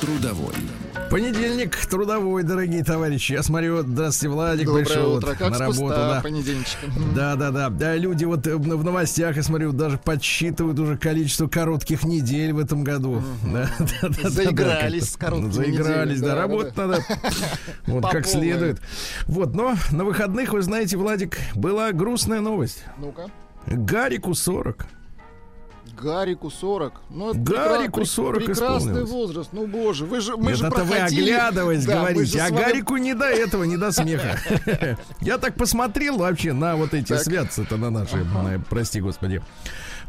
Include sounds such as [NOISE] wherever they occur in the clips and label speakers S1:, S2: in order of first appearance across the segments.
S1: Трудовой.
S2: Понедельник трудовой, дорогие товарищи. Я смотрю, здравствуйте, Владик
S3: Доброе
S2: пришел
S3: утро.
S2: вот
S3: Как
S2: на работу. Да. Да, да, да. Да, люди вот э, в новостях, я смотрю, даже подсчитывают уже количество коротких недель в этом году. [LAUGHS] Да, да, да, да,
S3: Заигрались с короткими
S2: Заигрались,
S3: неделями,
S2: да,
S3: да,
S2: работать надо. [LAUGHS] Вот
S3: По
S2: как
S3: полной.
S2: следует. Вот, но на выходных, вы знаете, Владик, была грустная новость.
S3: Ну-ка.
S2: Гарику 40.
S3: Гарику 40. Ну, это
S2: Гарику
S3: прекра-
S2: 40
S3: Прекрасный возраст. Ну, боже, вы же, мы
S2: Нет,
S3: же
S2: это вы
S3: проходили-
S2: оглядываясь
S3: Да,
S2: говорите, а
S3: вами-
S2: Гарику не до этого, не до смеха. [LAUGHS] Я так посмотрел вообще на вот эти святцы-то на наши, прости господи.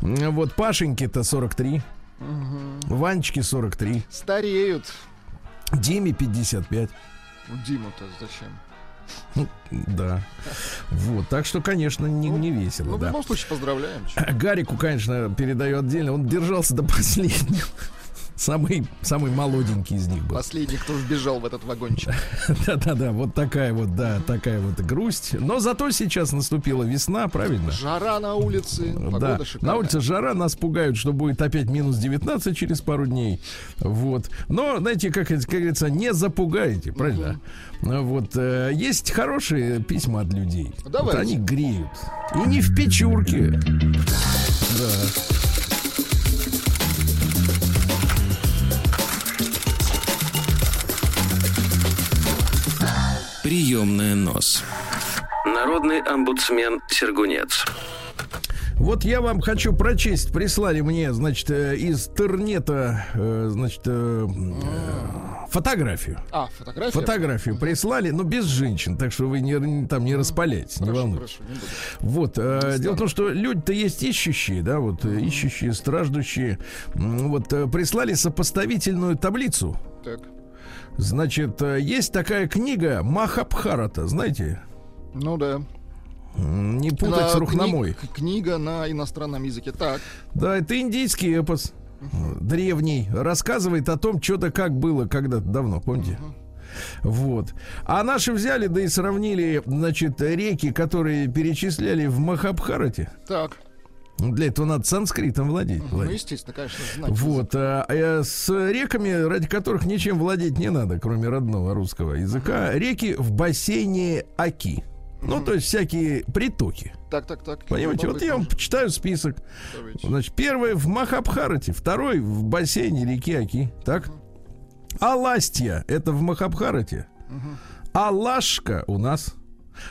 S2: Вот Пашеньке-то 43, Ванечке 43,
S3: Стареют.
S2: Диме 55.
S3: Ну, Диму-то зачем?
S2: Ну, да. Вот, так что, конечно, не, не
S3: Ну,
S2: весело,
S3: в
S2: да.
S3: любом случае, поздравляем.
S2: Гарику, конечно, передаю отдельно. Он держался до последнего. Самый, самый молоденький из них был.
S3: Последний, кто вбежал в этот вагончик. [LAUGHS]
S2: Да-да-да, вот такая вот, да, такая вот грусть. Но зато сейчас наступила весна, правильно?
S3: Жара на улице, погода
S2: Да,
S3: шикарная.
S2: на улице жара, нас пугают, что будет опять минус 19 через пару дней. Вот. Но, знаете, как, как говорится, не запугаете, правильно? Ну Вот. э, есть хорошие письма от людей.
S3: Давайте.
S2: Вот они греют. И не в печурке. Да.
S1: Приемная нос. Народный омбудсмен Сергунец.
S2: Вот я вам хочу прочесть. Прислали мне, значит, э, из интернета, э, значит, э, фотографию.
S3: А, фотография?
S2: Фотографию прислали, но без женщин, так что вы не, не- там не распаляйтесь, не волнуйтесь.
S3: хорошо, не.
S2: Вот, э, дело в том, что люди-то есть ищущие, да, вот, ищущие, страждущие. Вот, прислали сопоставительную таблицу.
S3: Так.
S2: Значит, э, есть такая книга Махабхарата, знаете?
S3: Ну да.
S2: Не путать
S3: На
S2: с Рухномой.
S3: кни- Книга на иностранном языке. Так.
S2: Да, это индийский эпос. Древний. Рассказывает о том, что-то как было когда-то давно, помните? Вот. А наши взяли, да и сравнили, значит, реки, которые перечисляли в Махабхарате.
S3: Так.
S2: Ну, Для этого надо санскритом владеть.
S3: Ну,
S2: Владик.
S3: естественно, конечно, знать.
S2: Вот, а, э, с реками, ради которых ничем владеть не надо, кроме родного русского языка, реки в бассейне Аки. Ну, то есть всякие притоки.
S3: Так, так, так.
S2: Понимаете, вот я вам почитаю список.
S3: Давайте.
S2: Значит, первый в Махабхарате, второй в бассейне реки Аки. Так? Аластья это в Махабхарате. Алашка у нас.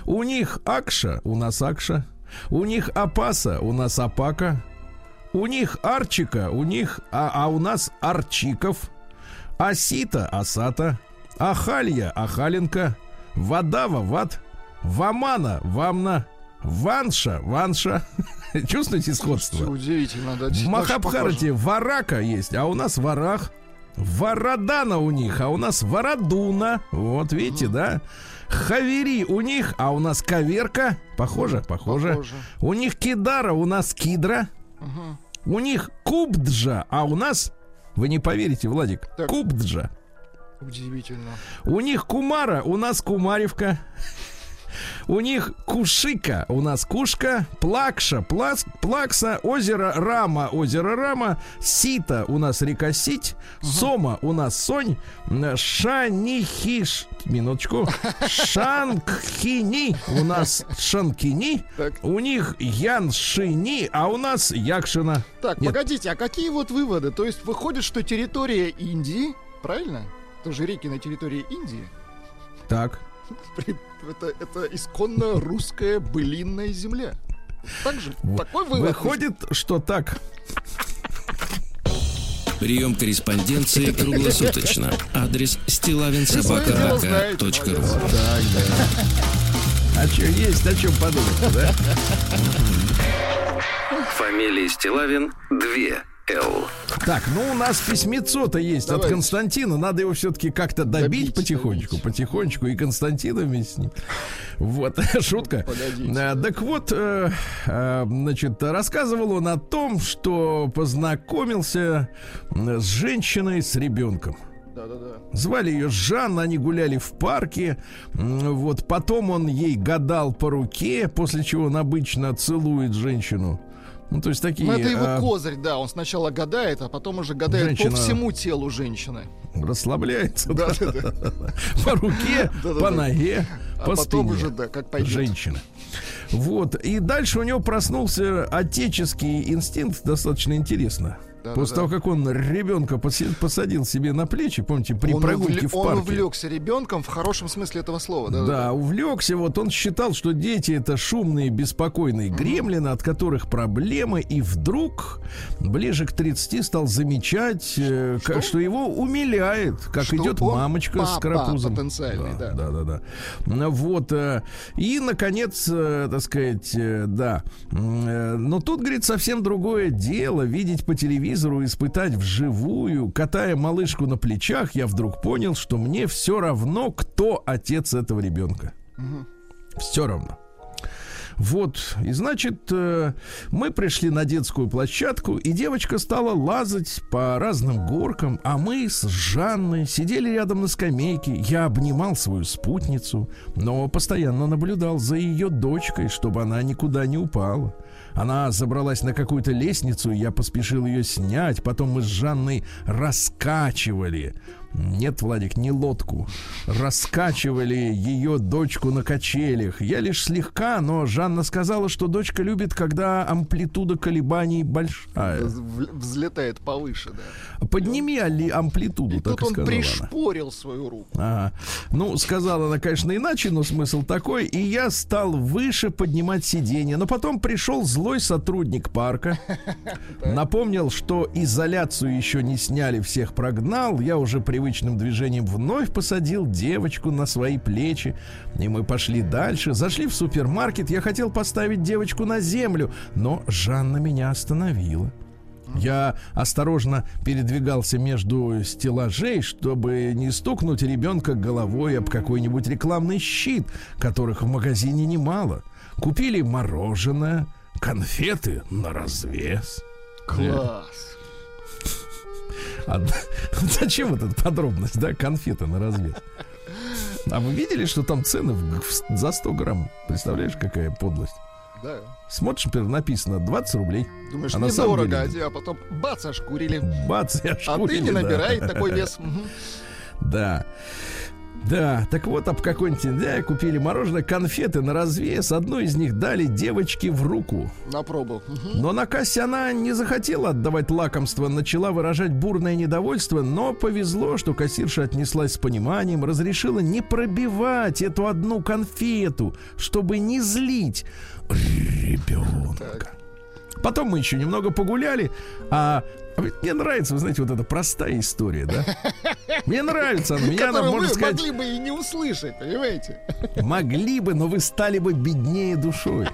S2: У них Акша, у нас Акша. У них Апаса, у нас Апака. У них Арчика, у них, а, а у нас Арчиков. Асита, Асата. Ахалья, Ахаленко. Вадава, Ват. Вамана, Вамна. Ванша, Ванша. [LAUGHS] Чувствуете сходство?
S3: удивительно, да.
S2: В Махабхарате Варака есть, а у нас Варах. Варадана у них, а у нас Варадуна. Вот видите, да? Хавери у них, а у нас Каверка. Похоже, похоже.
S3: Похоже.
S2: У них Кидара, у нас Кидра.
S3: Мгм.
S2: У них Кубджа, а у нас... Вы не поверите, Владик.
S3: Так.
S2: Кубджа.
S3: Удивительно.
S2: У них Кумара, у нас Кумаревка. У них Кушика, у нас Кушка, Плакша, Плас, Плакса, озеро Рама, озеро Рама, Сита, у нас река Сить, Сома, у нас Сонь, Шанихиш, минуточку, [LAUGHS] Шанкхини, у нас Шанкини,
S3: Так.
S2: у них Яншини, а у нас Якшина.
S3: Так,
S2: Нет.
S3: погодите, а какие вот выводы? То есть выходит, что территория Индии, правильно? Тоже реки на территории Индии.
S2: Так. [LAUGHS]
S3: Это, это исконно русская былинная земля. Так же? Такой вывод.
S2: Выходит, что так.
S1: Прием корреспонденции круглосуточно. Адрес стилавинсобакабк.ру
S2: Так, да. А что есть, о чем подумать, да?
S1: Фамилия Стилавин 2 Л.
S2: Так, ну у нас письмецо-то есть
S3: Давай.
S2: от Константина. Надо его все-таки как-то добить,
S3: Добить,
S2: потихонечку,
S3: добить.
S2: потихонечку. И Константина вместе с ним. Вот, [LAUGHS] шутка.
S3: Погодите.
S2: Э, Так вот, э, э, значит, рассказывал он о том, что познакомился с женщиной с ребенком.
S3: Да-да-да.
S2: Звали ее Жанна, они гуляли в парке. Вот потом он ей гадал по руке, после чего он обычно целует женщину. Ну, то есть такие...
S3: Ну, это его
S2: а,
S3: козырь, да. Он сначала гадает, а потом уже гадает
S2: Женщина-
S3: по всему телу женщины.
S2: расслабляется да, по руке, по ноге,
S3: А
S2: по спине.
S3: уже, да, как пойдет.
S2: Женщина. Вот. И дальше у него проснулся отеческий инстинкт, достаточно интересно.
S3: Да-да-да.
S2: После того, как он ребенка посадил себе на плечи, помните, при
S3: он
S2: прогулке
S3: увле-
S2: в
S3: Он
S2: парке.
S3: увлекся ребенком в хорошем смысле этого слова. Да,
S2: Да, увлекся. Вот он считал, что дети это шумные, беспокойные гремлины, от которых проблемы. И вдруг, ближе к 30, стал замечать, э,
S3: Что?
S2: как- что его умиляет, как
S3: Что
S2: идет
S3: он
S2: мамочка с
S3: папа
S2: карапузом.
S3: потенциальный, да.
S2: да, да, да. Ну, Вот. э, И, наконец, э, так сказать, да. Но тут, говорит, совсем другое дело. Видеть по телевизору, испытать вживую, катая малышку на плечах, я вдруг понял, что мне все равно, кто отец этого ребенка. Все равно. Вот, и значит, э, мы пришли на детскую площадку, и девочка стала лазать по разным горкам, а мы с Жанной сидели рядом на скамейке. Я обнимал свою спутницу, но постоянно наблюдал за ее дочкой, чтобы она никуда не упала. Она забралась на какую-то лестницу, я поспешил ее снять. Потом мы с Жанной раскачивали. Нет, Владик, не лодку. Раскачивали ее дочку на качелях. Я лишь слегка, но Жанна сказала, что дочка любит, когда амплитуда колебаний большая.
S3: Взлетает повыше, да.
S2: Подними али амплитуду,
S3: И
S2: так
S3: тут
S2: и
S3: он
S2: сказала она.
S3: пришпорил свою руку.
S2: Ага. Ну, сказала она, конечно, иначе, но смысл такой. И я стал выше поднимать сиденье. Но потом пришел злой сотрудник парка. [LAUGHS] Напомнил, что изоляцию еще не сняли, всех прогнал. Я уже привычным движением вновь посадил девочку на свои плечи. И мы пошли дальше. Зашли в супермаркет. Я хотел поставить девочку на землю. Но Жанна меня остановила. Я осторожно передвигался между стеллажей, чтобы не стукнуть ребенка головой об какой-нибудь рекламный щит, которых в магазине немало. Купили мороженое, конфеты на развес.
S3: Класс.
S2: А [LAUGHS] зачем эта подробность, да, конфеты на развес? А вы видели, что там цены в- в- за 100 грамм? Представляешь, какая подлость?
S3: Да.
S2: Смотришь, например, написано 20 рублей.
S3: Думаешь,
S2: А на самом
S3: недорого,
S2: деле-
S3: а потом бац, ошкурили.
S2: Бац, и
S3: А ты
S2: ошкурили,
S3: не
S2: да.
S3: набирай такой [LAUGHS] вес.
S2: Да. Да, так вот, об какой-нибудь да, купили мороженое, конфеты на развес. Одну из них дали девочке в руку.
S3: На пробу.
S2: Но на кассе она не захотела отдавать лакомство, начала выражать бурное недовольство, но повезло, что кассирша отнеслась с пониманием, разрешила не пробивать эту одну конфету, чтобы не злить ребенка. Потом мы еще немного погуляли, а мне нравится, вы знаете, вот эта простая история, да? [LAUGHS] Мне нравится. Меня, она, можно
S3: вы
S2: сказать,
S3: могли бы и не услышать, понимаете?
S2: могли бы, но вы стали бы беднее душой.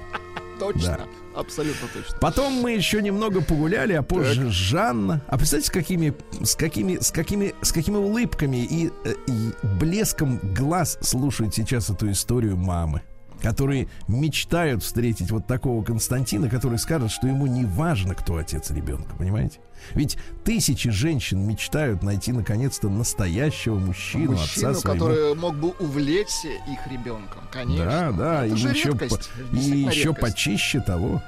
S3: Точно. Абсолютно точно.
S2: Потом мы еще немного погуляли, а позже Жанна. А представьте, с какими, с какими, с какими, с какими улыбками и, э, и блеском глаз слушают сейчас эту историю мамы, которые мечтают встретить вот такого Константина, который скажет, что ему не важно, кто отец ребенка, понимаете? Ведь тысячи женщин мечтают найти наконец-то настоящего мужчину,
S3: Мужчину,
S2: отца своего.
S3: который мог бы увлечься их ребенком, конечно.
S2: Да, да,
S3: Это
S2: и еще,
S3: редкость,
S2: по- и еще почище того.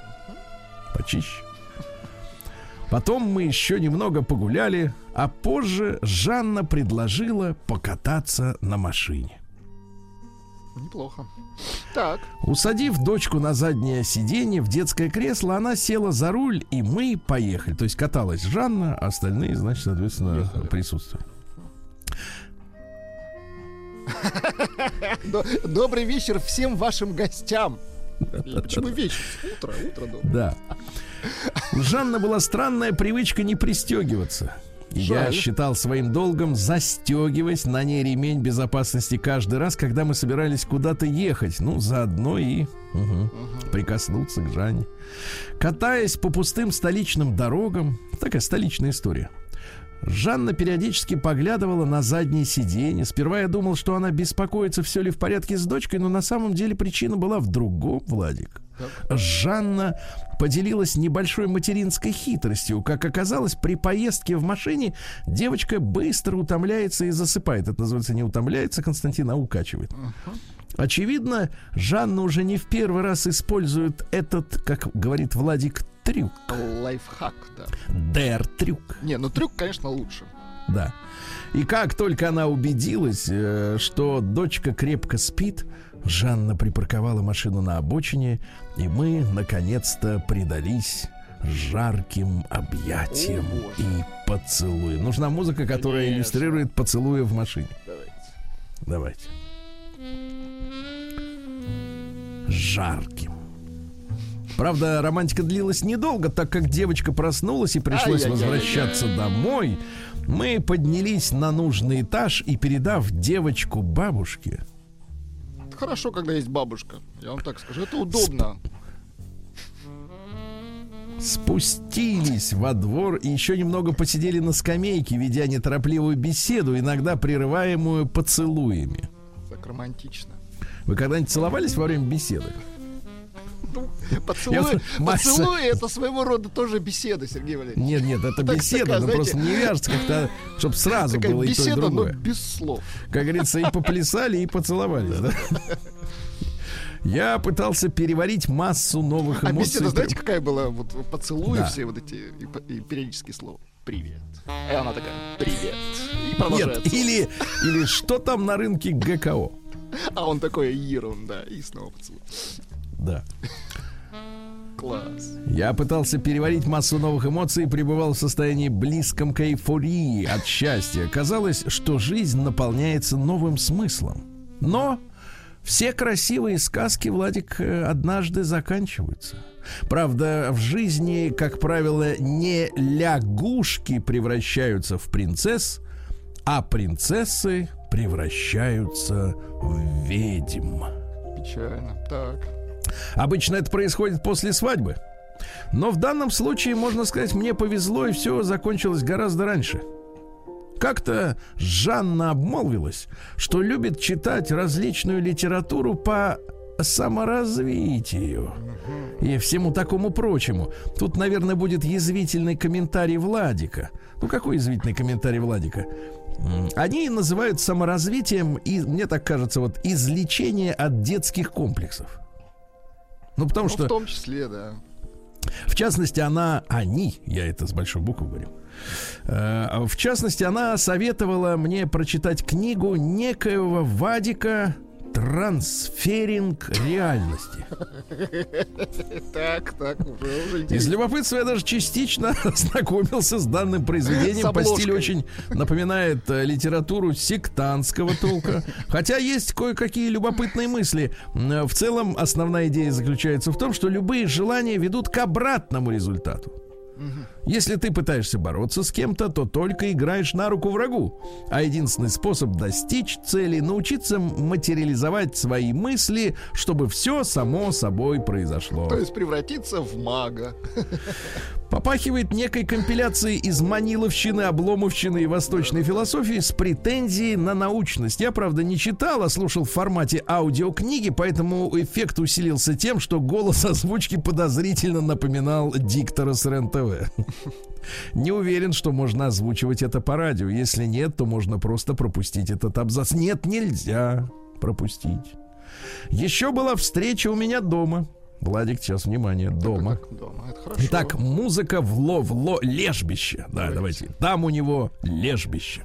S2: Почище. Потом мы еще немного погуляли, а позже Жанна предложила покататься на машине.
S3: Неплохо. Так,
S2: Усадив дочку на заднее сиденье в детское кресло, она села за руль, и мы поехали. То есть каталась Жанна, а остальные, значит, соответственно,
S3: Ехали.
S2: присутствуют.
S3: до- добрый вечер всем вашим гостям. Почему вечер? Утро, утро.
S2: Да. У Жанны была странная привычка не пристегиваться. Я считал своим долгом застегивать на ней ремень безопасности каждый раз, когда мы собирались куда-то ехать. Ну, заодно и угу, прикоснуться к Жанне. Катаясь по пустым столичным дорогам, такая столичная история – Жанна периодически поглядывала на заднее сиденье. Сперва я думал, что она беспокоится, все ли в порядке с дочкой, но на самом деле причина была в другом, Владик. Жанна поделилась небольшой материнской хитростью. Как оказалось, при поездке в машине девочка быстро утомляется и засыпает. Это называется не утомляется, Константин, а укачивает. Очевидно, Жанна уже не в первый раз использует этот, как говорит Владик, трюк.
S3: Лайфхак, да.
S2: Дэр-трюк.
S3: Не, ну трюк, конечно, лучше.
S2: Да. И как только она убедилась, э, что дочка крепко спит, Жанна припарковала машину на обочине, и мы, наконец-то, предались жарким объятиям О, и поцелуям. Нужна музыка, которая Конечно. иллюстрирует поцелуи в машине. Давайте. Давайте. Жарким Правда, романтика длилась недолго, так как девочка проснулась и пришлось возвращаться домой. Мы поднялись на нужный этаж и, передав девочку бабушке...
S3: Хорошо, когда есть бабушка. Я вам так скажу. Это удобно.
S2: Спустились во двор и еще немного посидели на скамейке, ведя неторопливую беседу, иногда прерываемую поцелуями.
S3: Так романтично.
S2: Вы когда-нибудь целовались во время беседы? [LAUGHS]
S3: Поцелуй, поцелуй это своего рода тоже беседа, Сергей Валерьевич.
S2: Нет, нет, это [LAUGHS] беседа, но просто не вяжется как-то, [LAUGHS] чтобы сразу было и то, и другое.
S3: без слов.
S2: Как говорится, и поплясали, и поцеловались, да? Я пытался переварить массу новых эмоций. А
S3: беседа, знаете, какая была? Вот поцелуи да. все вот эти и, и периодические слова. Привет. И она такая, привет.
S2: И Нет, или, или что там на рынке ГКО?
S3: А он такой, ерунда. И снова поцелуй.
S2: Да.
S3: Класс.
S2: Я пытался переварить массу новых эмоций и пребывал в состоянии близком к эйфории от счастья. Казалось, что жизнь наполняется новым смыслом. Но все красивые сказки, Владик, э, однажды заканчиваются. Правда, в жизни, как правило, не лягушки превращаются в принцесс, а принцессы превращаются в ведьм.
S3: Печально. Так.
S2: Обычно это происходит после свадьбы. Но в данном случае, можно сказать, мне повезло, и все закончилось гораздо раньше. Как-то Жанна обмолвилась, что любит читать различную литературу по саморазвитию и всему такому прочему. Тут, наверное, будет язвительный комментарий Владика. Ну, какой язвительный комментарий Владика? Они называют саморазвитием, и мне так кажется, вот излечение от детских комплексов. Ну, потому ну, что...
S3: В том числе, да.
S2: В частности, она, они, я это с большой буквы говорю, э, в частности, она советовала мне прочитать книгу некоего Вадика Трансферинг реальности.
S3: Так, так, уже,
S2: уже Из любопытства я даже частично [LAUGHS] ознакомился с данным произведением. По стилю очень напоминает э, литературу сектантского толка. Хотя есть кое-какие любопытные мысли. В целом, основная идея заключается в том, что любые желания ведут к обратному результату. Если ты пытаешься бороться с кем-то, то только играешь на руку врагу. А единственный способ достичь цели — научиться материализовать свои мысли, чтобы все само собой произошло.
S3: То есть превратиться в мага.
S2: Попахивает некой компиляцией из маниловщины, обломовщины и восточной философии с претензией на научность. Я, правда, не читал, а слушал в формате аудиокниги, поэтому эффект усилился тем, что голос озвучки подозрительно напоминал диктора с РЕН-ТВ. Не уверен, что можно озвучивать это по радио. Если нет, то можно просто пропустить этот абзац. Нет, нельзя пропустить. Еще была встреча у меня дома. Владик, сейчас внимание, дома.
S3: Это дома. Это хорошо.
S2: Итак, музыка в ло, в ло, лежбище. Да, давайте. давайте. Там у него лежбище.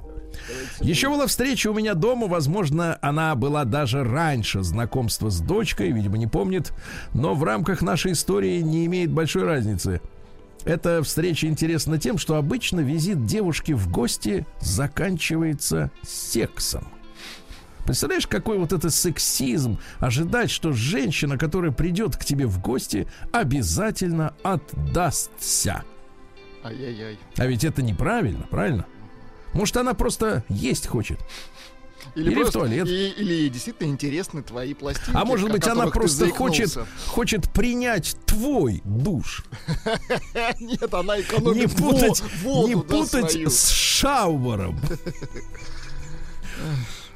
S2: Еще была встреча у меня дома, возможно, она была даже раньше знакомства с дочкой, видимо, не помнит, но в рамках нашей истории не имеет большой разницы. Эта встреча интересна тем, что обычно визит девушки в гости заканчивается сексом. Представляешь, какой вот это сексизм ожидать, что женщина, которая придет к тебе в гости, обязательно отдастся.
S3: Ай-яй-яй.
S2: А ведь это неправильно, правильно? Может, она просто есть хочет.
S3: Или,
S2: Или в
S3: просто-
S2: туалет.
S3: и- или ей действительно интересны твои пластинки.
S2: А может быть, она просто хочет, хочет принять твой душ. [LAUGHS]
S3: Нет, она экономит
S2: Не путать,
S3: воду,
S2: не
S3: да,
S2: путать
S3: свою.
S2: с шауэром.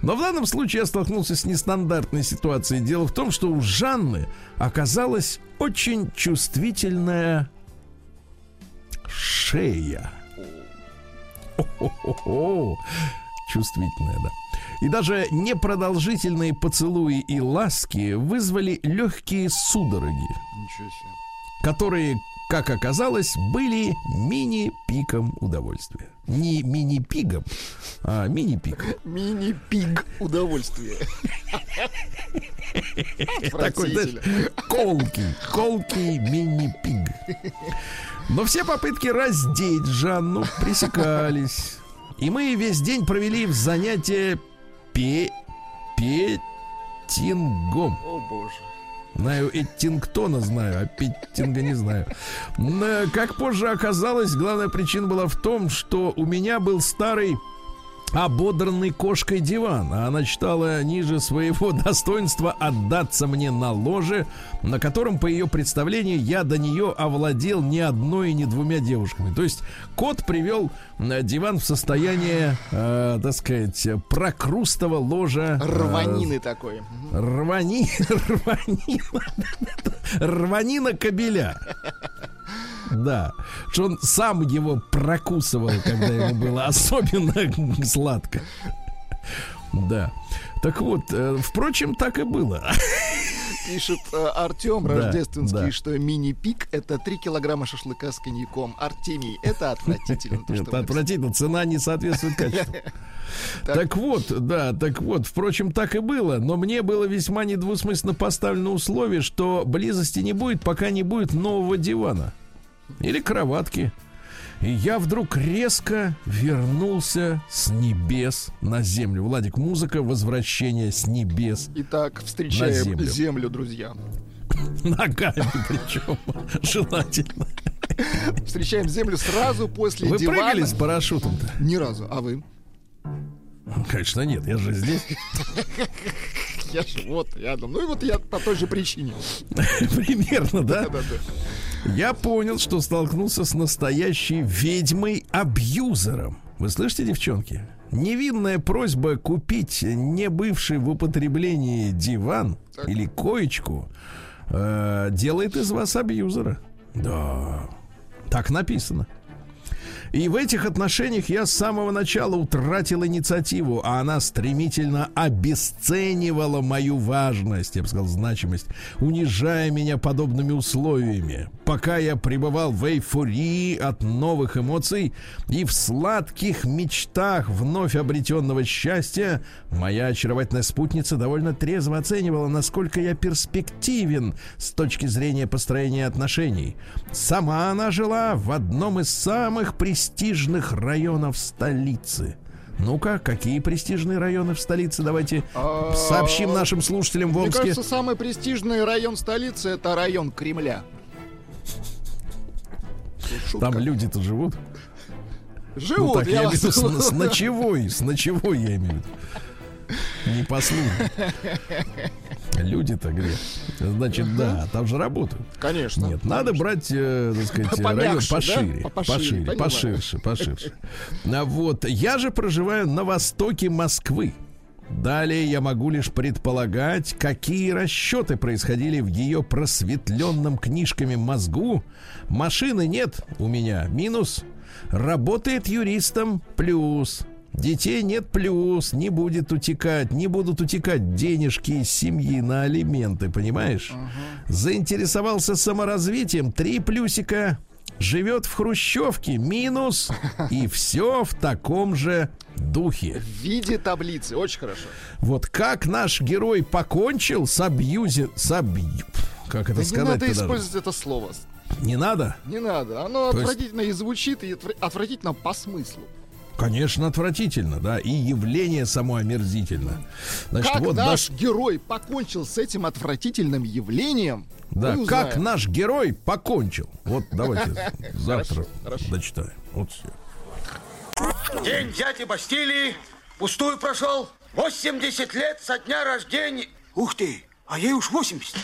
S2: Но в данном случае я столкнулся с нестандартной ситуацией. Дело в том, что у Жанны оказалась очень чувствительная шея. О-хо-хо-хо. Чувствительная, да. И даже непродолжительные поцелуи и ласки вызвали легкие судороги которые, как оказалось, были мини-пиком удовольствия. Не мини-пигом, а мини-пиком.
S3: Мини-пиг удовольствие.
S2: Такой, знаешь, колкий, колкий мини-пиг. Но все попытки раздеть Жанну пресекались. И мы весь день провели в занятии пе... петингом.
S3: О боже.
S2: Знаю Эттингтона знаю, а Петтинга не знаю. Но, Как позже оказалось, главная причина была в том, что у меня был старый ободранный кошкой диван, а она считала ниже своего [LAUGHS] достоинства отдаться мне на ложе, на котором, по ее представлению, я до нее овладел не одной и не двумя девушками. То есть кот привел э, диван в состояние, э, так сказать, прокрустого ложа. э,
S3: Рванины такой. Мгм.
S2: Рвани, [LAUGHS] рванина, [LAUGHS] рванина кобеля. Да, что он сам его прокусывал, когда ему было особенно сладко. Да. Так вот, э, впрочем, так и было.
S3: Пишет э, Артем
S2: Да,
S3: Рождественский,
S2: да.
S3: что мини-пик это 3 килограмма шашлыка с коньяком. Артемий, это отвратительно. то,
S2: Это отвратительно, цена не соответствует качеству. [LAUGHS]
S3: Так.
S2: Так вот, да, так вот, впрочем, так и было, но мне было весьма недвусмысленно поставлено условие, что близости не будет, пока не будет нового дивана или кроватки. И я вдруг резко вернулся с небес на землю. Владик, музыка возвращения с небес
S3: Итак, встречаем
S2: землю.
S3: землю. друзья. [LAUGHS]
S2: ногами, причем [LAUGHS] желательно.
S3: Встречаем землю сразу после
S2: Вы
S3: дивана.
S2: прыгали с парашютом-то?
S3: Ни разу. А вы?
S2: Конечно, нет, я же здесь. [LAUGHS]
S3: Я же вот рядом. Ну и вот я по той же причине. [LAUGHS]
S2: Примерно, да?
S3: Да-да-да.
S2: Я понял, что столкнулся с настоящей ведьмой-абьюзером. Вы слышите, девчонки? Невинная просьба купить не бывший в употреблении диван
S3: Так.
S2: или коечку э, делает из вас абьюзера. Да, так написано. И в этих отношениях я с самого начала утратил инициативу, а она стремительно обесценивала мою важность, я бы сказал, значимость, унижая меня подобными условиями. Пока я пребывал в эйфории от новых эмоций и в сладких мечтах вновь обретенного счастья, моя очаровательная спутница довольно трезво оценивала, насколько я перспективен с точки зрения построения отношений. Сама она жила в одном из самых престижных районов столицы. Ну-ка, какие престижные районы в столице? Давайте
S3: А,
S2: сообщим нашим слушателям в
S3: Мне
S2: Омске.
S3: кажется, самый престижный район столицы это район Кремля. Шутка.
S2: Там люди-то живут. Ну
S3: живут.
S2: так, я
S3: я
S2: имею в виду с,
S3: вас-
S2: с ночевой, с ночевой я имею в виду. Не послушай. Люди-то где? Значит, да, там же работают.
S3: Конечно.
S2: Нет, надо брать, э, так сказать, район
S3: Помягче, да?
S2: пошире,
S3: По- пошире,
S2: пошире, поширше, поширше. А вот я же проживаю на востоке Москвы. Далее я могу лишь предполагать, какие расчеты происходили в ее просветленном книжками мозгу. Машины нет у меня, минус. Работает юристом, плюс. Детей нет, плюс. Не будет утекать, не будут утекать денежки из семьи на алименты, понимаешь? Заинтересовался саморазвитием, три плюсика. Живет в хрущевке, минус. И все в таком же духе.
S3: В виде таблицы. Очень хорошо.
S2: Вот как наш герой покончил с абьюзи... С абью... Как это
S3: Да не
S2: сказать
S3: надо
S2: даже?
S3: использовать это слово.
S2: Не надо?
S3: Не надо. Оно
S2: То есть-
S3: отвратительно и звучит, и отвра- отвратительно по смыслу.
S2: Конечно, отвратительно, да. И явление само омерзительно. Значит,
S3: как
S2: вот
S3: наш
S2: наш...
S3: герой покончил с этим отвратительным явлением,
S2: Да,
S3: мы
S2: как
S3: узнаем.
S2: наш герой покончил. Вот давайте [LAUGHS] завтра дочитаем. Вот все.
S4: День дяди Бастилии пустую прошел. 80 лет со дня рождения. Ух ты, а ей уж 80.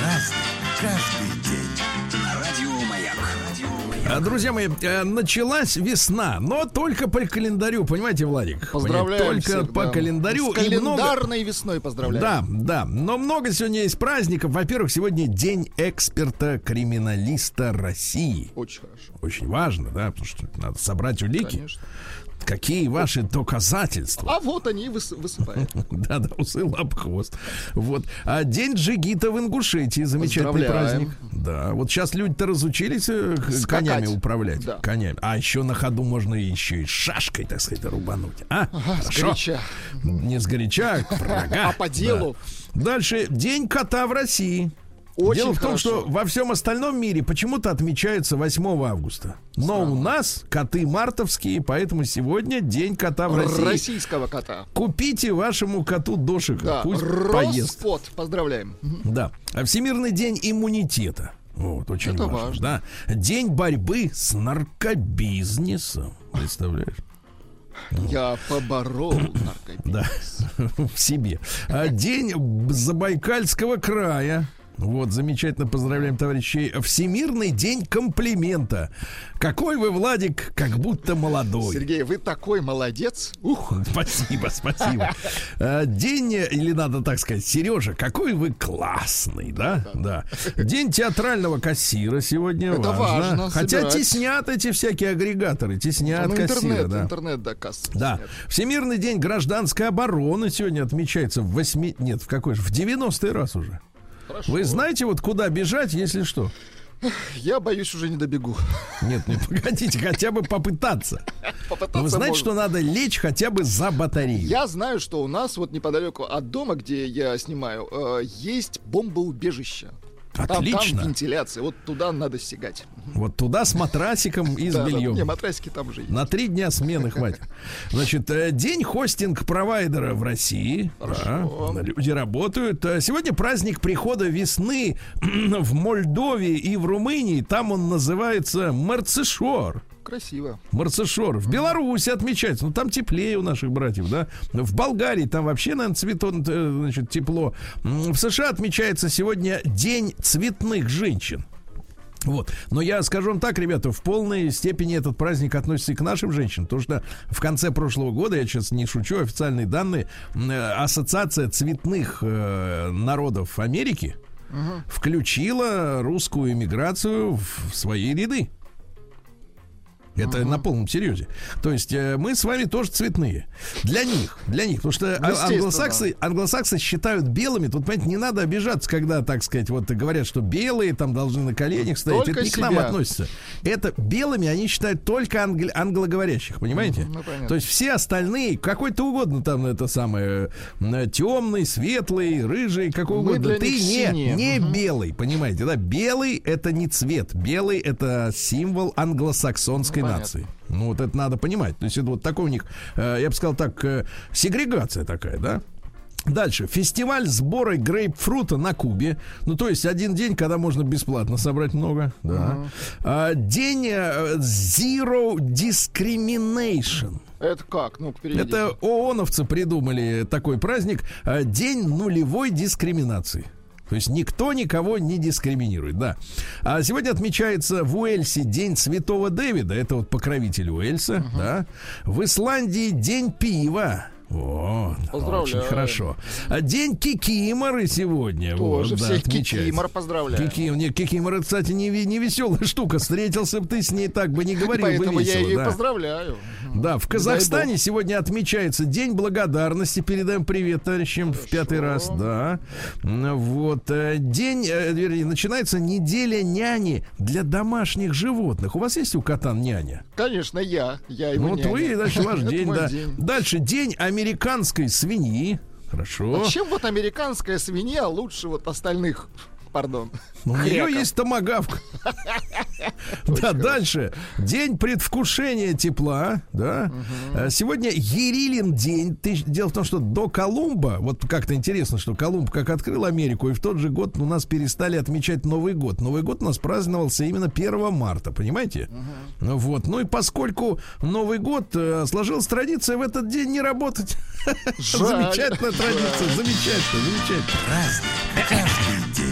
S5: Разный, каждый
S2: Друзья мои, э, началась весна, но только по календарю, понимаете, Владик?
S3: Поздравляем
S2: Только
S3: всех,
S2: по
S3: да.
S2: календарю.
S3: С
S2: и много-
S3: календарной весной поздравляем.
S2: Да, да. Но много сегодня есть праздников. Во-первых, сегодня день эксперта-криминалиста России.
S3: Очень хорошо.
S2: Очень важно, да, потому что надо собрать улики.
S3: Конечно.
S2: Какие ваши доказательства?
S3: А вот они и выс- высыпают. [LAUGHS]
S2: Да-да, усы, лап, хвост. Вот. А день джигита в Ингушетии. Замечательный праздник. Да. Вот сейчас люди-то разучились э, конями управлять. Конями. А еще на ходу можно еще и шашкой, так сказать, рубануть. А?
S3: Сгоряча.
S2: Не сгоряча, а. [LAUGHS]
S3: А по делу.
S2: Да. Дальше. День кота в России.
S3: Очень
S2: Дело в том,
S3: хорошо.
S2: что во всем остальном мире почему-то отмечается 8 августа. Но у нас коты мартовские, поэтому сегодня день кота в России.
S3: Российского кота.
S2: Купите вашему коту дошика,
S3: Да,
S2: пусть поест.
S3: Роспот. Поздравляем.
S2: Да. А Всемирный день иммунитета. Вот, очень
S3: Это
S2: важно.
S3: важно.
S2: Да. День борьбы с наркобизнесом. Представляешь?
S3: Я поборол наркобизнес.
S2: Да, [LAUGHS] в себе. А День Забайкальского края. Вот, замечательно поздравляем товарищей. Всемирный день комплимента. Какой вы, Владик, как будто молодой.
S3: Сергей, вы такой молодец. Ух,
S2: Спасибо, спасибо. А, [LAUGHS] День, или надо так сказать, Сережа, какой вы классный, да? Да. День театрального кассира сегодня
S3: Это важно,
S2: Хотя
S3: собирать.
S2: теснят эти всякие агрегаторы, теснят
S3: ну,
S2: кассира,
S3: интернет,
S2: да.
S3: интернет доказ.
S2: Да. Всемирный день гражданской обороны сегодня отмечается в восьми... Нет, в какой же? В 90-й раз уже.
S3: Хорошо.
S2: Вы знаете, вот куда бежать, если что?
S3: Я боюсь, уже не добегу.
S2: Нет, не погодите, хотя бы попытаться. [LAUGHS]
S3: Попытаться
S2: Но вы знаете,
S3: можно.
S2: что надо лечь хотя бы за батарею.
S3: Я знаю, что у нас вот неподалеку от дома, где я снимаю, э, есть бомбоубежище. Там, там
S2: Отлично.
S3: вентиляция, вот туда надо стегать.
S2: Вот туда с матрасиком и с бельем.
S3: Не, матрасики там есть.
S2: На три дня смены хватит. Значит, э, день хостинг-провайдера в России. Да, люди работают. Э, Сегодня праздник прихода весны [CLEARS THROAT] в Мольдове и в Румынии. Там он называется Марцишор.
S3: Красиво.
S2: Марцишор. В Беларуси отмечается. Ну, там теплее у наших братьев, да. В Болгарии там вообще, наверное, цветон, э, значит, тепло. В США отмечается сегодня День цветных женщин. Вот. Но я скажу вам так, ребята, в полной степени этот праздник относится и к нашим женщинам, потому что в конце прошлого года, я сейчас не шучу, официальные данные, э, Ассоциация цветных э, народов Америки включила русскую иммиграцию в свои ряды. Это на полном серьезе. То есть э, мы с вами тоже цветные. Для них, для них. Потому что а-
S3: Естественно,
S2: англосаксы, англосаксы считают белыми. Тут, понимаете, не надо обижаться, когда, так сказать, вот говорят, что белые там должны на коленях стоять.
S3: Только
S2: это не к нам
S3: себя.
S2: относится. Это белыми они считают только англ- англоговорящих, понимаете?
S3: Ну.
S2: То есть все остальные, какой-то угодно там это самое э, темный, светлый, рыжий, какой угодно.
S3: для
S2: Ты не,
S3: синие.
S2: не
S3: Мгм.
S2: белый, понимаете, да? Белый это не цвет, белый это символ англосаксонской
S3: Ну.
S2: Нации. Ну вот это надо понимать. То есть это вот такой у них, э, я бы сказал так, э, сегрегация такая, да? Дальше. Фестиваль сбора грейпфрута на Кубе. Ну, то есть один день, когда можно бесплатно собрать много. Да. А, день э, Zero Discrimination.
S3: Это как? Переведите.
S2: Это ООНовцы придумали такой праздник. а, День нулевой дискриминации. То есть никто никого не дискриминирует, да. А сегодня отмечается в Уэльсе День Святого Дэвида, это вот покровитель Уэльса, да. В Исландии День пива. Вот,
S3: Поздравляю.
S2: очень хорошо. А День Кикиморы сегодня.
S3: Тоже
S2: вот, да,
S3: всех
S2: отмечается.
S3: кикимор поздравляю.
S2: Киким, не, кикимора, кстати, не, не веселая штука. Встретился бы ты с ней так бы не говорил
S3: Поэтому
S2: бы
S3: я
S2: весело.
S3: ее и
S2: да.
S3: поздравляю.
S2: Да, в Казахстане сегодня отмечается День благодарности. Передаем привет товарищам в пятый раз. Да. Вот. э, День, э, вернее, начинается неделя няни для домашних животных. У вас есть у кота няня?
S3: Конечно, я. Я его
S2: Ну, вот
S3: няня.
S2: вы, значит, ваш [LAUGHS] день, да.
S3: день.
S2: Дальше. День американской свиньи. Хорошо.
S3: А чем вот американская свинья лучше вот остальных пардон.
S2: У нее есть томагавк. [LAUGHS] Да, дальше. День предвкушения тепла, да. А Сегодня Ерилин день. Дело в том, что до Колумба, вот как-то интересно, что Колумб как открыл Америку, и в тот же год у нас перестали отмечать Новый год. Новый год у нас праздновался именно 1 марта, понимаете? Ну Вот. Ну и поскольку Новый год э, сложилась традиция в этот день не работать. [LAUGHS] Замечательная традиция, замечательно, замечательно.
S5: Разный, каждый день.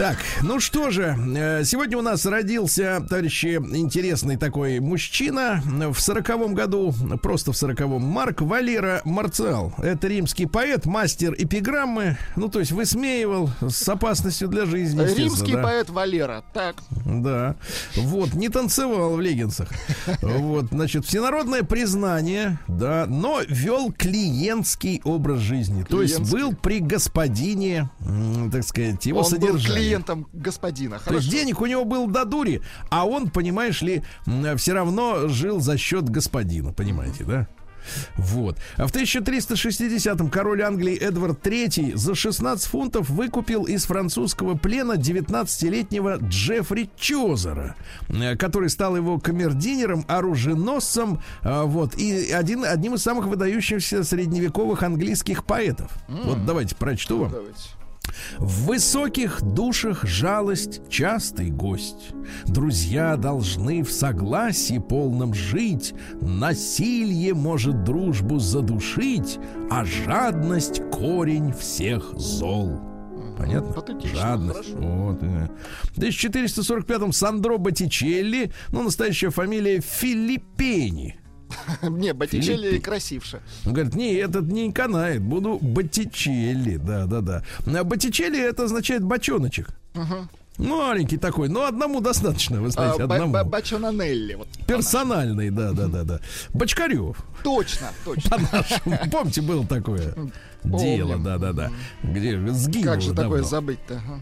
S2: Так, ну что же, э, сегодня у нас родился, товарищи, интересный такой мужчина в сороковом году, просто в сороковом, Марк Валера Марциал. Это римский поэт, мастер эпиграммы, ну то есть высмеивал с опасностью для жизни.
S3: Римский
S2: да.
S3: поэт Валера. Так.
S2: Да. Вот, не танцевал в леггинсах. Вот, значит, всенародное признание, да, но вел клиентский образ жизни. То есть был при господине, так сказать, его содержали.
S3: Клиентом господина.
S2: То есть
S3: Хорошо.
S2: денег у него был до дури, а он, понимаешь ли, все равно жил за счет господина, понимаете, да? Вот. А в 1360-м король Англии Эдвард III за 16 фунтов выкупил из французского плена 19-летнего Джеффри Чозера, э, который стал его камердинером, оруженосцем, а, вот, и один, одним из самых выдающихся средневековых английских поэтов. Вот давайте прочту вам.
S3: Давайте.
S2: В высоких душах жалость частый гость. Друзья должны в согласии полном жить. Насилие может дружбу задушить, а жадность корень всех зол. Понятно?
S3: Патетично,
S2: Жадность.
S3: хорошо.
S2: Вот, э. В 1445-м Сандро Боттичелли, ну, настоящая фамилия Филиппени. [LAUGHS]
S3: Не, Боттичелли красивше.
S2: Он говорит, не, этот не канает, буду Боттичелли, да, да, да. А Боттичелли это означает бочоночек. Ну, маленький такой, но одному достаточно, вы
S3: А,
S2: знаете,
S3: Ба-
S2: одному.
S3: Ба- Бачонанелли. Вот.
S2: Персональный, да, да, да, да. Бочкарев.
S3: Точно, точно.
S2: По-нашему. Помните, было такое дело,
S3: Помним.
S2: да, да, да. Где сгинуло
S3: Как же
S2: давно.
S3: такое забыть-то? ага?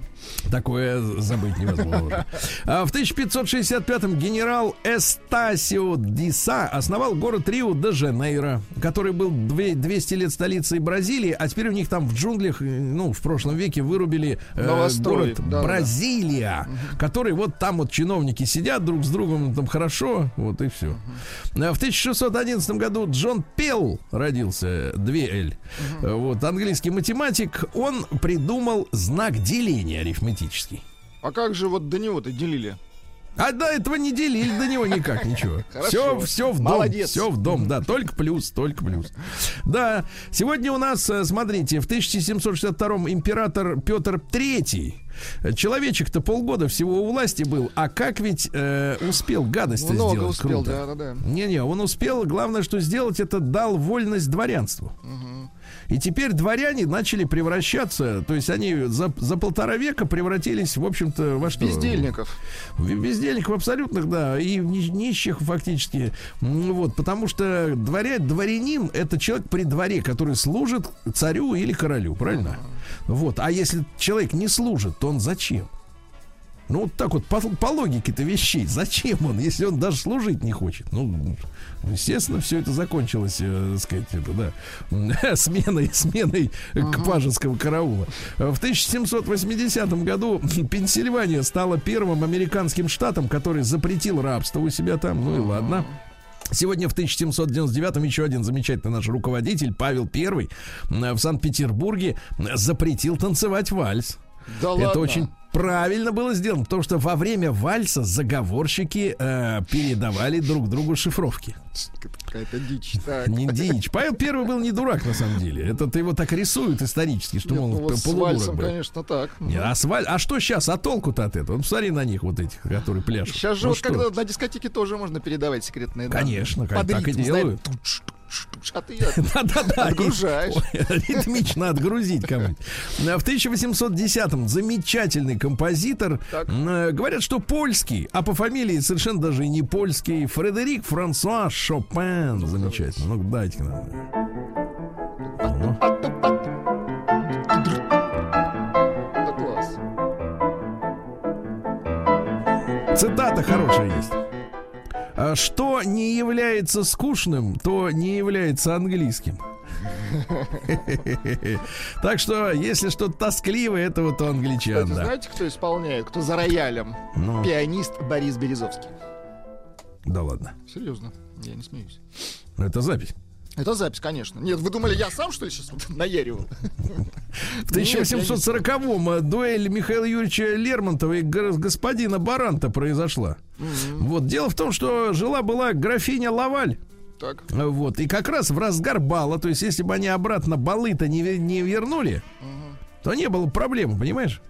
S2: Такое забыть невозможно. А в 1565-м генерал Эстасио Диса основал город Рио-де-Жанейро, который был две- 200 лет столицей Бразилии, а теперь у них там в джунглях, э, ну, в прошлом веке вырубили э, город
S3: да-да-да.
S2: Бразилия, который вот там вот чиновники сидят друг с другом, там хорошо, вот и все. А В 1611 году Джон Пелл родился, две Л. Вот, английский математик, он придумал знак деления арифметический.
S3: А как же вот до него-то делили?
S2: А до этого не делили до него никак ничего. [LAUGHS] Все, все в дом.
S3: Молодец.
S2: Все в дом, да. Только плюс, только плюс. Да. Сегодня у нас, э, смотрите, в 1762 император Петр III. Человечек-то полгода всего у власти был, а как ведь э, успел гадость
S3: Много
S2: сделать?
S3: успел,
S2: Круто.
S3: да-да-да.
S2: Не-не, он успел. Главное, что сделать, это дал вольность дворянству. И теперь дворяне начали превращаться, то есть они за, за полтора века превратились, в общем-то, во что?
S3: Бездельников.
S2: В- Бездельников абсолютных, да, и нищих фактически. М, Вот, потому что дворя, дворянин это человек при дворе, который служит царю или королю, правильно? Вот, а если человек не служит, то он зачем? Ну, вот так вот, по, по логике-то вещей, зачем он, если он даже служить не хочет? Ну, естественно, все это закончилось, э, так сказать, это, да, [LAUGHS] сменой, сменой кпажеского караула. В 1780 году Пенсильвания стала первым американским штатом, который запретил рабство у себя там. Ну и ладно. Сегодня в 1799 еще один замечательный наш руководитель Павел I в Санкт-Петербурге запретил танцевать вальс.
S3: Да
S2: Это
S3: ладно.
S2: очень правильно было сделано, потому что во время вальса заговорщики э, передавали друг другу шифровки.
S3: Какая-то дичь. Так.
S2: Не дичь. Павел Первый был не дурак, на самом деле. Это его так рисуют исторически, что
S3: Нет,
S2: он
S3: ну вот
S2: полудурок
S3: вальсом,
S2: был.
S3: конечно, так.
S2: А, с валь- а что сейчас? А толку-то от этого? Ну, посмотри на них вот этих, которые пляшут.
S3: Сейчас же
S2: Ну
S3: вот
S2: что?
S3: когда на дискотеке тоже можно передавать секретные данные.
S2: Конечно,
S3: Под
S2: так и делают.
S3: туш, А ты [LAUGHS]
S2: Да-да-да.
S3: Отгружаешь. [LAUGHS]
S2: Ритмично отгрузить кому-нибудь. В 1810-м замечательный композитор.
S3: Так.
S2: э, Говорят, что польский, а по фамилии совершенно даже и не польский. Фредерик Франсуа Шопен. Замечательно. Ну, дайте нам.
S3: Класс.
S2: Цитата хорошая есть. А Что не является скучным, то не является английским. [LAUGHS] Так что, если что-то тоскливое, это вот у англичан,
S3: Кстати,
S2: да.
S3: знаете, кто исполняет, кто за роялем?
S2: Ну.
S3: Пианист Борис Березовский.
S2: Да ладно.
S3: Серьезно, я не смеюсь.
S2: Это запись.
S3: Это запись, конечно. Нет, вы думали, я сам, что ли, сейчас вот [LAUGHS] наяривал?
S2: В 1840-м э, дуэль Михаила Юрьевича Лермонтова и гос- господина Баранта произошла. Вот. Дело в том, что жила-была графиня Лаваль.
S3: Так.
S2: Вот. И как раз в разгар бала, то есть если бы они обратно балы-то не, не вернули, то не было проблем, понимаешь?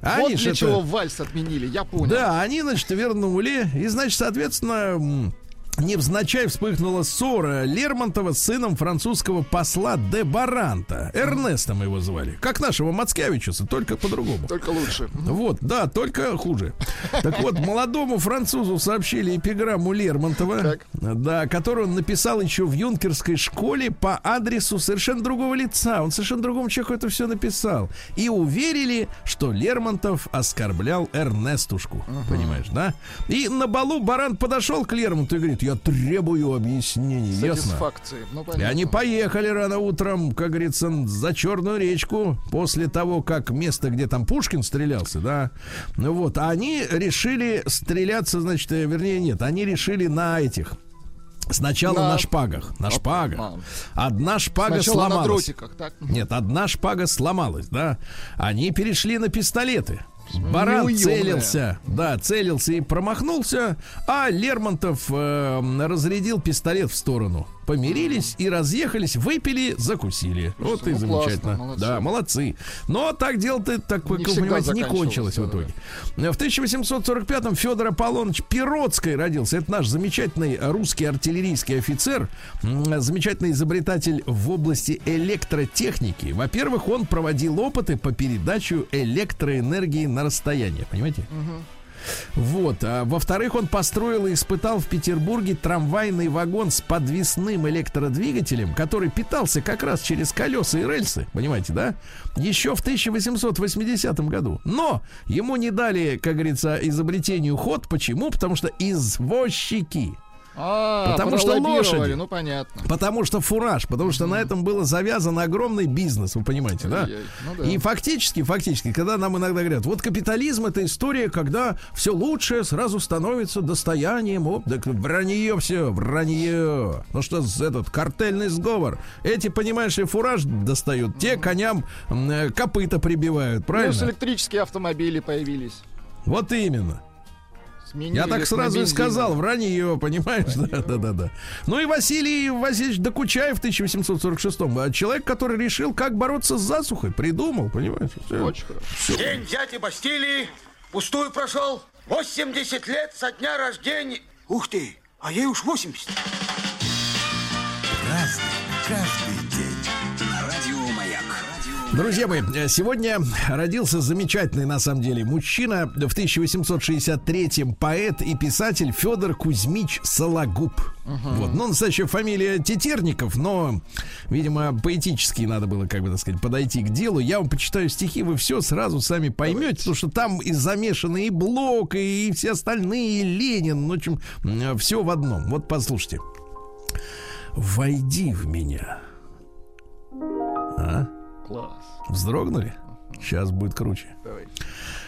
S2: А
S3: вот
S2: они
S3: для
S2: это-
S3: чего вальс отменили, я понял.
S2: Да, они, значит, вернули. И, значит, соответственно, невзначай вспыхнула ссора Лермонтова с сыном французского посла де Баранта. Эрнестом его звали. Как нашего Мацкевичуса, только по-другому.
S3: Только лучше.
S2: Вот, да, только хуже. Так вот, молодому французу сообщили эпиграмму Лермонтова,
S3: Так.
S2: да, которую он написал еще в юнкерской школе по адресу совершенно другого лица. Он совершенно другому человеку это все написал. И уверили, что Лермонтов оскорблял Эрнестушку. Понимаешь, да? И на балу Баран подошел к Лермонтову и говорит, я требую объяснений, ясно?
S3: Сатисфакции. Ну,
S2: И они поехали рано утром, как говорится, за Черную речку, после того, как место, где там Пушкин стрелялся, да, ну вот, а они решили стреляться, значит, э, вернее, нет, они решили на этих, сначала на,
S3: На-
S2: шпагах, на шпагах. Одна шпага
S3: Сначала на
S2: сломалась.
S3: дротиках, так?
S2: Нет, одна шпага сломалась, да. Они перешли на пистолеты. Баран
S3: Неуемная.
S2: целился, да, целился и промахнулся, а Лермонтов э, разрядил пистолет в сторону. Помирились и разъехались, выпили, закусили. Вот и
S3: ну,
S2: замечательно.
S3: классно, молодцы.
S2: Да, молодцы. Но так дело-то, так вы
S3: Не
S2: как вы понимаете, не кончилось в
S3: заканчивалось,
S2: итоге. В 1845-м Федор Аполлоныч Пиротский родился. Это наш замечательный русский артиллерийский офицер, замечательный изобретатель в области электротехники. Во-первых, он проводил опыты по передаче электроэнергии на расстояние, понимаете? Вот. А во-вторых, он построил и испытал в Петербурге трамвайный вагон с подвесным электродвигателем, который питался как раз через колеса и рельсы, понимаете, да? Еще в 1880 году. Но ему не дали, как говорится, изобретению ход. Почему? Потому что извозчики
S3: А,
S2: Потому что лошади.
S3: Ну, понятно.
S2: Потому что фураж, потому что на этом было завязан огромный бизнес, вы понимаете, да?
S3: Ну да.
S2: И фактически, фактически, когда нам иногда говорят, вот капитализм это история, когда все лучшее сразу становится достоянием, оп, так вранье все, вранье. Ну что этот картельный сговор? Эти, понимаешь ли, фураж достают, те коням э, копыта прибивают,
S3: Плюс
S2: правильно?
S3: электрические автомобили появились.
S2: Вот именно.
S3: Сменили
S2: Я так сразу и сказал, вранье, понимаешь? Да, да, да, да. Ну и Василий Васильевич Докучаев в 1846-м. а Человек, который решил, как бороться с засухой. Придумал, понимаешь? Всё.
S3: Очень хорошо.
S4: День дяди Бастилии пустую прошел. 80 лет со дня рождения. Ух ты, а ей уж 80.
S5: Разный,
S2: Друзья мои, сегодня родился замечательный, на самом деле, мужчина в 1863-м, поэт и писатель Федор Кузьмич Сологуб. Вот. Ну, настоящая фамилия Тетерников, но, видимо, поэтически надо было, как бы так сказать, подойти к делу. Я вам почитаю стихи, вы все сразу сами поймете, потому что там и замешаны и Блок, и все остальные, и Ленин, ну, в общем, все в одном. Вот послушайте. «Войди в меня».
S3: Класс.
S2: Вздрогнули? Сейчас будет круче.
S3: Давай.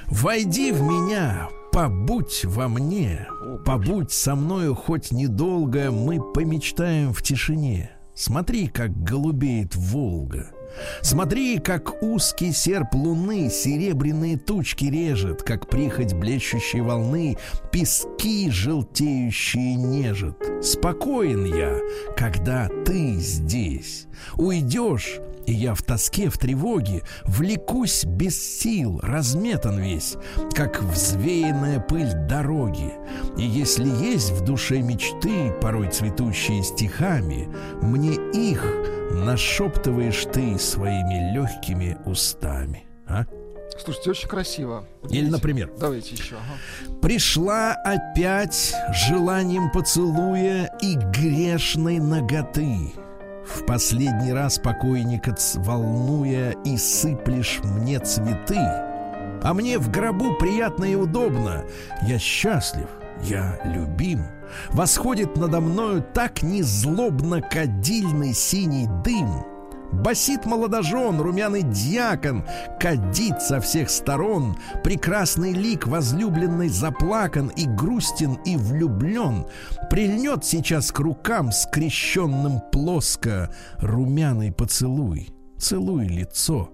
S2: Войди в меня, побудь во мне, побудь со мною хоть недолго, мы помечтаем в тишине. Смотри, как голубеет Волга. Смотри, как узкий серп луны серебряные тучки режет, как прихоть блещущей волны пески желтеющие нежет. Спокоен я, когда ты здесь. Уйдешь, и я в тоске, в тревоге Влекусь без сил, разметан весь Как взвеянная пыль дороги И если есть в душе мечты Порой цветущие стихами Мне их нашептываешь ты Своими легкими устами а?
S3: Слушайте, очень красиво.
S2: Или, например
S3: Давайте еще. ага.
S2: Пришла опять желанием поцелуя и грешной ноготы. В последний раз покойника волнуя и сыплешь мне цветы. А мне в гробу приятно и удобно. Я счастлив, я любим, Восходит надо мною так незлобно кадильный синий дым. Басит молодожен, румяный дьякон, кадит со всех сторон. Прекрасный лик возлюбленный заплакан и грустен и влюблен. Прильнет сейчас к рукам скрещенным плоско румяный поцелуй. Целуй лицо,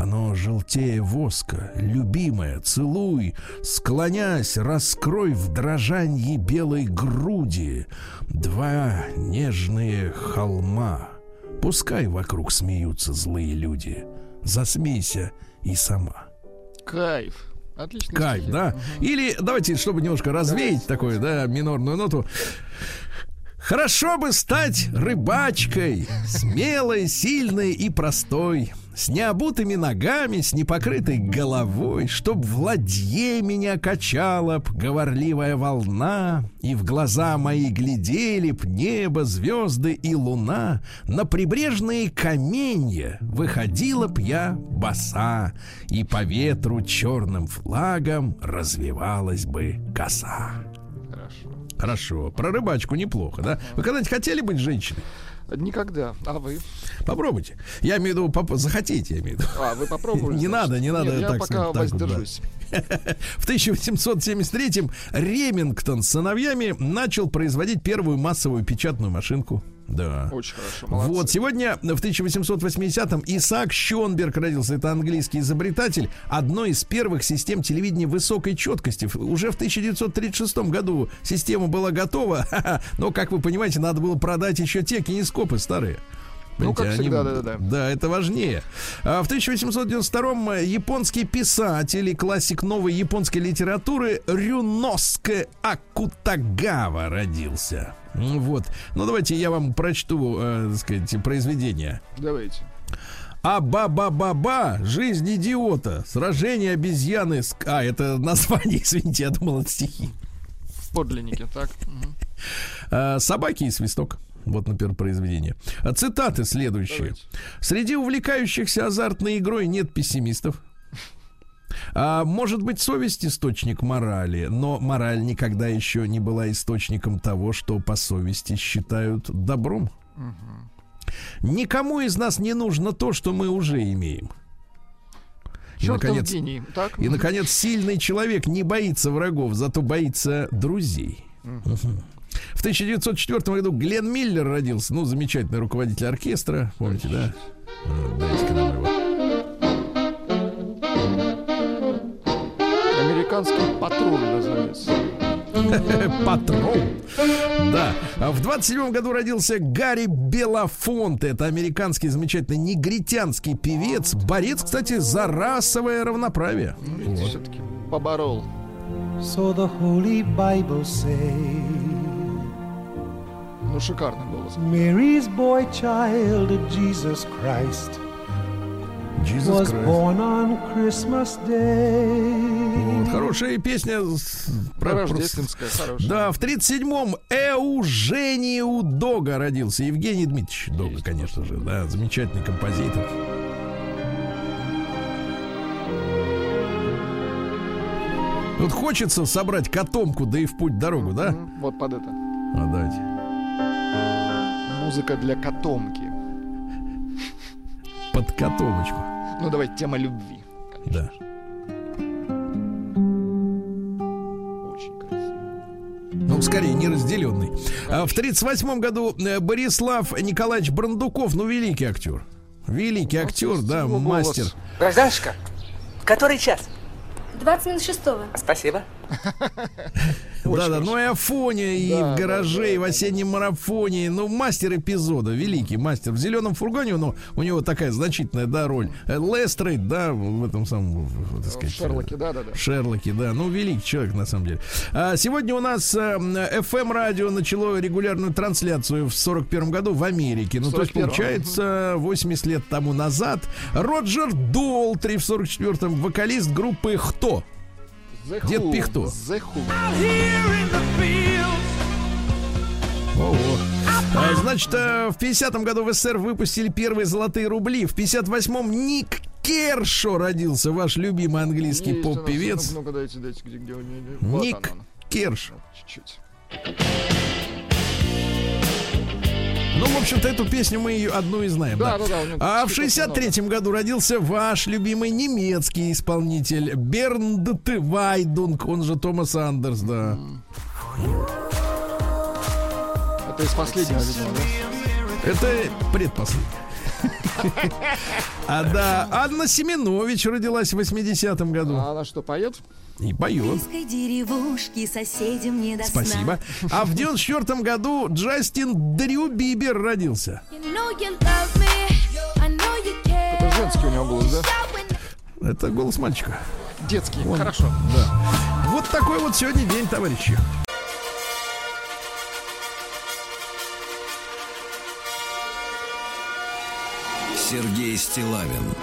S2: оно желтее воска, любимая, целуй, склонясь, раскрой в дрожанье белой груди два нежные холма. Пускай вокруг смеются злые люди, засмейся и сама.
S3: Кайф. Отлично.
S2: Кайф, да? Или давайте, чтобы немножко развеять такую, да, минорную ноту. Хорошо бы стать рыбачкой, смелой, сильной и простой, с необутыми ногами, с непокрытой головой, чтоб в ладье меня качала б говорливая волна, и в глаза мои глядели б небо, звезды и луна, на прибрежные каменья выходила б я боса, и по ветру черным флагом развивалась бы коса.
S3: Хорошо.
S2: Хорошо. Про рыбачку неплохо, да? Вы когда-нибудь хотели быть женщиной?
S3: Никогда. А вы?
S2: Попробуйте. Я имею в виду, поп- захотите, я имею в виду.
S3: А, вы попробовали? [LAUGHS]
S2: Не
S3: значит?
S2: надо, не надо
S3: Нет, я
S2: так
S3: пока
S2: сказать, так вот, да. В 1873-м Ремингтон с сыновьями начал производить первую массовую печатную машинку. Да.
S3: Очень хорошо, молодцы.
S2: Вот, сегодня в 1880-м Исаак Щенберг родился. Это английский изобретатель одной из первых систем телевидения высокой четкости. Уже в 1936 году система была готова, [LAUGHS] но, как вы понимаете, надо было продать еще те кинескопы старые.
S3: Ну, как всегда, да-да-да.
S2: Да, это важнее. А в 1892-м японский писатель и классик новой японской литературы Рюноске Акутагава родился. Вот. Ну, давайте я вам прочту, э, так сказать, произведение.
S3: Давайте.
S2: А ба-ба-ба-ба, жизнь идиота, сражение обезьяны с... А, это [LAUGHS] название, извините, я думал, это стихи.
S3: В подлиннике, так.
S2: А, собаки и свисток. Вот, например, произведение. А, Цитаты следующие.
S3: Давайте.
S2: Среди увлекающихся азартной игрой нет пессимистов. А может быть, совесть источник морали, но мораль никогда еще не была источником того, что по совести считают добром. Никому из нас не нужно то, что мы уже имеем. И,
S3: Чертов
S2: наконец,
S3: гений. Так.
S2: и, наконец, сильный человек не боится врагов, зато боится друзей. Мгм. В 1904 году Глен Миллер родился, ну, замечательный руководитель оркестра, помните, да? Вот, Дайте-ка нам его.
S3: Американский патруль называется. [LAUGHS]
S2: Патрон. Да. А в 27 году родился Гарри Белофонте. Это американский замечательный негритянский певец. Борец, кстати, за расовое равноправие.
S3: Видите, все-таки поборол.
S6: So the Holy Bible say
S3: Ну, шикарный голос.
S6: Mary's boy child, Jesus Christ,
S2: Jesus
S6: was
S2: Christ.
S6: born on Christmas Day.
S2: Вот, хорошая песня.
S3: Про
S2: про-
S3: рождественское, хорошее.
S2: Да, в 37-м Эужению Дога родился. Евгений Дмитриевич Дога, конечно же, да, замечательный композитор. Вот хочется собрать котомку, да и в путь дорогу, да?
S3: Вот под это.
S2: А, давайте.
S3: Музыка для котомки.
S2: Под котомочку.
S3: Ну, давай, тема любви. конечно.
S2: Да.
S3: Очень красиво.
S2: Ну, скорее, неразделенный. А в 38 году э, Борислав Николаевич Брандуков, ну, великий актер. Великий актер, да, мастер.
S7: Гражданушка, который час?
S8: 20 минут шестого.
S7: Спасибо.
S2: Да, да, ну и Афония, и
S3: Да,
S2: в гараже,
S3: да,
S2: и в
S3: да,
S2: осеннем марафоне. Ну, мастер эпизода, великий мастер. В зеленом фургоне, ну, у него такая значительная, да, роль. Э, Лестрейд, да, в этом самом, так сказать,
S3: Шерлоке, да-да-да.
S2: Шерлоке, да. Ну, великий человек, на самом деле. А, сегодня у нас FM-радио начало регулярную трансляцию в 41 году в Америке. Ну, то есть,
S3: 41-м.
S2: получается, 80 лет тому назад. Роджер Долтри в 44-м, вокалист группы «Хто».
S3: The
S2: Дед
S3: Who.
S2: Пихто.
S3: The Who.
S2: Ого. А, Значит, э, в 50-м году в СССР выпустили первые золотые рубли. В 58-м Ник Кершо родился, ваш любимый английский поп-певец.
S3: Ну, Ну-ка, дайте, дайте, где, где, где. Вот
S2: Ник
S3: он.
S2: Кершо.
S3: Вот, Чуть-чуть.
S2: Ну, в общем-то, эту песню мы ее одну и знаем.
S3: Да, да, да, него
S2: А в
S3: хитов
S2: 63-м году родился ваш любимый немецкий исполнитель Бернд Вайдунг, он же Томас Андерс, да.
S3: Это из последнего, видимо, да?
S2: Это предпоследний. [LAUGHS] А да, Анна Семенович родилась в 80-м году.
S3: А она что, поет?
S2: И поет.
S9: деревушки соседям не до.
S2: Спасибо. А в 94 году Джастин Дрю Бибер родился.
S3: Это женский у него голос, да?
S2: Это голос мальчика.
S3: Детский.
S2: Вон.
S3: Хорошо.
S2: Вот такой вот сегодня день, товарищи.
S1: Сергей Стилавин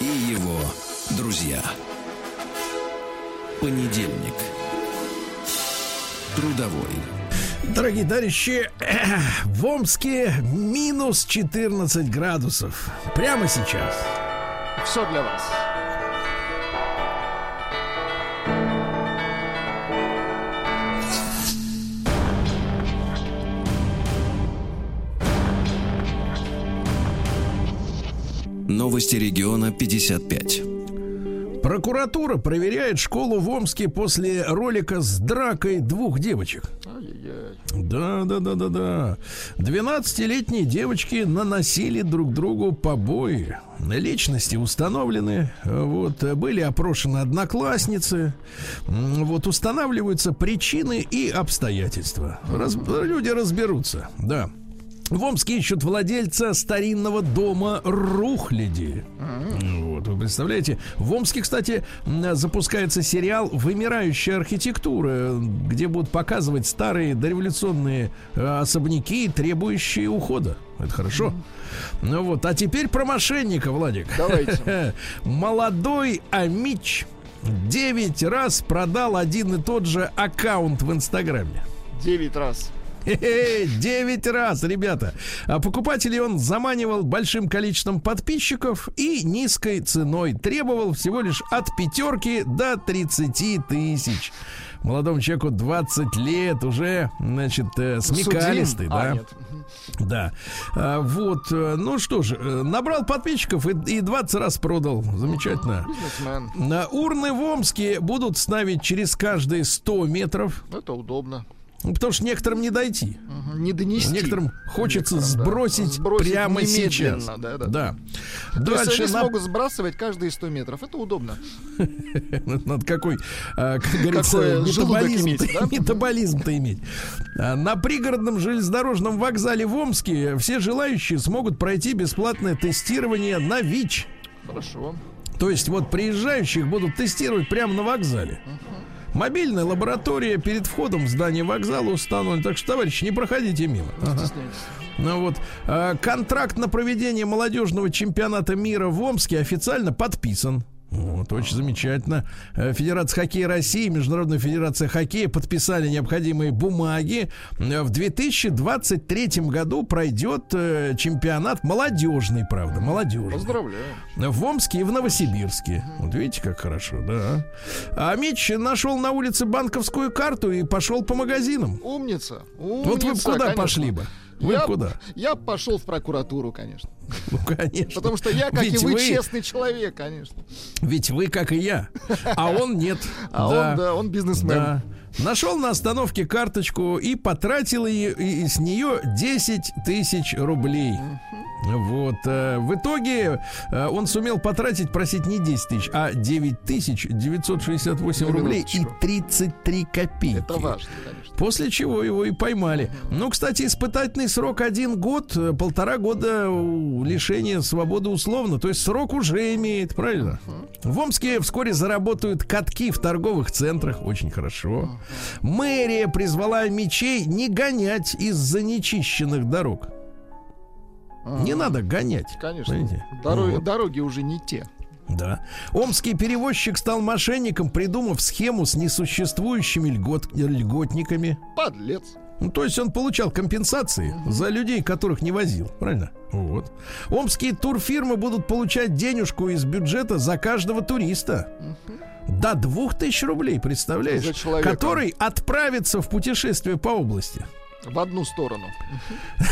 S1: и его друзья. Понедельник. Трудовой.
S2: Дорогие товарищи, [CLEARS THROAT] в Омске минус 14 градусов. Прямо сейчас.
S3: Все для вас.
S1: Новости региона 55.
S2: Прокуратура проверяет школу в Омске после ролика с дракой двух девочек. Да, да, да, да, да. 12-летние девочки наносили друг другу побои. Личности установлены. Вот, были опрошены одноклассницы. Вот, устанавливаются причины и обстоятельства. Раз- люди разберутся, да. В Омске ищут владельца старинного дома Рухляди. Вот, вы представляете? В Омске, кстати, запускается сериал «Вымирающая архитектура», где будут показывать старые дореволюционные э, особняки, требующие ухода. Это хорошо. Ну вот, а теперь про мошенника, Владик.
S3: Давайте. [LAUGHS]
S2: Молодой Амич 9 раз продал один и тот же аккаунт в Инстаграме.
S3: Девять раз. [LAUGHS]
S2: 9 раз, ребята. А покупателей он заманивал большим количеством подписчиков и низкой ценой. Требовал всего лишь от пятерки до 30 тысяч. Молодому человеку 20 лет, уже, значит, э, смекалистый,
S3: Судим? А,
S2: да.
S3: нет.
S2: Да. А, вот, э, ну что же, э, набрал подписчиков и, и 20 раз продал. Замечательно.
S3: Бизнесмен.
S2: На урны в Омске будут ставить через каждые 100 метров.
S3: Это удобно.
S2: Потому что некоторым не дойти.
S3: Мгм. Не донести.
S2: Некоторым хочется
S3: Некоторым, да.
S2: сбросить,
S3: Сбросить
S2: прямо сейчас.
S3: да, да.
S2: Да.
S3: То есть
S2: Дальше
S3: они
S2: на-
S3: смогут сбрасывать каждые 100 метров. Это удобно. [LAUGHS]
S2: над какой, а, как говорится,
S3: желудок
S2: метаболизм,
S3: иметь, [LAUGHS]
S2: метаболизм-то. А, На пригородном железнодорожном вокзале в Омске все желающие смогут пройти бесплатное тестирование на ВИЧ.
S3: Хорошо.
S2: То есть вот приезжающих будут тестировать прямо на вокзале. Мобильная лаборатория перед входом в здание вокзала установлена. Так что, товарищи, не проходите мимо. Ага. Ну вот, а, контракт на проведение молодежного чемпионата мира в Омске официально подписан. Вот, очень замечательно. Э, Федерация хоккея России, Международная федерация хоккея подписали необходимые бумаги. Э, В 2023 году пройдет э, чемпионат молодежный, правда, молодежный.
S3: Поздравляю.
S2: В Омске и в Новосибирске. Вот видите, как хорошо, да. А Мич нашел на улице банковскую карту и пошел по магазинам.
S3: Умница.
S2: Вот вы
S3: Умница,
S2: куда
S3: конечно.
S2: пошли бы? Вы
S3: я,
S2: куда?
S3: Я пошел в прокуратуру, конечно.
S2: Ну, конечно.
S3: Потому что я, как
S2: Ведь
S3: и вы,
S2: вы-
S3: честный человек, конечно.
S2: Ведь вы, как и я. А он нет. [LAUGHS]
S3: А он, да, он бизнесмен.
S2: Да. Нашел на остановке карточку и потратил ее, и с нее 10 тысяч рублей. Вот. э, В итоге э, он сумел потратить, просить не 10 тысяч, а 9 тысяч 968
S3: На
S2: рублей и
S3: минуточку.
S2: 33 копейки.
S3: Это важно, конечно.
S2: После чего его и поймали. Ну, кстати, испытательный срок один год, э, полтора года лишения свободы условно. То есть срок уже имеет, правильно? В Омске вскоре заработают катки в торговых центрах. Очень хорошо. Мэрия призвала мечей не гонять из-за нечищенных дорог. Не надо гонять.
S3: Конечно.
S2: понимаете?
S3: Дороги,
S2: Вот.
S3: дороги уже не те.
S2: Да. Омский перевозчик стал мошенником, придумав схему с несуществующими льгот, льготниками.
S3: Подлец.
S2: Ну, то есть он получал компенсации за людей, которых не возил, правильно? Вот. Омские турфирмы будут получать денежку из бюджета за каждого туриста. до 2000 рублей, представляешь? Который отправится в путешествие по области.
S3: В одну сторону.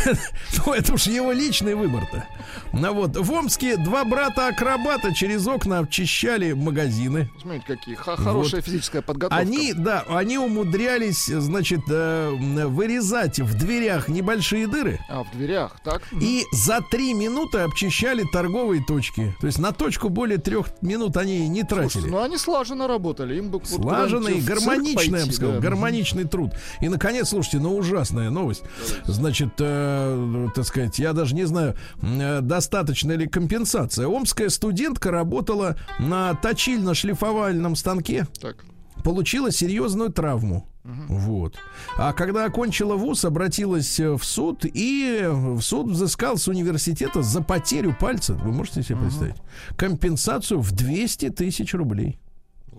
S3: [LAUGHS]
S2: Ну, это уж его личный выбор-то. Ну вот, в Омске два брата-акробата через окна обчищали магазины.
S3: Смотрите, какие хорошая физическая подготовка.
S2: Они, да, они умудрялись, значит, э, вырезать в дверях небольшие дыры.
S3: А, в дверях, так?
S2: И за три минуты обчищали торговые точки. То есть на точку более трех минут они не тратили.
S3: Ну они слаженно работали. Им бы
S2: Слаженный, гармоничный, я бы сказал, гармоничный труд. И, наконец, слушайте, ну, ужасная новость. Значит, э, так сказать, я даже не знаю, э, достаточно ли компенсация. Омская студентка работала на точильно-шлифовальном станке,
S3: Так.
S2: получила серьезную травму. Вот. А когда окончила вуз, обратилась э, в суд, и в суд взыскал с университета за потерю пальца. Вы можете себе представить? Компенсацию в 200 тысяч рублей.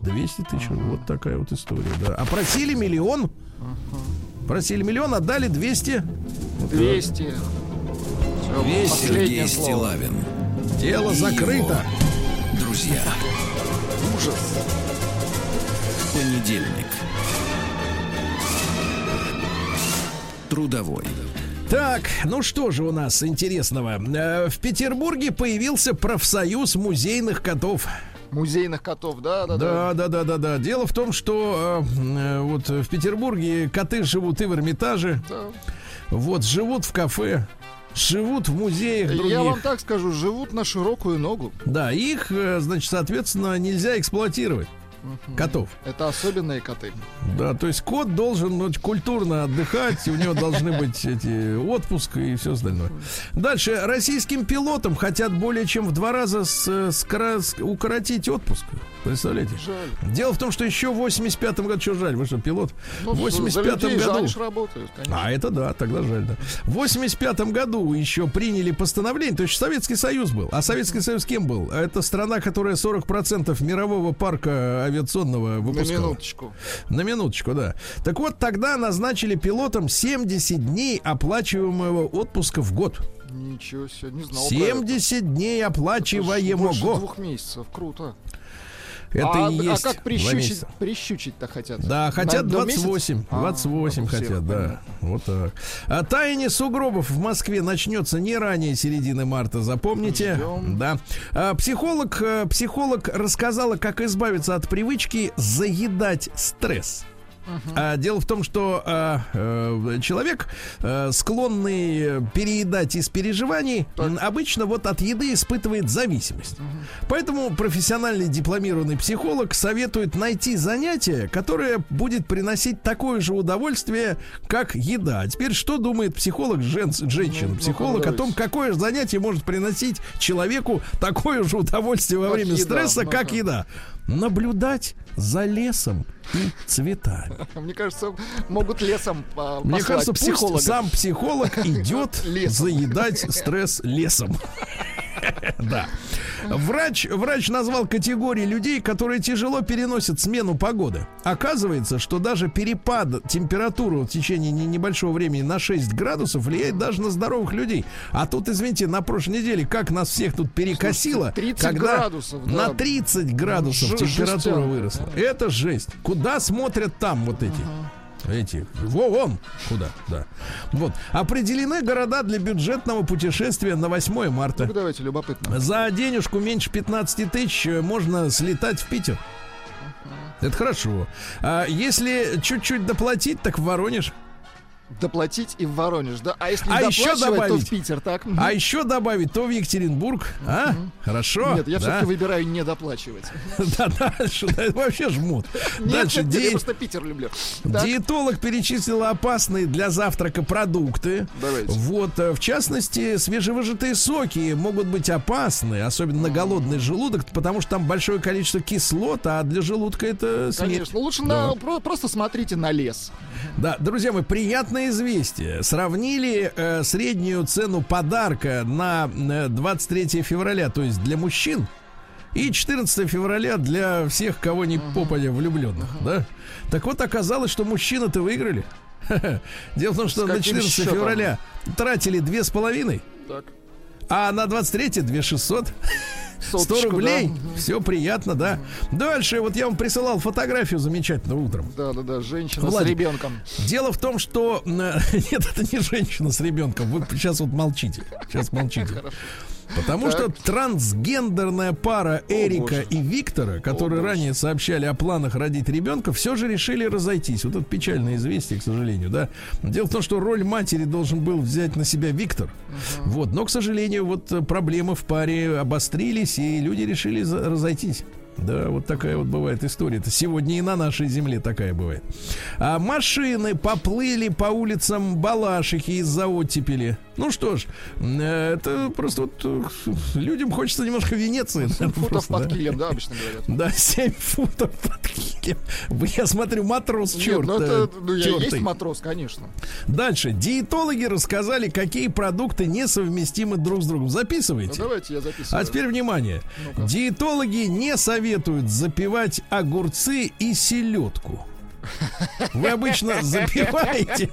S2: 200 тысяч. Вот такая вот история, да. А просили миллион. Просили миллион, отдали 200.
S3: 200. Всё,
S2: 200.
S3: последнее
S1: Сергей. Стилавин
S2: Дело
S1: И
S2: закрыто.
S1: его Друзья.
S3: Ужас.
S1: Понедельник. Трудовой.
S2: Так, ну что же у нас интересного? Э, В Петербурге появился профсоюз музейных котов.
S3: Музейных котов, да, да,
S2: Да, да, да, да, да. Дело в том, что э, э, вот в Петербурге коты живут и в Эрмитаже,
S3: Да.
S2: вот живут в кафе, живут в музеях других.
S3: Я вам так скажу, живут на широкую ногу.
S2: Да, их, э, значит, соответственно, нельзя эксплуатировать. Котов.
S3: Это особенные коты.
S2: Да, то есть кот должен ну, культурно отдыхать, у него должны быть эти отпуск и все остальное. Дальше. Российским пилотам хотят более чем в два раза с- скоро- укоротить отпуск. Представляете?
S3: Жаль.
S2: Дело в том, что еще в 85-м году, что жаль, вы что, пилот?
S3: Ну,
S2: в
S3: за
S2: 85
S3: людей
S2: году...
S3: жаль, ж работают, конечно.
S2: А, это да, тогда жаль, да. В 85 году еще приняли постановление, то есть Советский Союз был. А Советский Союз кем был? Это страна, которая 40% мирового парка авиационного
S3: На
S2: выпускала.
S3: минуточку.
S2: На минуточку, да. Так вот, тогда назначили пилотам 70 дней оплачиваемого отпуска в год.
S3: Ничего себе, не знал про это.
S2: 70 дней
S3: Это
S2: оплачиваемого.
S3: Больше двух месяцев, круто.
S2: Это
S3: а,
S2: и
S3: а
S2: есть
S3: как
S2: два
S3: прищучить, прищучить-то хотят?
S2: Да,
S3: На
S2: хотят
S3: месяце?
S2: 28.
S3: А,
S2: 28
S3: как у всех,
S2: хотят, да.
S3: понятно.
S2: Вот так. А таяние сугробов в Москве начнется не ранее середины марта, запомните.
S3: Ждем.
S2: Да. А, психолог, э, психолог рассказала, как избавиться от привычки заедать стресс. А, дело в том, что а, э, человек, э, склонный переедать из переживаний, м, обычно вот от еды испытывает зависимость. Поэтому профессиональный дипломированный психолог советует найти занятие, которое будет приносить такое же удовольствие, как еда. А теперь что думает психолог, жен, женщина,
S3: Ну,
S2: психолог о том, какое же занятие может приносить человеку такое же удовольствие во
S3: Как
S2: время
S3: еда,
S2: стресса,
S3: ну-ка.
S2: как еда? Наблюдать за лесом и цветами. [LAUGHS]
S3: Мне кажется, могут лесом а,
S2: Мне
S3: послать
S2: кажется,
S3: психолога.
S2: пусть сам психолог идет [LAUGHS] заедать стресс лесом. [LAUGHS] Да. Врач, врач назвал категории людей, которые тяжело переносят смену погоды. Оказывается, что даже перепад температуры в течение не- небольшого времени на 6 градусов влияет даже на здоровых людей. А тут, извините, на прошлой неделе, как нас всех тут перекосило,
S3: Слушайте, 30
S2: когда
S3: градусов, да.
S2: на 30 градусов
S3: Ж-
S2: температура
S3: жестянка,
S2: выросла. Это жесть. Куда смотрят там вот эти? Эти. Во, вон. Куда? Да. Вот. Определены города для бюджетного путешествия на 8 марта.
S3: Ну, давайте, любопытно.
S2: За денежку меньше 15 тысяч э, можно слетать в Питер. Это хорошо. А если чуть-чуть доплатить, так в Воронеж.
S3: Доплатить и в Воронеж, да? А если не
S2: А еще
S3: доплачивать, то
S2: добавить.
S3: в Питер, так?
S2: А еще добавить, то в Екатеринбург. А? Хорошо.
S3: Нет, я
S2: Да.
S3: все-таки выбираю не доплачивать. [LAUGHS]
S2: Да, дальше. вообще жмут. Дальше.
S3: я просто Питер люблю.
S2: Диетолог перечислил опасные для завтрака продукты. Вот, э, в частности, свежевыжатые соки могут быть опасны, особенно на голодный желудок, потому что там большое количество кислот, а для желудка это смерть.
S3: Конечно, лучше просто смотрите на лес.
S2: Да, друзья мои, приятное известие. Сравнили э, среднюю цену подарка на э, 23 февраля, то есть для мужчин, и 14 февраля для всех, кого не попали влюбленных, да? Так вот, оказалось, что мужчины-то выиграли. [LAUGHS] Дело в том, что на 14 февраля тратили 2,5,
S3: так.
S2: а на 23 2600. Соточку, 100 рублей.
S3: Да.
S2: Все приятно, да. Дальше вот я вам присылал фотографию замечательную утром.
S3: Да, да, да, женщина
S2: Владик, с
S3: ребенком.
S2: Дело в том, что... Э, [LAUGHS] нет, это не женщина с ребенком. Вы сейчас вот молчите. Сейчас молчите. Потому что трансгендерная пара Эрика и Виктора, которые ранее сообщали о планах родить ребенка, все же решили разойтись. Вот это печальное известие, к сожалению, да. Дело в том, что роль матери должен был взять на себя Виктор. Вот, но, к сожалению, вот э, проблемы в паре обострились, и люди решили разойтись. Да, вот такая вот бывает история. Это сегодня и на нашей земле такая бывает. А машины поплыли по улицам Балашихи из-за оттепели. Ну что ж, э, это просто вот э, людям хочется немножко Венеции.
S3: Футов
S2: Просто,
S3: под
S2: да.
S3: килем, да, обычно говорят.
S2: Да, 7 футов под килем. Я смотрю, матрос
S3: Нет,
S2: черт.
S3: ну это, ну, я есть матрос, конечно.
S2: Дальше. Диетологи рассказали, какие продукты несовместимы друг с другом.
S3: Ну,
S2: Записывайте.
S3: давайте я записываю.
S2: А теперь внимание.
S3: Ну-ка.
S2: Диетологи не советуют запивать огурцы и селедку. Вы обычно запиваете.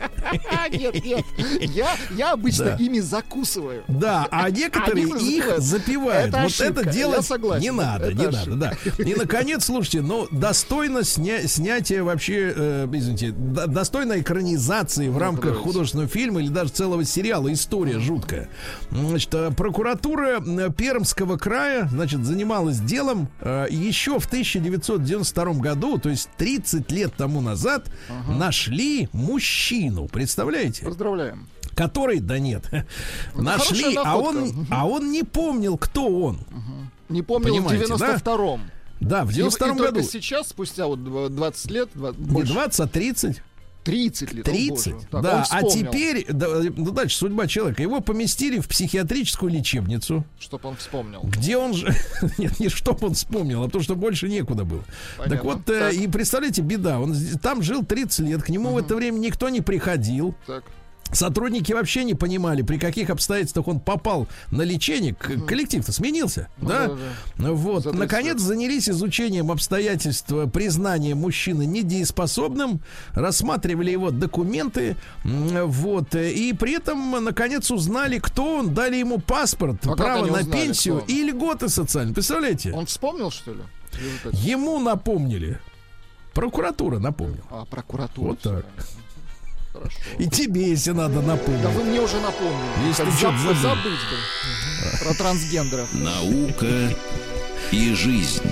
S3: А, нет, нет. Я, я обычно
S2: Да.
S3: ими закусываю.
S2: Да, а некоторые
S3: Они
S2: их
S3: запивают. Это
S2: вот
S3: ошибка,
S2: это делать не надо,
S3: это
S2: не
S3: ошибка.
S2: надо, да. И наконец, слушайте, ну достойно сня- снятия вообще, э, извините, до- достойно экранизации в рамках
S3: давайте.
S2: художественного фильма или даже целого сериала. История жуткая. Значит, э, прокуратура э, Пермского края, значит, занималась делом э, еще в 1992 году, то есть 30 лет тому назад, нашли мужчину. Представляете?
S3: Поздравляем.
S2: который, да нет, [LAUGHS] нашли,
S3: хорошая
S2: а он, а он не помнил, кто он.
S3: Не помнил
S2: Понимаете,
S3: в 92-м.
S2: Да, в
S3: И,
S2: 92
S3: и только
S2: году.
S3: сейчас, спустя вот дв- 20 лет, два-
S2: Не
S3: больше,
S2: 20, а 30.
S3: 30 лет. о,
S2: 30.
S3: боже. Так,
S2: да, а теперь, да, ну дальше судьба человека. Его поместили в психиатрическую лечебницу,
S3: Чтоб он вспомнил.
S2: где он же... [LAUGHS] Нет, не чтоб он вспомнил, а то, что больше некуда было. Так
S3: Понятно.
S2: вот, э,
S3: Так.
S2: и представляете, беда. Он там жил 30 лет, к нему в это время никто не приходил.
S3: Так.
S2: Сотрудники вообще не понимали, при каких обстоятельствах он попал на лечение. Коллектив-то сменился, да?
S3: да-да.
S2: Ну Вот.
S3: За 30
S2: Наконец занялись изучением обстоятельств признания мужчины недееспособным, рассматривали его документы, вот. И при этом, наконец, узнали, кто он, дали ему паспорт,
S3: А
S2: право на
S3: узнали,
S2: пенсию и льготы социальные. Представляете?
S3: Он вспомнил, что ли?
S2: Ему напомнили. Прокуратура напомнила.
S3: А, прокуратура.
S2: Вот так.
S3: понятно. Хорошо.
S2: И тебе, если надо, напомнить.
S3: Да вы мне уже напомнили.
S2: Если
S3: заб-
S2: забыл.
S3: забыть бы. Про трансгендеров.
S1: Наука и жизнь.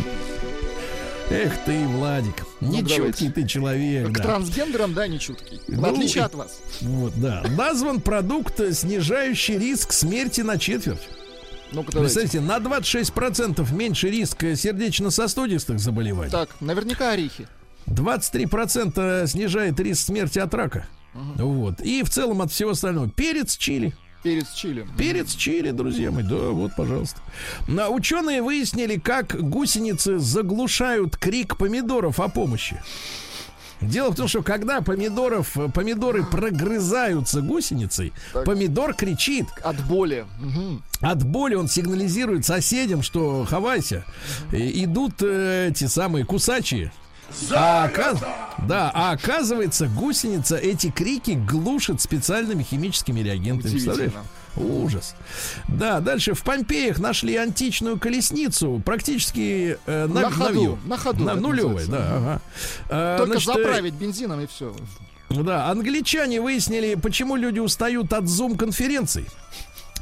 S2: Эх ты, Владик, нечуткий
S3: Ну, давайте.
S2: ты человек.
S3: К
S2: да.
S3: трансгендерам, да, не чуткий. В
S2: Ну,
S3: отличие
S2: и-
S3: от вас.
S2: Вот, да. Назван продукт, э, снижающий риск смерти на четверть.
S3: Ну-ка, давайте.
S2: Представьте, на 26% меньше риск сердечно-сосудистых заболеваний.
S3: Так, наверняка орехи.
S2: 23% снижает риск смерти от рака. Вот. И в целом от всего остального. Перец чили.
S3: Перец чили.
S2: Перец чили, друзья мои. Да, вот, пожалуйста. На ученые выяснили, как гусеницы заглушают крик помидоров о помощи. Дело в том, что когда помидоров, помидоры прогрызаются гусеницей,
S3: Так.
S2: помидор кричит.
S3: От боли. Мгм.
S2: От боли он сигнализирует соседям, что хавайся. И идут э, эти самые кусачие. А оказ- Да, а оказывается, гусеница эти крики глушит специальными химическими реагентами. Представляешь? Ужас. Да, дальше в Помпеях нашли античную колесницу, практически э, на,
S3: На ходу,
S2: навью.
S3: на ходу это
S2: нулевой, да. Ага. Э,
S3: Только
S2: значит, э,
S3: заправить бензином и все.
S2: да, англичане выяснили, почему люди устают от зум-конференций.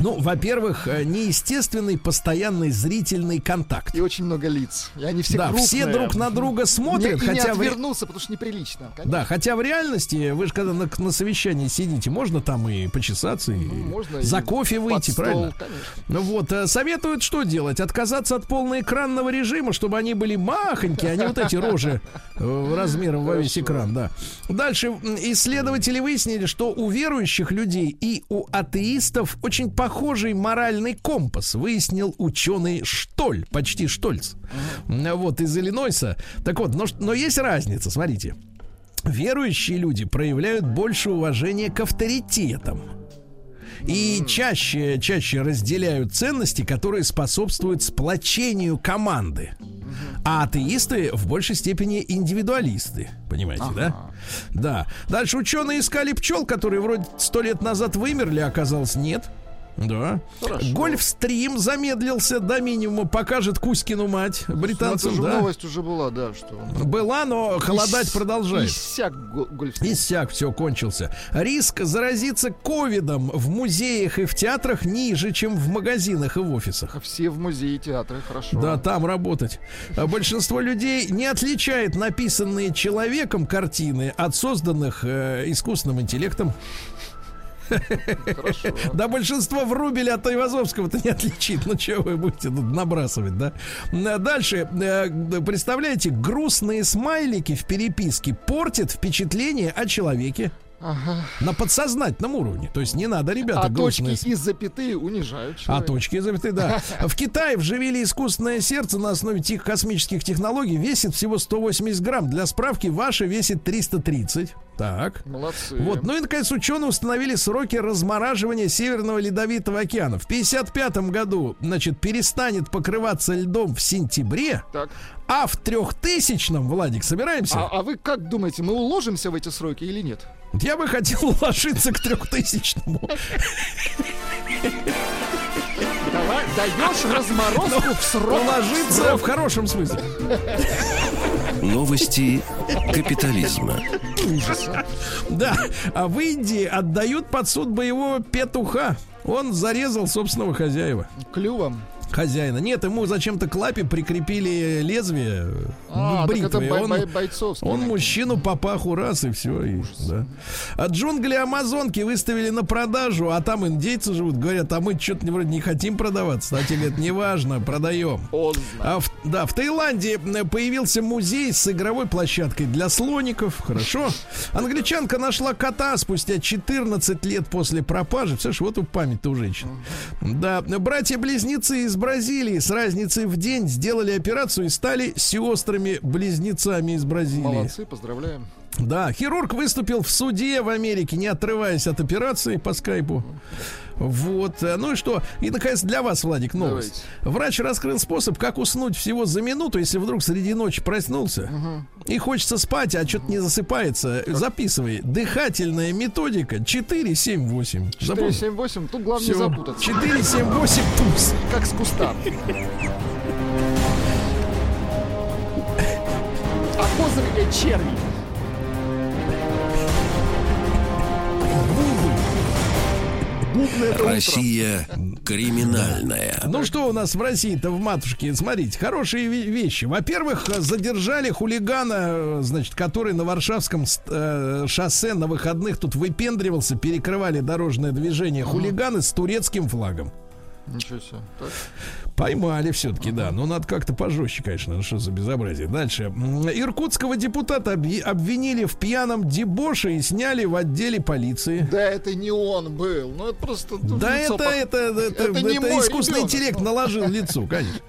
S2: Ну, во-первых, э, неестественный постоянный зрительный контакт.
S3: И очень много лиц. И они все
S2: да,
S3: крупные.
S2: все друг на друга смотрят,
S3: Не- и не
S2: хотя в ре-
S3: отвернуться, потому что неприлично. конечно.
S2: Да, хотя в реальности, вы же когда на, на совещании сидите, можно там и почесаться, и
S3: можно
S2: за
S3: и
S2: кофе выйти,
S3: стол,
S2: правильно? Ну вот, э, советуют что делать? Отказаться от полноэкранного режима, чтобы они были махонькие, а не вот эти рожи э, размером во весь экран, да. Дальше исследователи выяснили, что у верующих людей и у атеистов очень похожий моральный компас, выяснил ученый Штоль, почти Штольц, вот из Иллинойса. Так вот, но, но есть разница, смотрите. Верующие люди проявляют больше уважения к авторитетам. И чаще, чаще разделяют ценности, которые способствуют сплочению команды. А атеисты в большей степени индивидуалисты. Понимаете, да? Да. Дальше ученые искали пчел, которые вроде сто лет назад вымерли, а оказалось нет. Да.
S3: Хорошо.
S2: Гольфстрим замедлился до минимума, покажет Кузькину мать британцам,
S3: Ну, это же
S2: да.
S3: новость уже была, да, что
S2: Была, но холодать
S3: Ис-
S2: продолжает.
S3: Иссяк го- гольфстрим.
S2: Иссяк, все, кончился. Риск заразиться ковидом в музеях и в театрах ниже, чем в магазинах и в офисах.
S3: Все в музее и театры, хорошо.
S2: Да, там работать. Большинство людей не отличает написанные человеком картины от созданных э, искусственным интеллектом.
S3: Хорошо.
S2: Да большинство Врубеля от Айвазовского-то не отличит. Ну, что вы будете тут набрасывать, да? Э, Дальше. э, Представляете, грустные смайлики в переписке портят впечатление о человеке
S3: Ага.
S2: на подсознательном уровне. То есть не надо, ребята,
S3: А точки
S2: грустные
S3: и запятые унижают
S2: а
S3: человека.
S2: точки запятые, да. [LAUGHS] В Китае вживили искусственное сердце на основе тех космических технологий. Весит всего 180 грамм. Для справки, ваше весит 330. Так.
S3: Молодцы.
S2: Вот, ну и наконец ученые установили сроки размораживания Северного Ледовитого океана. В 55 году, значит, перестанет покрываться льдом в сентябре,
S3: Так.
S2: А в 3000-м, Владик, собираемся?
S3: А, а вы как думаете, мы уложимся в эти сроки или нет?
S2: Я бы хотел [LAUGHS] уложиться к 3000-му.
S3: Давай, даешь разморозку в срок.
S2: Уложиться в хорошем смысле.
S1: Новости капитализма.
S3: ужаса.
S2: Да, а в Индии отдают под суд боевого петуха. Он зарезал собственного хозяева.
S3: Клювом.
S2: Хозяина. Нет, ему зачем-то к лапе прикрепили лезвие
S3: А, так это
S2: бритвой.
S3: бой-
S2: Он,
S3: бой- бойцовский.
S2: он мужчину по паху раз и все. И, да. А джунгли Амазонки выставили на продажу, а там индейцы живут. Говорят, а мы что-то вроде не хотим продаваться. А те говорят, неважно, продаем. А в, да, в Таиланде появился музей с игровой площадкой для слоников. Хорошо. Англичанка нашла кота спустя 14 лет после пропажи. Слышь, вот у память-то у женщин. Да, братья-близнецы из Бразилии с разницей в день сделали операцию и стали сестрами-близнецами из Бразилии.
S3: Молодцы, поздравляем.
S2: Да, хирург выступил в суде в Америке, не отрываясь от операции по скайпу. Вот. Ну и что? И, наконец, для вас, Владик, новость. Врач раскрыл способ, как уснуть всего за минуту, если вдруг среди ночи проснулся. И хочется спать, а что-то не засыпается. Записывай. Дыхательная методика 4-7-8.
S3: 478, тут главное не запутаться.
S2: 4-7-8 туз.
S3: Как с куста. [LAUGHS] А козырь черви.
S1: Россия криминальная.
S2: Ну что у нас в России-то в матушке? Смотрите, хорошие ве- вещи. Во-первых, задержали хулигана, значит, который на Варшавском э, шоссе на выходных тут выпендривался, перекрывали дорожное движение. Хулиганы с турецким флагом.
S3: Ничего себе. Так.
S2: Поймали все-таки, да. Но надо как-то пожестче, конечно. Ну что за безобразие. Дальше. Иркутского депутата обви- обвинили в пьяном дебоше и сняли в отделе полиции.
S3: Да это не он был. Ну это просто... ну,
S2: Да это,
S3: пох-
S2: это, это,
S3: Это не
S2: это
S3: мой
S2: искусственный
S3: ребенок.
S2: интеллект наложил [LAUGHS] лицу, конечно.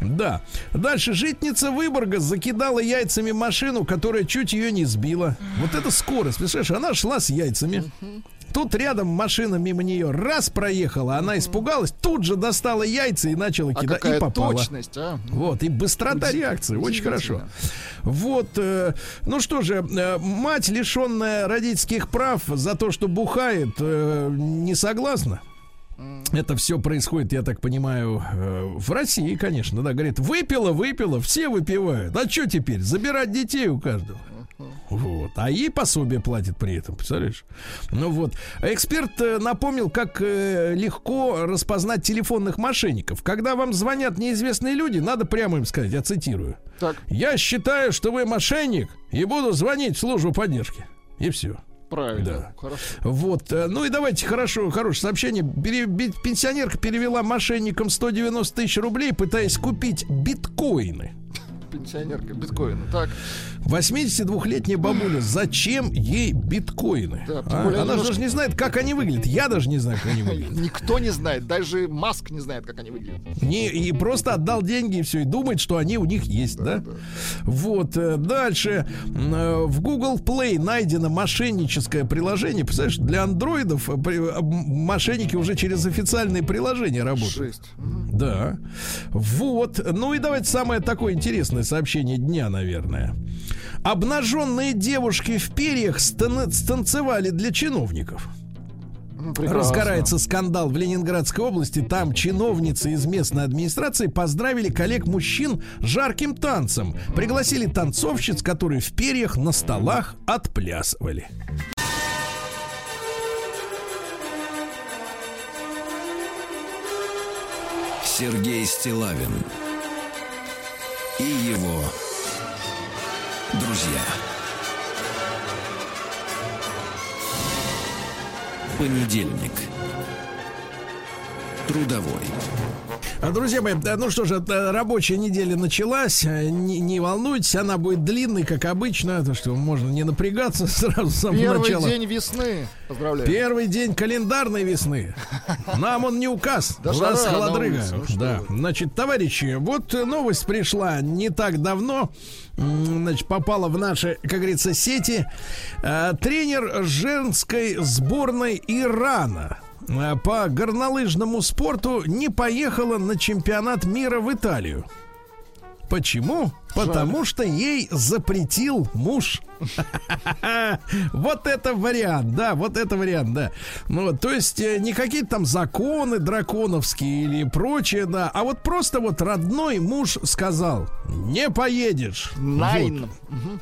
S2: Да. Дальше. Житница Выборга закидала яйцами машину, которая чуть ее не сбила. Вот это скорость. Представляешь, она шла с яйцами. Тут рядом машина мимо нее раз проехала, она испугалась, тут же достала яйца и начала
S3: А
S2: кидать. И попала.
S3: точность, а?
S2: Вот, и быстрота реакции, очень хорошо. Вот, э, ну что же, э, мать, лишенная родительских прав за то, что бухает, э, не согласна. Это все происходит, я так понимаю, э, в России, конечно, да, говорит, выпила, выпила, все выпивают. А что теперь? Забирать детей у каждого. Вот. А ей пособие платит при этом, представляешь? Ну вот. Эксперт э, напомнил, как э, легко распознать телефонных мошенников. Когда вам звонят неизвестные люди, надо прямо им сказать, я цитирую.
S3: Так,
S2: Я считаю, что вы мошенник и буду звонить в службу поддержки. И все.
S3: правильно.
S2: Да.
S3: Хорошо.
S2: Вот. э, Ну и давайте хорошо, хорошее сообщение. Пенсионерка перевела мошенникам 190 тысяч рублей, пытаясь купить биткоины.
S3: Пенсионерка биткоина. Так,
S2: 82-летняя бабуля, зачем ей биткоины?
S3: Да,
S2: А? Она же
S3: немножко-
S2: даже не знает, как они выглядят. Я даже не знаю, как они выглядят.
S3: никто не знает, даже Маск не знает, как они выглядят.
S2: Не, и просто отдал деньги и все, и думает, что они у них есть, да? Вот, э, дальше. Э, В Google Play найдено мошенническое приложение. Представляешь, для андроидов э, мошенники уже через официальные приложения работают.
S3: Жесть. Мгм.
S2: Да. Вот. Ну и давайте самое такое интересное сообщение дня, наверное. Обнаженные девушки в перьях стан- станцевали для чиновников.
S3: прекрасно.
S2: разгорается скандал в Ленинградской области. Там чиновницы из местной администрации поздравили коллег-мужчин жарким танцем. Пригласили танцовщиц, которые в перьях на столах отплясывали.
S1: Сергей Стилавин и его друзья. Понедельник. Трудовой.
S2: А, Друзья мои, ну что же, рабочая неделя началась. Э, Не, не волнуйтесь, она будет длинной, как обычно. То, что можно не напрягаться [LAUGHS] сразу с самого
S3: Первый
S2: начала.
S3: день весны. Поздравляю.
S2: Первый день календарной весны. Нам он не указ. [LAUGHS]
S3: Да
S2: У нас холодрыга.
S3: улице, ну
S2: да.
S3: вы.
S2: Значит, товарищи, вот новость пришла не так давно. Значит, попала в наши, как говорится, сети. Э, Тренер женской сборной Ирана по горнолыжному спорту не поехала на чемпионат мира в Италию. Почему? Потому что ей запретил муж. [LAUGHS] Вот это вариант, да, вот это вариант, да. Ну, то есть э, не какие-то там законы драконовские или прочее, да, а вот просто вот родной муж сказал, не поедешь.
S3: Найн.
S2: Вот.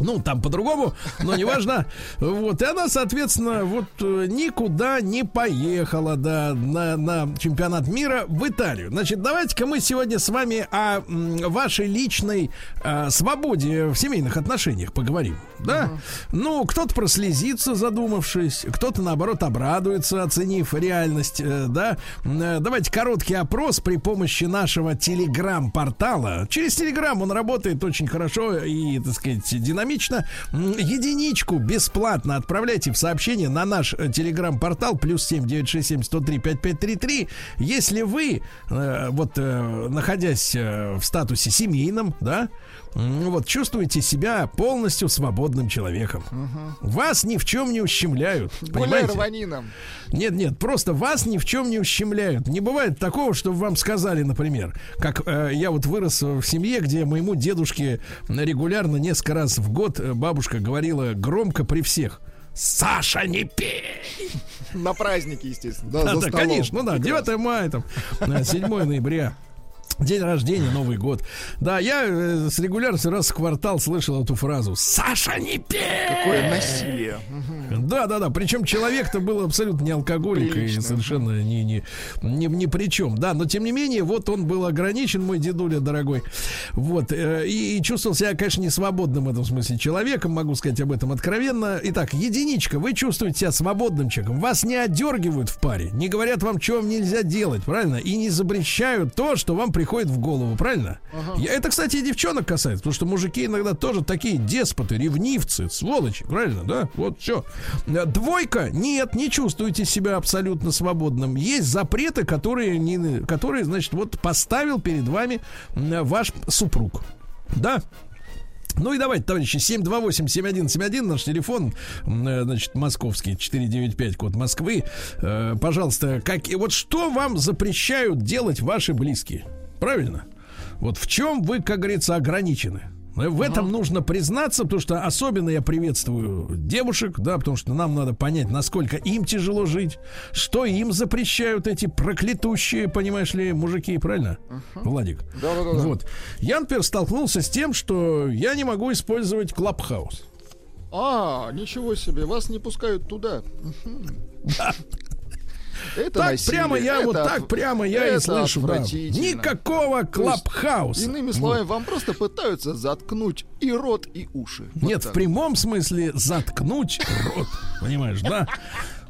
S2: Ну, там по-другому, но неважно. Вот, и она, соответственно, вот э, никуда не поехала, да, на, на чемпионат мира в Италию. Значит, давайте-ка мы сегодня с вами о вашей личной э, свободе в семейных отношениях поговорим, да? Ну, кто-то прослезится, задумавшись, кто-то, наоборот, обрадуется, оценив реальность, э, да? Э, Давайте короткий опрос при помощи нашего телеграм-портала. Через телеграм он работает очень хорошо и, так сказать, динамично. Единичку бесплатно отправляйте в сообщение на наш э, телеграм-портал плюс семь девять шесть семь сто три пять пять три три. Если вы, вот, находясь в статусе семейном, да, вот, чувствуете себя полностью свободным человеком. Вас ни в чем не ущемляют. Понимаете?
S3: рванином.
S2: Нет, нет, просто вас ни в чем не ущемляют. Не бывает такого, чтобы вам сказали, например, как э, я вот вырос в семье, где моему дедушке регулярно несколько раз в год э, бабушка говорила громко при всех. Саша, не пей!
S3: На праздники, естественно.
S2: Да, да, конечно, ну да, 9 мая, там, э, 7 ноября. День рождения, Новый год. Да, я э, с регулярностью раз в квартал слышал эту фразу «Саша, не пей!»
S3: Какое насилие.
S2: Да, да, да. Причем человек-то был абсолютно не алкоголик и совершенно ни, ни, ни, ни при чем. Да, но тем не менее, вот он был ограничен, мой дедуля дорогой. Вот. э, И, и чувствовал себя, конечно, не свободным в этом смысле человеком, могу сказать об этом откровенно. Итак, единичка, вы чувствуете себя свободным человеком. Вас не отдергивают в паре, не говорят вам, что вам нельзя делать, правильно? И не запрещают то, что вам приходит в голову, правильно? Я- Это, кстати, и девчонок касается, потому что мужики иногда тоже такие деспоты, ревнивцы, сволочи, правильно, да? Вот все. Двойка, нет, не чувствуете себя абсолютно свободным. Есть запреты, которые, не, которые значит, вот поставил перед вами ваш супруг. Да? Ну и давайте, товарищи, 728-7171, наш телефон, э, значит, московский, 495, код Москвы. Э, пожалуйста, как, вот что вам запрещают делать ваши близкие? Правильно? Вот в чем вы, как говорится, ограничены? Э, В этом нужно признаться, потому что особенно я приветствую девушек, да, потому что нам надо понять, насколько им тяжело жить, что им запрещают эти проклятущие, понимаешь ли, мужики, правильно, Владик?
S3: Да-да-да.
S2: Вот. Я, например, столкнулся с тем, что я не могу использовать Клабхаус.
S3: А, ничего себе, вас не пускают туда. Мгм. [LAUGHS] Это
S2: Так
S3: насилие,
S2: прямо я, вот
S3: это
S2: так
S3: от-
S2: прямо я и слышу. да. Никакого Клабхауса.
S3: Иными словами, вам просто пытаются заткнуть и рот, и уши. Вот
S2: Нет, в
S3: так.
S2: прямом смысле заткнуть рот. Понимаешь, да?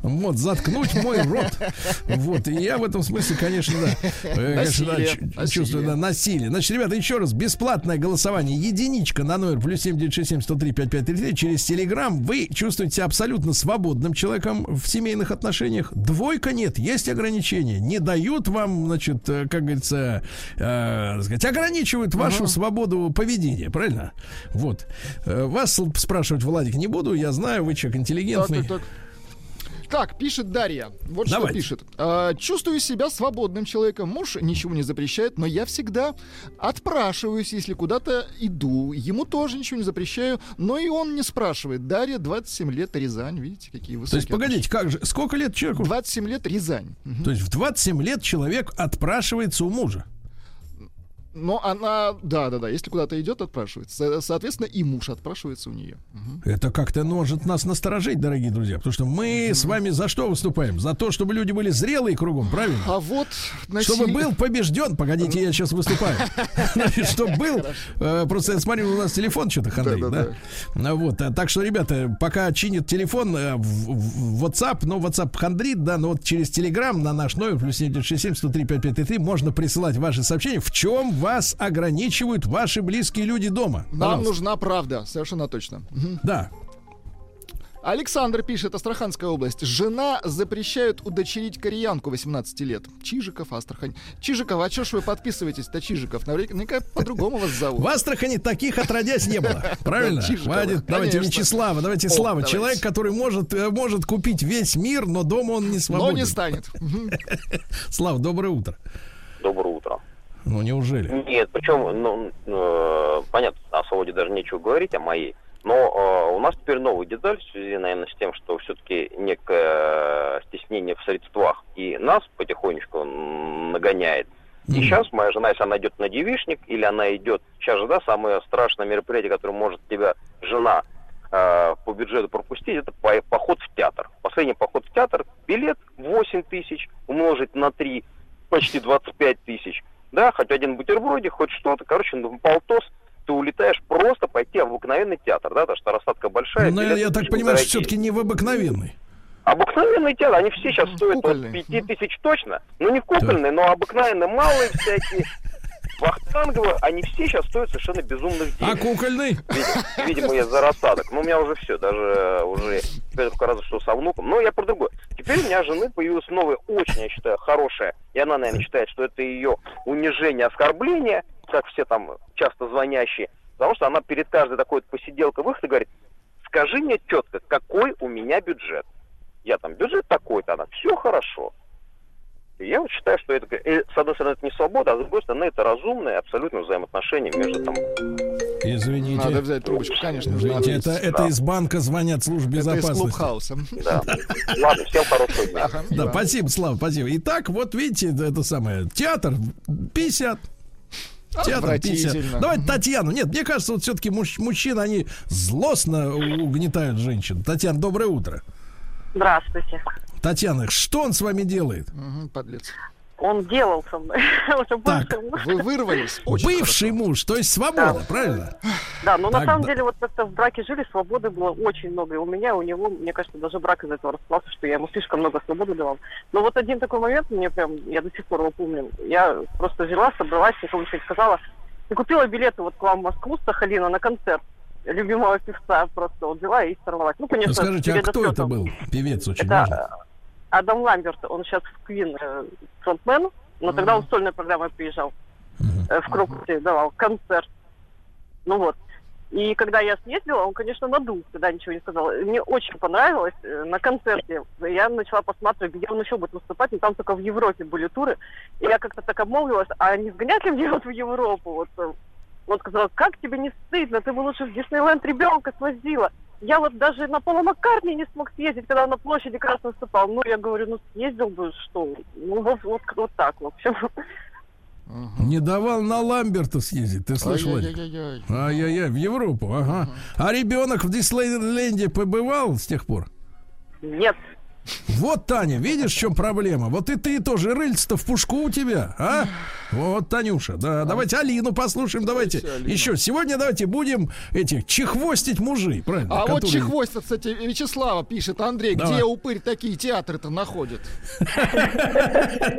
S2: Вот, заткнуть мой рот. Вот, и я в этом смысле, конечно, да. э, конечно, да,
S3: Насилие,
S2: чу-
S3: насилие.
S2: чувствую, да, насилие. Значит, ребята, еще раз, бесплатное голосование. Единичка на номер плюс 7967 103 5533 через Телеграм. Вы чувствуете себя абсолютно свободным человеком в семейных отношениях. Двойка нет, есть ограничения. Не дают вам, значит, э, как говорится, э, сказать, ограничивают вашу свободу поведения, правильно? Вот. Э, Вас спрашивать, Владик, не буду. Я знаю, вы человек интеллигентный.
S3: так, так. Так, пишет Дарья. Вот что
S2: Давайте.
S3: пишет. А, чувствую себя свободным человеком. Муж ничего не запрещает, но я всегда отпрашиваюсь, если куда-то иду. Ему тоже ничего не запрещаю, но и он не спрашивает. Дарья, 27 лет, Рязань. Видите, какие
S2: То
S3: высокие
S2: есть, погодите, как же, сколько лет человеку?
S3: 27 лет, Рязань. Мгм.
S2: То есть в 27 лет человек отпрашивается у мужа.
S3: Но она, да, да, да, если куда-то идет, отпрашивается. Со- Соответственно, и муж отпрашивается у нее.
S2: Это как-то может нас насторожить, дорогие друзья, потому что мы с вами за что выступаем? За то, чтобы люди были зрелые кругом, правильно?
S3: А вот на
S2: Чтобы был побежден, погодите, я сейчас выступаю. [LAUGHS] Чтобы был, э, просто я смотрю, у нас телефон что-то хандрит, да? Ну Вот, а, так что, ребята, пока чинит телефон э, WhatsApp, но WhatsApp хандрит, да, но вот через Telegram на наш номер, плюс 7967 103 5533, можно присылать ваши сообщения, в чем вас ограничивают ваши близкие люди дома.
S3: Нам
S2: Пожалуйста.
S3: нужна правда, совершенно точно.
S2: Да.
S3: Александр пишет, Астраханская область. Жена запрещает удочерить кореянку 18 лет. Чижиков, Астрахань. Чижиков, а чё ж вы подписываетесь-то, Чижиков? Наверняка по-другому вас зовут.
S2: В Астрахани таких отродясь не было. [LAUGHS] Правильно? Хватит. Давайте. Вячеслава, давайте Слава. Человек, который может, э, может купить весь мир, но дома он не
S3: Но
S2: свободен.
S3: не станет. [LAUGHS]
S2: Слав, доброе утро. Ну, неужели?
S10: Нет, причем, ну, э, понятно, о свободе даже нечего говорить, о моей. Но э, у нас теперь новая деталь в связи, наверное, с тем, что все-таки некое стеснение в средствах и нас потихонечку нагоняет. И
S2: Мгм.
S10: сейчас моя жена, если она идет на девишник, или она идет... Сейчас же, да, самое страшное мероприятие, которое может тебя жена э, по бюджету пропустить, это по- поход в театр. Последний поход в театр, билет 8 тысяч, умножить на 3, почти 25 тысяч. Да, хоть один бутербродик, хоть что-то. Короче, ну, полтос, ты улетаешь просто пойти в обыкновенный театр, да, потому что рассадка большая.
S2: Ну,
S10: билеты
S2: я так понимаю, что все-таки не в обыкновенный.
S10: Обыкновенные театры, они все сейчас стоят от
S3: Кукольные.
S10: 5 тысяч точно. Ну, не кукольные, но обыкновенные, малые всякие, вахтанговые, они все сейчас стоят совершенно безумных
S2: А
S10: денег.
S2: кукольный?
S10: Видимо, видимо, я за рассадок. Но у меня уже все, даже уже теперь только разве что со внуком. Но я про другое. Теперь у меня жены появилась новая, очень, я считаю, хорошая, и она, наверное, считает, что это ее унижение, оскорбление, как все там часто звонящие, потому что она перед каждой такой посиделкой выходит и говорит, скажи мне четко, какой у меня бюджет. Я там, бюджет такой-то, она, все хорошо. И я вот считаю, что это, э, с одной стороны, это не свобода, а с другой стороны, это разумное абсолютно взаимоотношения между там
S2: Извините.
S3: Надо взять трубочку, конечно.
S2: Извините, это, это из банка звонят службе
S3: Это из
S2: безопасности.
S3: клубхауса.
S10: Да. Ладно, всем хорошего дня.
S3: Ага,
S2: Да,
S3: да.
S2: спасибо, Слава, спасибо. Итак, вот видите, это, самое, театр 50. Театр 50.
S3: Отвратительно.
S2: Давайте Татьяну. Нет, мне кажется, вот все-таки мужчины, они злостно угнетают женщин. Татьяна, доброе утро.
S11: Здравствуйте.
S2: Татьяна, что он с вами делает?
S3: Мгм, Подлец.
S11: Он делал со мной. [LAUGHS] Муж.
S3: Вы вырвались. Очень
S2: Бывший муж, то есть свобода, правильно?
S11: Да, но на
S2: Так,
S11: самом
S2: да.
S11: деле вот как-то в браке жили, свободы было очень много. И у меня, и у него, мне кажется, даже брак из этого распался, что я ему слишком много свободы давал. Но вот один такой момент, мне прям, я до сих пор его помню. Я просто взяла, собралась, никому ничего не сказала. И купила билеты вот к вам в Москву с Сахалина на концерт любимого певца. Просто вот взяла и сорвалась. Ну, конечно,
S2: Скажите, а кто это был? Певец очень
S11: Это
S2: важный.
S11: Адам Ламберт, он сейчас в Квин э, фронтмен, но тогда он сольной программой приезжал. Э, В Крокусе давал концерт. Ну вот. И когда я съездила, он, конечно, надул, когда ничего не сказал. Мне очень понравилось э, на концерте. Я начала посматривать, где он еще будет выступать. И там только в Европе были туры. И я как-то так обмолвилась, а не сгонять ли мне вот в Европу? Вот, э, вот сказала, как тебе не стыдно? Ты бы лучше в Диснейленд ребенка свозила. Я вот даже на Пола Маккартни не смог съездить, когда он на площади как раз выступал. Ну, я говорю, ну, съездил бы, что? Ну, вот, вот, вот так, в общем.
S2: Не давал на Ламберта съездить, ты слышал? Ай-яй-яй, в Европу, ага. А ребенок в Диснейленде побывал с тех пор?
S11: Нет.
S2: Вот, Таня, видишь, в чем проблема? Вот и ты тоже рыльце-то в пушку у тебя, а? Вот, Танюша, да, давайте Алину послушаем, давайте.
S3: Алину.
S2: Еще сегодня давайте будем этих чехвостить мужей, правильно?
S3: А вот
S2: которые-
S3: чехвостят, кстати, Вячеслава пишет. Андрей,
S2: Давай.
S3: где упырь такие театры-то находит? [LAUGHS]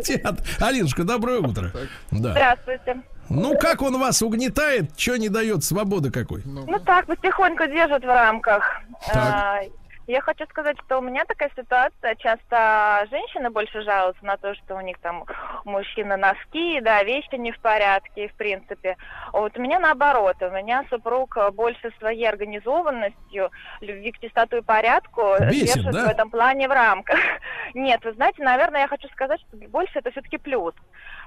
S2: Театр. Алинушка, доброе утро.
S12: Здравствуйте.
S2: Ну, как он вас угнетает, что не дает свободы какой?
S12: Ну так, потихоньку держат в рамках.
S2: Так.
S12: Я хочу сказать, что у меня такая ситуация. Часто женщины больше жалуются на то, что у них там у мужчины носки, да, вещи не в порядке, в принципе. А Вот у меня наоборот. У меня супруг больше своей организованностью, любви к чистоту и порядку
S2: Бесит, да?
S12: в этом плане в рамках. [LAUGHS] Нет, вы знаете, наверное, я хочу сказать, что больше это все-таки плюс.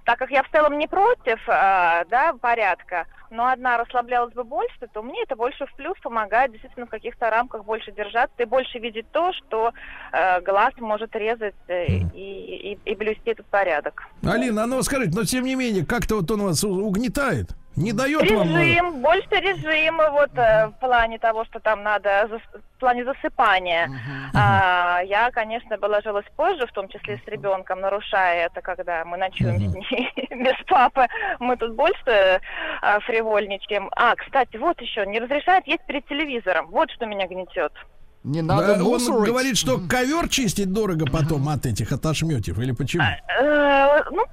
S12: Так как я в целом не против, э, да, порядка, но одна расслаблялась бы больше, то мне это больше в плюс помогает действительно в каких-то рамках больше держаться и больше видеть то, что э, глаз может резать э, и, и, и блюсти этот порядок.
S2: Алина, а ну скажите, но тем не менее, как-то вот он вас угнетает? Не дает вам... э,
S12: Режим, больше режима вот э, в плане того, что там надо, зас- в плане засыпания. А, я, конечно, бы ложилась позже, в том числе с ребенком, нарушая это, когда мы ночуем с ней [LAUGHS] без папы. Мы тут больше а, фривольничаем. А, кстати, вот еще, не разрешает есть перед телевизором. Вот что меня гнетет.
S3: Не
S2: Да, он говорит, что ковер чистить дорого потом от этих от ошметьев, или почему?
S12: Э, ну,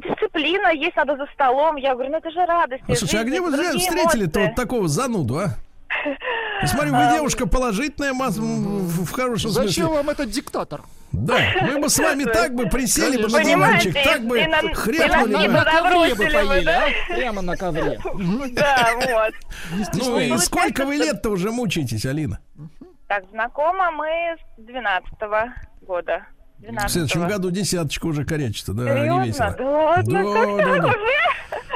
S12: дисциплина есть, надо за столом. Я говорю, ну это же радость.
S2: А, слушай, а где вы встретили-то вот такого зануду, а? Я смотрю, вы девушка положительная, масс- в, хорошем
S3: Зачем
S2: смысле.
S3: вам этот диктатор?
S2: Да, мы бы с вами так бы присели бы на диванчик, так бы
S12: и на-
S2: хряпнули
S12: и
S2: бы.
S12: на-
S3: ковре бы поели,
S12: да?
S3: а? Прямо на ковре.
S12: Да, вот.
S2: Ну и сколько вы лет-то уже мучаетесь, Алина?
S12: Так, знакома мы с 12 года.
S2: В
S12: 12
S2: следующем году десяточка уже корячится, да, не
S12: Серьезно?
S2: весело.
S12: Да ладно,
S2: Да, да, да.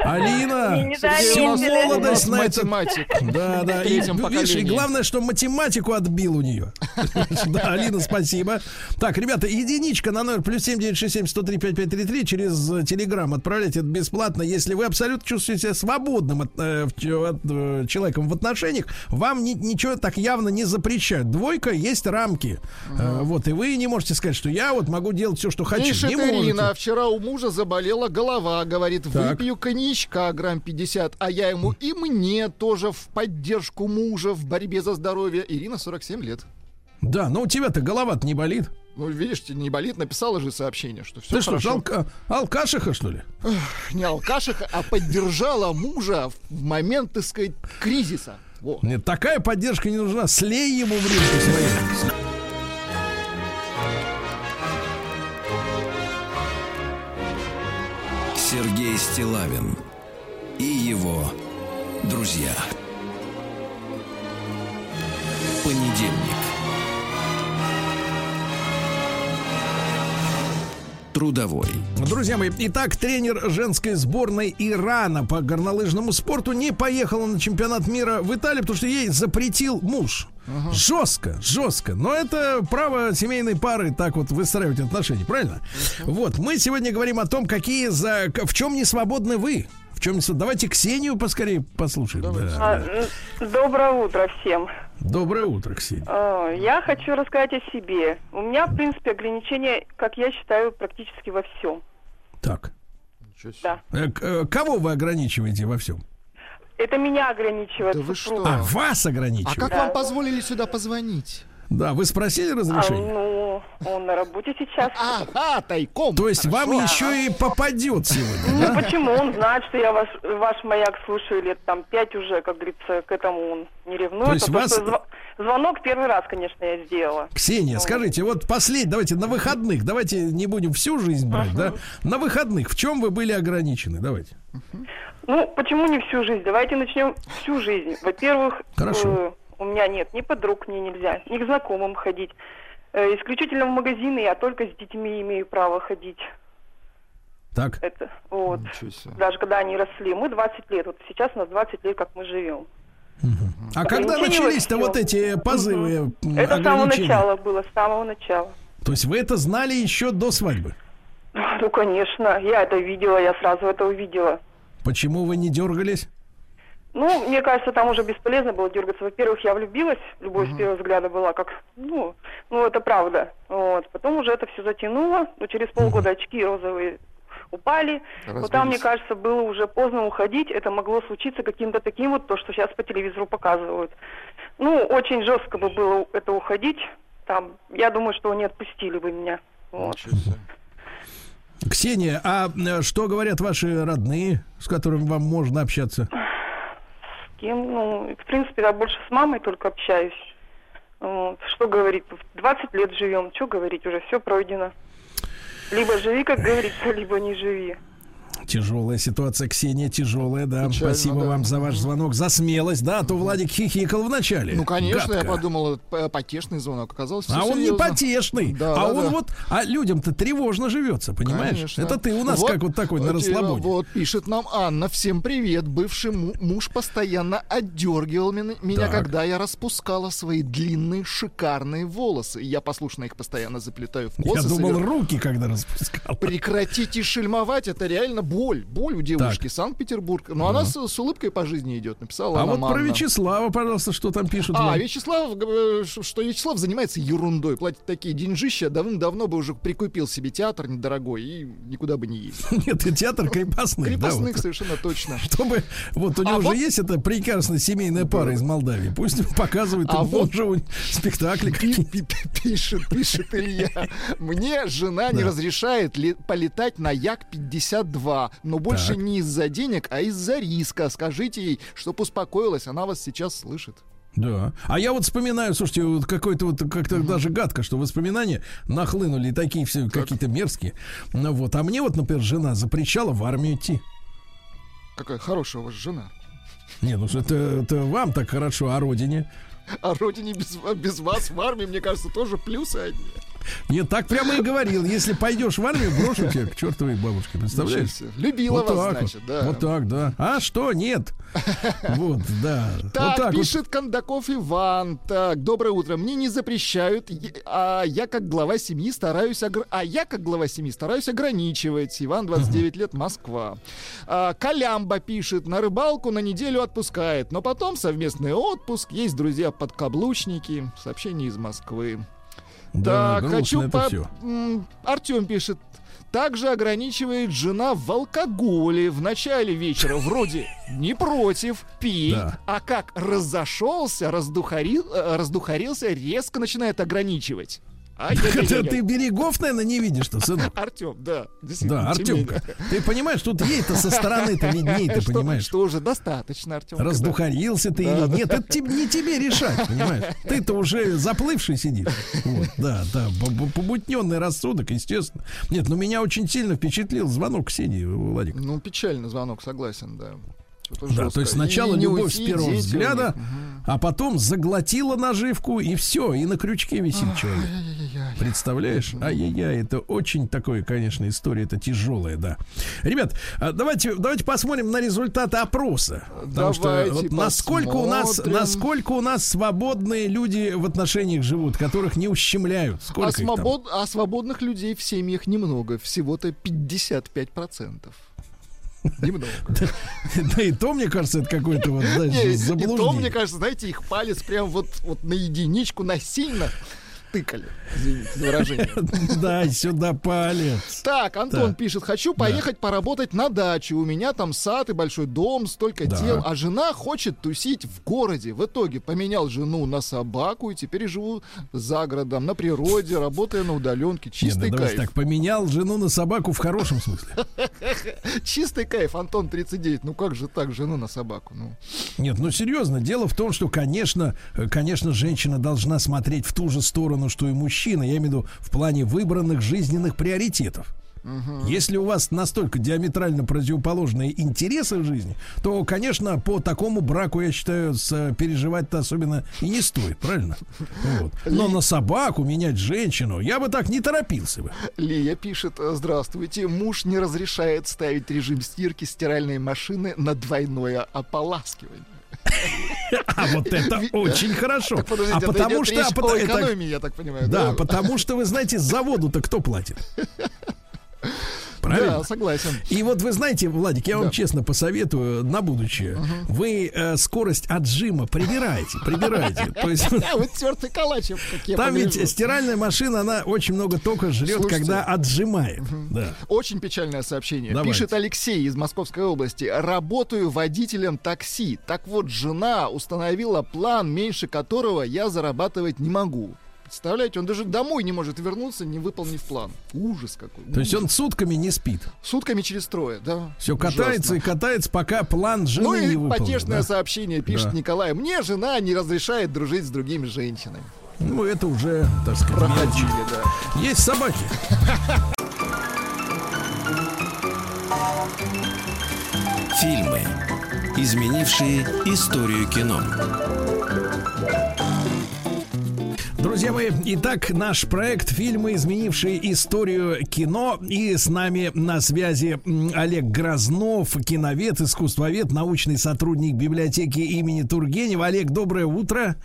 S2: Алина,
S12: Не
S2: всю молодость на этот...
S3: математик.
S2: Да, да.
S3: В
S2: И, видишь, и главное, что математику отбил у нее. [LAUGHS] Да, Алина, спасибо. Так, ребята, единичка на номер плюс семь девять шесть семь сто три пять пять три три через э, Телеграм отправляйте это бесплатно. Если вы абсолютно чувствуете себя свободным от, э, в- от, э, человеком в отношениях, вам ни- ничего так явно не запрещают. Двойка есть рамки. Э, Вот, и вы не можете сказать, что я вот могу делать все, что хочу.
S3: Пишет
S2: Не можете.
S3: Ирина, вчера у мужа заболела голова, говорит,
S2: Так.
S3: выпью коньячка грамм 50, а я ему и мне тоже в поддержку мужа в борьбе за здоровье. Ирина 47 лет.
S2: Да, но у тебя-то голова-то не болит.
S3: Ну, видишь, не болит, написала же сообщение, что все
S2: Ты что,
S3: хорошо.
S2: алка- алкашиха, что ли?
S3: Не алкашиха, а поддержала мужа в момент, так сказать, кризиса. Во.
S2: Нет, такая поддержка не нужна. Слей ему в рюмку
S1: Стилавин и его друзья. Понедельник. Трудовой.
S2: Друзья мои, итак, тренер женской сборной Ирана по горнолыжному спорту не поехала на чемпионат мира в Италию, потому что ей запретил муж. Жестко, жестко. Но это право семейной пары так вот выстраивать отношения, правильно? Вот, мы сегодня говорим о том, какие за... В чем не свободны вы. В чем Давайте Ксению поскорее послушаем. Да.
S13: А, Доброе утро всем.
S2: Доброе утро, Ксения.
S13: Э, Я хочу рассказать о себе. У меня, в принципе, ограничения, как я считаю, практически во всем.
S2: Так.
S13: Да.
S2: Э, э, Кого вы ограничиваете во всем?
S13: Это меня ограничивает.
S3: Да вы что?
S2: А, вас
S3: А
S2: ограничивают?
S3: как
S13: Да.
S3: вам позволили сюда позвонить?
S2: Да, вы спросили
S13: А,
S2: разрешение?
S13: ну, он на работе сейчас.
S3: Ага, тайком.
S2: То есть вам еще и попадет сегодня,
S13: Ну, почему? Он знает, что я ваш, ваш маяк слушаю лет там пять уже, как говорится, к этому он не ревнует.
S2: То есть
S13: А
S2: вас-
S13: Звонок первый раз, конечно, я сделала.
S2: Ксения, скажите, вот последний, давайте на выходных, давайте не будем всю жизнь брать, да? На выходных в чем вы были ограничены? Давайте.
S13: Ну, почему не всю жизнь? Давайте начнем всю жизнь. Во-первых, э, у меня нет ни подруг, мне нельзя, ни к знакомым ходить. Э, исключительно в магазины я только с детьми имею право ходить.
S2: Так.
S13: Это вот. Даже когда они росли. Мы 20 лет. Вот сейчас у нас 20 лет, как мы живем.
S2: А когда
S13: Ограничения
S2: начались-то
S13: во
S2: вот эти позывы м,
S13: Это с самого начала было, с самого начала.
S2: То есть вы это знали еще до свадьбы?
S13: Ну, конечно, я это видела, я сразу это увидела.
S2: Почему вы не дергались?
S13: Ну, мне кажется, там уже бесполезно было дергаться. Во-первых, я влюбилась, любовь с первого взгляда была как, ну, ну, это правда. Вот. Потом уже это все затянуло, но через полгода очки розовые упали. Вот там, мне
S3: Разбились.
S13: кажется, было уже поздно уходить. Это могло случиться каким-то таким вот, то, что сейчас по телевизору показывают. Ну, очень жестко бы было это уходить. Там, я думаю, что не отпустили бы меня. Вот.
S2: Ксения, а что говорят ваши родные, с которыми вам можно общаться?
S13: С кем? Ну, в принципе, я больше с мамой только общаюсь. Что говорить? 20 лет живем, что говорить, уже все пройдено. Либо живи, как говорится, либо не живи.
S2: Тяжелая ситуация, Ксения, тяжелая, да.
S3: Печально,
S2: Спасибо
S3: да.
S2: вам за ваш звонок, за смелость, да, а то Владик хихикал в начале.
S3: Ну, конечно, я
S2: Гадко.
S3: подумал, п- потешный звонок оказался.
S2: А
S3: всё
S2: он не
S3: серьезно.
S2: потешный.
S3: Да,
S2: а
S3: да,
S2: он
S3: да.
S2: вот, а людям-то тревожно живется, понимаешь?
S3: Конечно.
S2: Это ты у нас как вот такой на
S3: вот, э,
S2: расслабоне.
S3: Вот пишет нам Анна. Всем привет. Бывший му- муж постоянно отдергивал мен- меня,
S2: Так.
S3: когда я распускала свои длинные шикарные волосы. Я послушно их постоянно заплетаю в косы.
S2: Я думал,
S3: совер-
S2: руки когда распускал.
S3: Прекратите шельмовать, это реально боль. Боль у девушки. Санкт-Петербург. Но она с, с улыбкой по жизни идет, написала
S2: А вот про
S3: Анна.
S2: Вячеслава, пожалуйста, что там пишут?
S3: А,
S2: вам?
S3: Вячеслав, э, что Вячеслав занимается ерундой, платит такие деньжища, давным-давно бы уже прикупил себе театр недорогой и никуда бы не ездил. [LAUGHS]
S2: Нет, театр крепостных.
S3: Крепостных совершенно точно. [LAUGHS]
S2: Чтобы вот у него
S3: А
S2: же
S3: вот-
S2: есть эта прекрасная семейная пара из Молдавии. Пусть [LAUGHS] показывает
S3: А вот-
S2: же спектакли
S3: Пишет, пишет Илья. Мне жена не разрешает полетать на Як-52, но больше
S2: Так.
S3: не из-за денег, а из-за риска. Скажите ей, чтоб успокоилась, она вас сейчас слышит.
S2: Да. А я вот вспоминаю, слушайте, вот какой-то вот как-то даже гадко, что воспоминания нахлынули такие все какие-то мерзкие. Ну вот. А мне вот, например, жена запрещала в армию идти.
S3: Какая хорошая у вас жена.
S2: Не, ну это, это вам так хорошо, а родине?
S3: А родине без, без вас в армии, мне кажется, тоже плюсы одни.
S2: Нет, так прямо и говорил. Если пойдешь в армию, брошу тебя к чертовой бабушке. Представляешь?
S3: Любила вас,
S2: так
S3: значит,
S2: вот.
S3: да.
S2: Вот так, да. А что? Нет. Вот, да.
S3: Так,
S2: вот так вот.
S3: пишет Кондаков Иван. Так, доброе утро. Мне не запрещают, а я как глава семьи стараюсь огр- а я как глава семьи стараюсь ограничивать. Иван, 29 лет, Москва. А, Колямба пишет, на рыбалку на неделю отпускает, но потом совместный отпуск, есть друзья-подкаблучники. Сообщение из Москвы.
S2: Да,
S3: так, хочу по... Артем пишет. Также ограничивает жена в алкоголе в начале вечера. Вроде не против, пей.
S2: Да.
S3: А как разошелся, раздухарил, э, раздухарился, резко начинает ограничивать.
S2: Это ты берегов, наверное, не видишь-то, сынок. [LAUGHS]
S3: Артем, да. действительно,
S2: Да. Артемка. Ты понимаешь, тут ей-то со стороны-то [LAUGHS] видней, ты понимаешь.
S3: Что уже достаточно, Артем.
S2: Раздухарился ты или нет, это не тебе решать, понимаешь? Ты-то уже заплывший сидишь. Вот, да, да, по- помутненный рассудок, естественно. Нет, ну меня очень сильно впечатлил звонок Ксении, Владик.
S3: Ну, печальный звонок, согласен, да. Что-то
S2: Да,
S3: жестко.
S2: то есть
S3: И
S2: сначала
S3: не
S2: любовь
S3: уйти,
S2: с первого взгляда.
S3: Мгм.
S2: а потом заглотила наживку, и все, и на крючке висит человек.
S3: Ай-яй-яй.
S2: Представляешь? Ай-яй-яй, это очень такое, конечно, история, это тяжелая, да. Ребят, а, давайте, давайте посмотрим на результаты опроса. Потому что
S3: Давайте
S2: вот насколько у нас, насколько у нас свободные люди в отношениях живут, которых не ущемляют. Сколько
S3: А, свобод... а свободных людей в семьях немного, всего-то 55%. Немного.
S2: Да и то, мне кажется, это какое-то вот,
S3: Не, и то,
S2: заблуждение.
S3: мне кажется, знаете, их палец прям вот на единичку насильно тыкали. Извините за выражение. [LAUGHS]
S2: Дай сюда палец.
S3: Так, Антон пишет, хочу поехать поработать на даче. У меня там сад и большой дом, столько
S2: Да.
S3: дел. А жена хочет тусить в городе. В итоге поменял жену на собаку и теперь живу за городом, на природе, работая на удаленке. Чистый
S2: да
S3: кайф.
S2: так, поменял жену на собаку в хорошем смысле. [LAUGHS]
S3: Чистый кайф, Антон 39. Ну как же так, жену на собаку? Ну.
S2: Нет, ну серьезно, дело в том, что, конечно, э, конечно, женщина должна смотреть в ту же сторону, что и мужчина, я имею в виду в плане выбранных жизненных приоритетов. Если у вас настолько диаметрально противоположные интересы в жизни, то, конечно, по такому браку, я считаю, с- переживать-то особенно и не стоит, правильно? Вот. Но на собаку менять женщину, я бы так не торопился бы.
S3: Лия пишет, «Э, здравствуйте, муж не разрешает ставить режим стирки стиральной машины на двойное ополаскивание.
S2: А вот это очень хорошо. А потому что... а
S3: экономии, я так понимаю.
S2: Да, потому что, вы знаете, заводу-то кто платит? [LAUGHS] Правильно?
S3: Да, согласен.
S2: И вот вы знаете, Владик, я вам
S3: Да.
S2: честно посоветую на будущее. Вы э, скорость отжима прибирайте, прибирайте. То есть [LAUGHS]
S3: А вот тертый калач, как я
S2: там ведь стиральная машина, она очень много тока жрет, когда отжимает. Да.
S3: Очень печальное сообщение. Пишет Алексей из Московской области. Работаю водителем такси. Так вот, жена установила план, меньше которого я зарабатывать не могу. Представляете, он даже домой не может вернуться, не выполнив план. Ужас какой.
S2: То есть он сутками не спит.
S3: Сутками через трое, да.
S2: Все
S3: Ужасно.
S2: катается и катается, пока план жены
S3: Ну
S2: не
S3: и
S2: выполнен.
S3: потешное
S2: да.
S3: сообщение пишет
S2: Да.
S3: Николай. Мне жена не разрешает дружить с другими женщинами.
S2: Ну, это уже, так сказать,
S3: Проходили,
S2: мелочи.
S3: да.
S2: Есть собаки.
S1: Фильмы, изменившие историю кино.
S2: Друзья мои, итак, наш проект «Фильмы, изменившие историю кино». И с нами на связи Олег Грознов, киновед, искусствовед, научный сотрудник библиотеки имени Тургенева. Олег, доброе утро.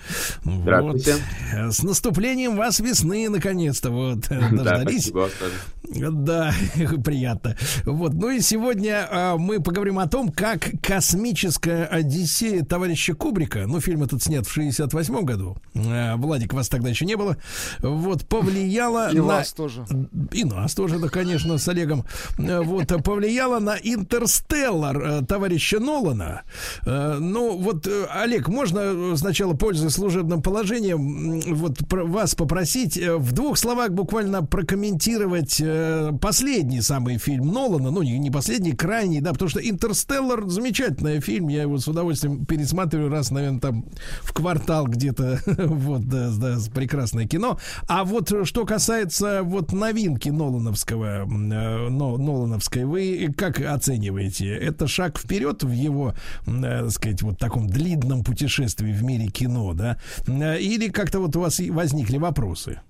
S14: Здравствуйте.
S2: Вот. С наступлением вас весны, наконец-то. Вот, [LAUGHS]
S14: Да,
S2: дождались.
S14: спасибо вас тоже.
S2: Да, [LAUGHS] приятно. Вот, ну и сегодня а, мы поговорим о том, как космическая Одиссея товарища Кубрика, ну фильм этот снят в 68 году, а, Владик, вас тогда еще не было, вот, повлияла
S3: И
S2: на...
S3: вас тоже.
S2: И нас тоже, да, конечно, с Олегом. А, Вот, повлияла на «Интерстеллар» а, товарища Нолана. А, Ну, вот, э, Олег, можно э, сначала, пользуясь служебным положением, вот вас попросить э, в двух словах буквально прокомментировать э, последний самый фильм Нолана, ну, не, не последний, крайний, да, потому что «Интерстеллар» замечательный фильм, я его с удовольствием пересматриваю раз, наверное, там в квартал где-то, [LAUGHS] вот, да, да, прекрасное кино. А вот э, что касается вот новинки Нолановского, э, но, Нолановской, вы как оцениваете? Это шаг вперед в его, э, так сказать, вот таком длинном путешествии в мире кино, да? Или как-то вот у вас возникли вопросы?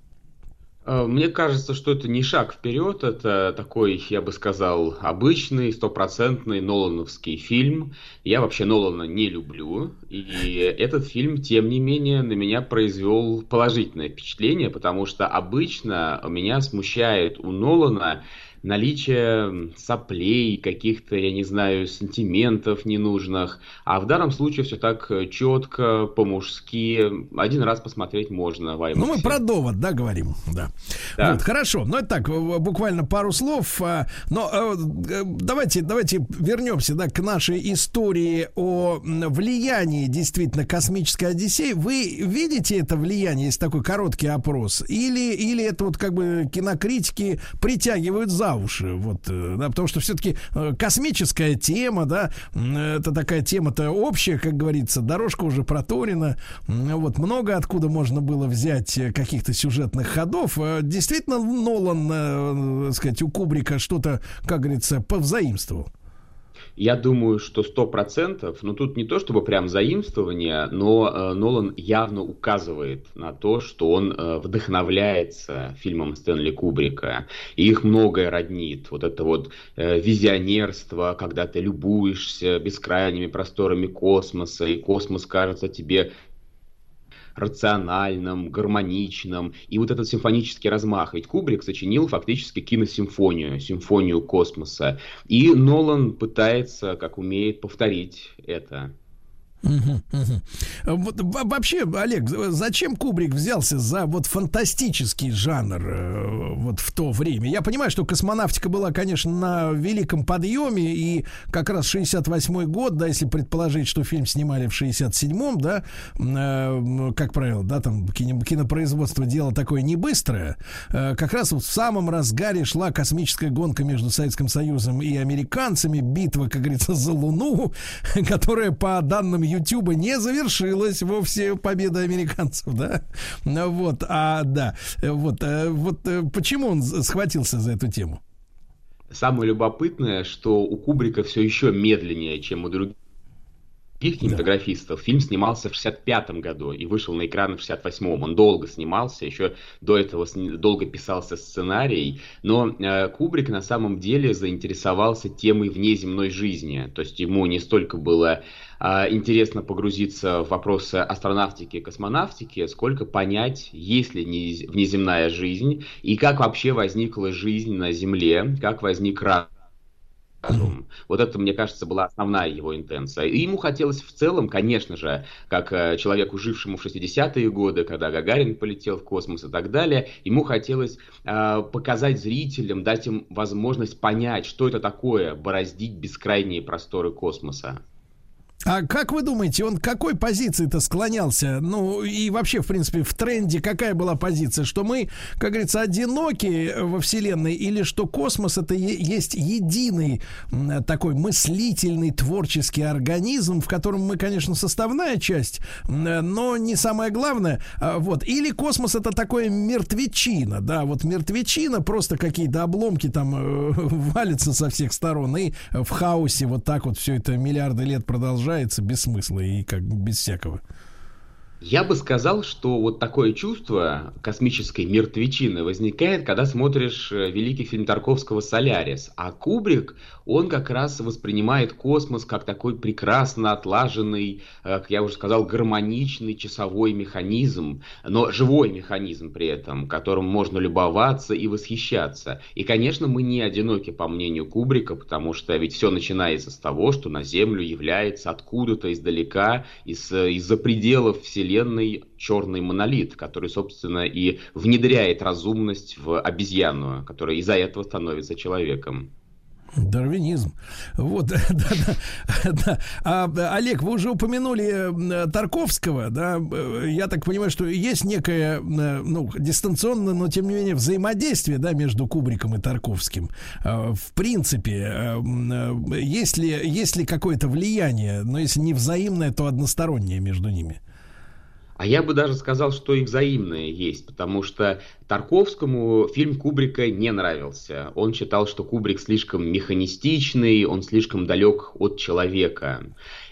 S14: Э, Мне кажется, что это не шаг вперед, это такой, я бы сказал, обычный, стопроцентный Нолановский фильм. Я вообще Нолана не люблю, и этот фильм, тем не менее, на меня произвел положительное впечатление, потому что обычно меня смущает у Нолана наличие соплей, каких-то, я не знаю, сантиментов ненужных. А в данном случае все так э, четко, по-мужски. Один раз посмотреть можно в
S2: Ну, мы про довод, да, говорим, да.
S14: Да.
S2: Вот, хорошо. Ну, это так, буквально пару слов. а, Но э, э, давайте, давайте вернемся, да, к нашей истории о влиянии действительно космической Одиссеи. Вы видите это влияние, если такой короткий опрос? Или, или это вот как бы кинокритики притягивают за уши? Вот, э, да, потому что все-таки космическая тема, да, это такая тема-то общая, как говорится, дорожка уже проторена. Вот много откуда можно было взять э, каких-то сюжетных ходов. Э, Действительно, Нолан, э, э, сказать, у Кубрика что-то, как говорится, повзаимствовал.
S14: Я думаю, что сто процентов, но тут не то чтобы прям заимствование, но э, Нолан явно указывает на то, что он э, вдохновляется фильмом Стэнли Кубрика, и их многое роднит. Вот это вот э, визионерство, когда ты любуешься бескрайними просторами космоса, и космос кажется тебе рациональным, гармоничным, и вот этот симфонический размах. Ведь Кубрик сочинил фактически киносимфонию, симфонию космоса. И Нолан пытается, как умеет, повторить это.
S2: Мгм. Вот, во- вообще, Олег, зачем Кубрик взялся за вот фантастический жанр э, вот в то время? Я понимаю, что космонавтика была, конечно, на великом подъеме, и как раз 68 год, да, если предположить, что фильм снимали в 67-м, да, э, как правило, да, там кино- кинопроизводство дело такое не быстрое, э, как раз вот в самом разгаре шла космическая гонка между Советским Союзом и американцами, битва, как говорится, за Луну, [LAUGHS] которая по данным Ютуба не завершилась вовсе победой американцев, да? Ну Вот, а, да, вот, э, вот э, почему он схватился за эту тему?
S14: Самое любопытное, что у Кубрика все еще медленнее, чем у других кинематографистов. Фильм снимался в 65 году и вышел на экраны в 68-м. Он долго снимался, еще до этого долго писался сценарий. Но э, Кубрик на самом деле заинтересовался темой внеземной жизни. То есть ему не столько было а, интересно погрузиться в вопросы астронавтики и космонавтики, сколько понять, есть ли внеземная жизнь и как вообще возникла жизнь на Земле, как возник разум. Вот это, мне кажется, была основная его интенция. И ему хотелось в целом, конечно же, как э, человеку, жившему в 60-е годы, когда Гагарин полетел в космос и так далее, ему хотелось э, показать зрителям, дать им возможность понять, что это такое, бороздить бескрайние просторы космоса.
S2: А как вы думаете, он к какой позиции-то склонялся? Ну, и вообще, в принципе, в тренде какая была позиция? Что мы, как говорится, одиноки во Вселенной, или что космос это есть единый такой мыслительный, творческий организм, в котором мы, конечно, составная часть, но не самое главное. А, Вот. Или космос это такое мертвечина, да, вот мертвечина, просто какие-то обломки там э, [LAUGHS] валятся со всех сторон, и в хаосе вот так вот все это миллиарды лет продолжается без смысла и как без всякого.
S14: Я бы сказал, что вот такое чувство космической мертвечины возникает, когда смотришь э, великий фильм Тарковского «Солярис». А Кубрик, он как раз воспринимает космос как такой прекрасно отлаженный, э, как я уже сказал, гармоничный часовой механизм, но живой механизм при этом, которым можно любоваться и восхищаться. И, конечно, мы не одиноки, по мнению Кубрика, потому что ведь все начинается с того, что на Землю является откуда-то издалека, из, из-за пределов Вселенной, черный монолит, который, собственно, и внедряет разумность в обезьяну, которая из-за этого становится человеком.
S2: Дарвинизм. Вот, [LAUGHS] да, да, да. А, Олег, вы уже упомянули э, Тарковского, да? Э, Я так понимаю, что есть некое, э, ну, дистанционное, но тем не менее взаимодействие, да, между Кубриком и Тарковским. Э, В принципе, есть ли, есть ли какое-то влияние, но если не взаимное, то одностороннее между ними?
S14: А я бы даже сказал, что и взаимное есть, потому что Тарковскому фильм Кубрика не нравился. Он считал, что Кубрик слишком механистичный, он слишком далек от человека.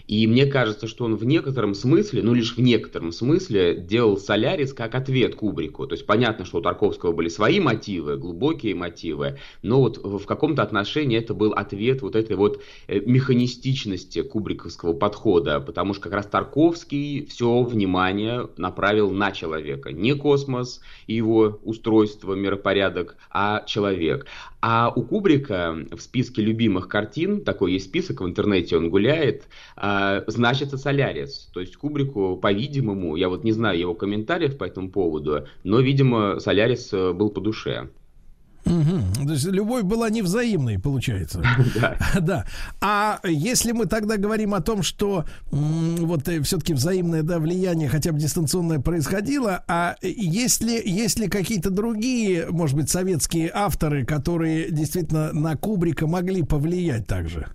S14: И мне кажется, что он в некотором смысле, ну лишь в некотором смысле, делал «Солярис» как ответ Кубрику. То есть понятно, что у Тарковского были свои мотивы, глубокие мотивы, но вот в каком-то отношении это был ответ вот этой вот э, механистичности кубриковского подхода, потому что как раз Тарковский все внимание направил на человека. Не космос и его устройство, миропорядок, а человек. А у Кубрика в списке любимых картин, такой есть список в интернете, он гуляет, а, значится «Солярис». То есть Кубрику, по-видимому, я вот не знаю его комментариев по этому поводу, но, видимо, «Солярис» был по душе.
S2: Мгм. То есть любовь была невзаимной, получается. [LAUGHS]
S14: Да. [LAUGHS]
S2: Да. А если мы тогда говорим о том, что вот все-таки взаимное да, влияние, хотя бы дистанционное, происходило, а есть ли, есть ли какие-то другие, может быть, советские авторы, которые действительно на Кубрика могли повлиять также?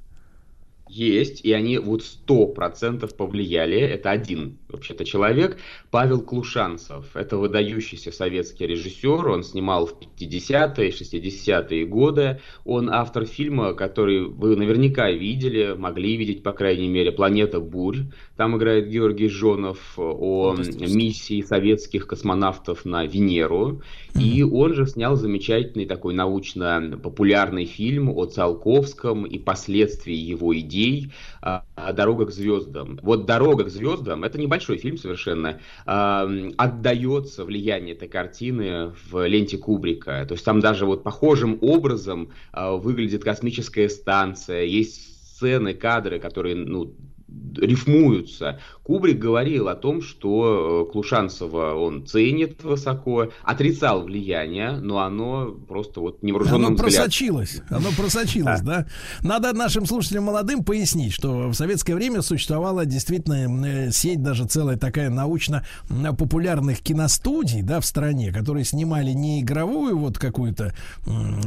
S14: Есть, и они вот сто процентов повлияли. Это один вообще-то человек, Павел Клушанцев. Это выдающийся советский режиссер. Он снимал в 50-е, 60-е годы. Он автор фильма, который вы наверняка видели, могли видеть, по крайней мере, «Планета бурь». Там играет Георгий Жонов о миссии советских космонавтов на Венеру. И он же снял замечательный такой научно-популярный фильм о Циолковском и последствии его идей «Дорога к звездам». Вот «Дорога к звездам» — это небольшой фильм совершенно, а, отдается влияние этой картины в ленте Кубрика. То есть там даже вот похожим образом а, выглядит космическая станция, есть сцены, кадры, которые, ну, рифмуются. Кубрик говорил о том, что э, Клушанцева он ценит высоко, отрицал влияние, но оно просто вот невооруженным
S2: Оно
S14: взглядом.
S2: просочилось. Оно просочилось, да. Надо нашим слушателям молодым пояснить, что в советское время существовала действительно э, сеть, даже целая такая научно-популярных киностудий, да, в стране, которые снимали не игровую вот какую-то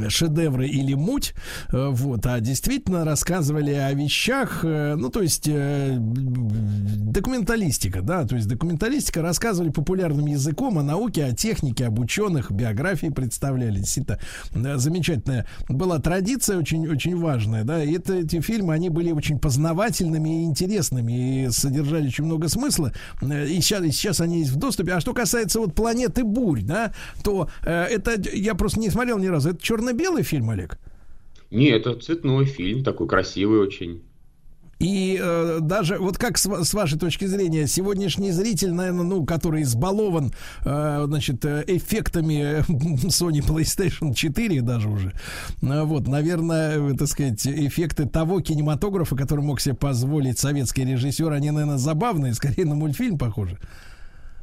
S2: шедевры или муть, э, вот, а действительно рассказывали о вещах, ну, то есть э, документалистика, да, то есть документалистика рассказывали популярным языком о науке, о технике, об ученых, биографии представляли. Действительно, замечательная была традиция очень, очень важная, да, и это, эти фильмы, они были очень познавательными и интересными, и содержали очень много смысла, Э, и сейчас, и сейчас они есть в доступе. А что касается вот «Планеты бурь», да, то э, это, я просто не смотрел ни разу, это черно-белый фильм, Олег?
S14: Нет, это цветной фильм, такой красивый очень.
S2: И э, даже вот как с, с вашей точки зрения сегодняшний зритель, наверное, ну, который избалован, э, значит, э, эффектами [LAUGHS] Sony PlayStation 4 даже уже, э, вот, наверное, э, так сказать, эффекты того кинематографа, который мог себе позволить советский режиссер, они, наверное, забавные, [LAUGHS] скорее на мультфильм похожи.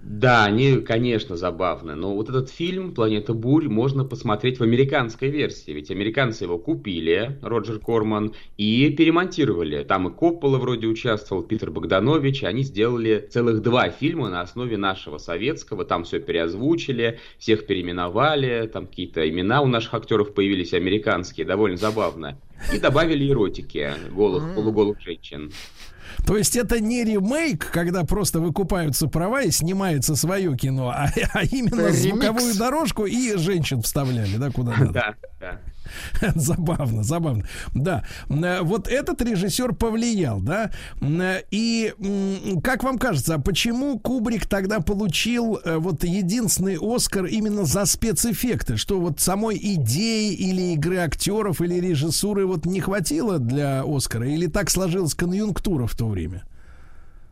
S14: Да, они, конечно, забавны, но вот этот фильм «Планета бурь» можно посмотреть в американской версии, ведь американцы его купили, Роджер Корман, и перемонтировали. Там и Коппола вроде участвовал, Питер Богданович, они сделали целых два фильма на основе нашего советского, там все переозвучили, всех переименовали, там какие-то имена у наших актеров появились американские, довольно забавно. И добавили эротики, голых, полуголых женщин.
S2: То есть это не ремейк, когда просто выкупаются права и снимается свое кино, а, [LAUGHS] а именно
S3: Ремикс.
S2: звуковую дорожку и женщин вставляли, да, куда надо.
S14: Да, да. [LAUGHS]
S2: Забавно, забавно. Да, Э, вот этот режиссер повлиял, да. Э, И как вам кажется, а почему Кубрик тогда получил э, вот единственный Оскар именно за спецэффекты? Что вот самой идеи или игры актеров или режиссуры вот не хватило для Оскара? Или так сложилась конъюнктура в то время?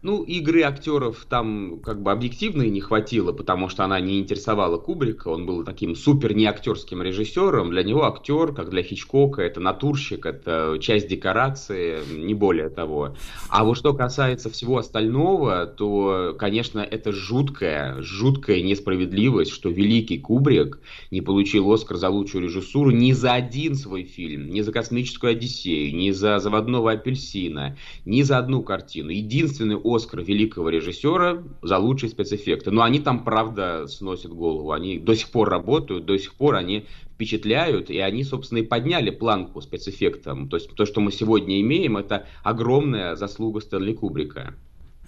S14: Ну, игры актеров там как бы объективно не хватило, потому что она не интересовала Кубрика. Он был таким супер неактерским режиссером. Для него актер, как для Хичкока, это натурщик, это часть декорации, не более того. А вот что касается всего остального, то, конечно, это жуткая, жуткая несправедливость, что великий Кубрик не получил Оскар за лучшую режиссуру ни за один свой фильм, ни за «Космическую Одиссею», ни за «Заводного апельсина», ни за одну картину. Единственный Оскар великого режиссера за лучшие спецэффекты. Но они там, правда, сносят голову. Они до сих пор работают, до сих пор они впечатляют, и они, собственно, и подняли планку спецэффектам. То есть то, что мы сегодня имеем, это огромная заслуга Стэнли Кубрика.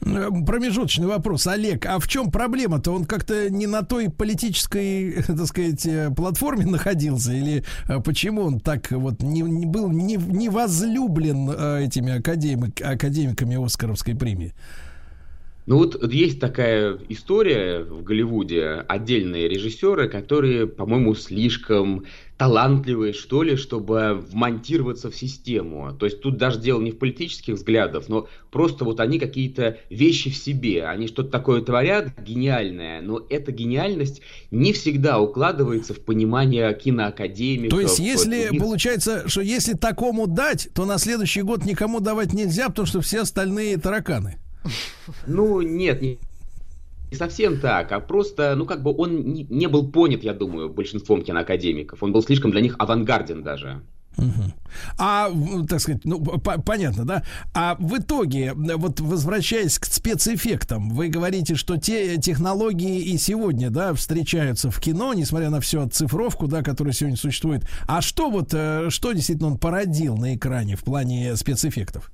S2: Э, Промежуточный вопрос, Олег, а в чем проблема-то? Он как-то не на той политической, [LAUGHS] так сказать, э, платформе находился? Или э, почему он так вот не, не был не, не возлюблен этими академик, академиками Оскаровской премии?
S14: Ну вот есть такая история в Голливуде, отдельные режиссеры, которые, по-моему, слишком талантливые, что ли, чтобы вмонтироваться в систему. То есть тут даже дело не в политических взглядах, но просто вот они какие-то вещи в себе, они что-то такое творят гениальное, но эта гениальность не всегда укладывается в понимание киноакадемиков.
S2: То есть, если
S14: других
S2: получается, что если такому дать, то на следующий год никому давать нельзя, потому что все остальные тараканы.
S14: Ну, нет, не, не совсем так, а просто, ну, как бы он не, не был понят, я думаю, большинством киноакадемиков. Он был слишком для них авангарден даже.
S2: Мгм. А, так сказать, ну, по- понятно, да? А в итоге, вот возвращаясь к спецэффектам, вы говорите, что те технологии и сегодня, да, встречаются в кино, несмотря на всю оцифровку, да, которая сегодня существует. А что вот, э, что действительно он породил на экране в плане спецэффектов?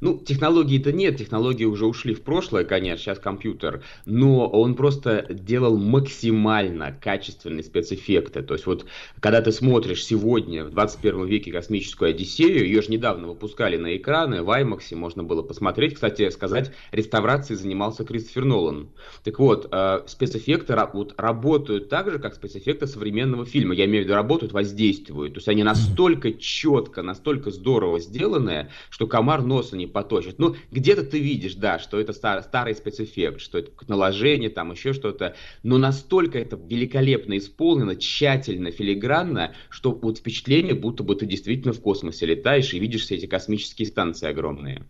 S14: Ну, технологий-то нет, технологии уже ушли в прошлое, конечно, сейчас компьютер, но он просто делал максимально качественные спецэффекты. То есть вот, когда ты смотришь сегодня, в 21 веке космическую Одиссею, ее же недавно выпускали на экраны, в IMAX можно было посмотреть. Кстати, сказать, реставрацией занимался Кристофер Нолан. Так вот, э, спецэффекты вот, работают так же, как спецэффекты современного фильма. Я имею в виду, работают, воздействуют. То есть они настолько четко, настолько здорово сделаны, что комар носа не поточит. Ну, где-то ты видишь, да, что это стар- старый спецэффект, что это наложение, там еще что-то. Но настолько это великолепно исполнено, тщательно, филигранно, что вот впечатление, будто бы ты действительно в космосе летаешь и видишь все эти космические станции огромные.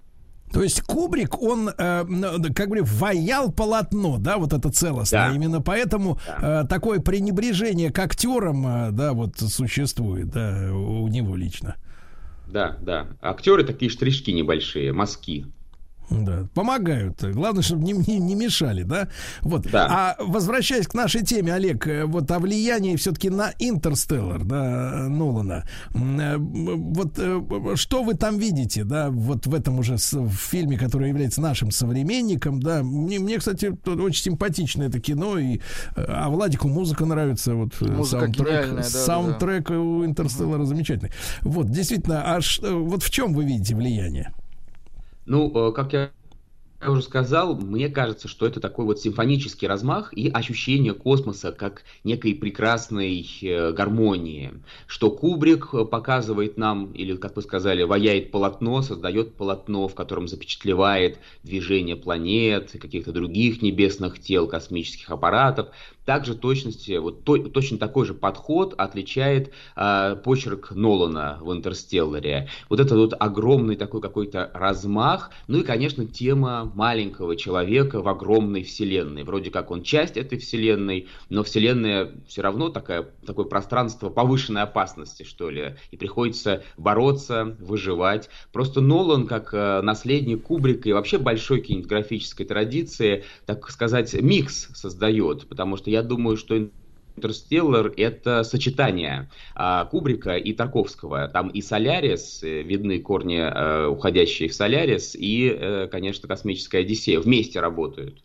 S2: То есть Кубрик, он, э, ну, как бы, ваял полотно, да, вот это целостное.
S14: Да.
S2: Именно поэтому э, такое пренебрежение к актерам, э, да, вот существует, да, у него лично.
S14: Да, да. Актеры такие штришки небольшие, мазки.
S2: Да, помогают. Главное, чтобы не, не, не мешали, да? Вот.
S14: Да.
S2: А возвращаясь к нашей теме, Олег, э, вот о влиянии все-таки на Интерстеллар, да, Нолана. Э, Вот э, что вы там видите, да, вот в этом уже в фильме, который является нашим современником, да? Мне, мне, кстати, очень симпатично это кино, и, а Владику музыка нравится, вот
S3: Музыка
S2: саундтрек,
S3: да, да, да.
S2: саундтрек у Интерстеллара замечательный. Вот, действительно, а ш- вот в чем вы видите влияние?
S14: Ну, э, как я я уже сказал, мне кажется, что это такой вот симфонический размах и ощущение космоса как некой прекрасной э, гармонии, что Кубрик показывает нам, или, как вы сказали, ваяет полотно, создает полотно, в котором запечатлевает движение планет, каких-то других небесных тел, космических аппаратов. Также точности, вот то, точно такой же подход отличает э, почерк Нолана в «Интерстелларе». Вот это вот огромный такой какой-то размах, ну и, конечно, тема маленького человека в огромной вселенной. Вроде как он часть этой вселенной, но вселенная все равно такая, такое пространство повышенной опасности, что ли, и приходится бороться, выживать. Просто Нолан, как э, наследник Кубрика и вообще большой кинематографической традиции, так сказать, микс создает, потому что я думаю, что Интерстеллар — это сочетание а, Кубрика и Тарковского. Там и Солярис, э, видны корни, а, уходящие в Солярис, и, а, конечно, Космическая Одиссея вместе работают.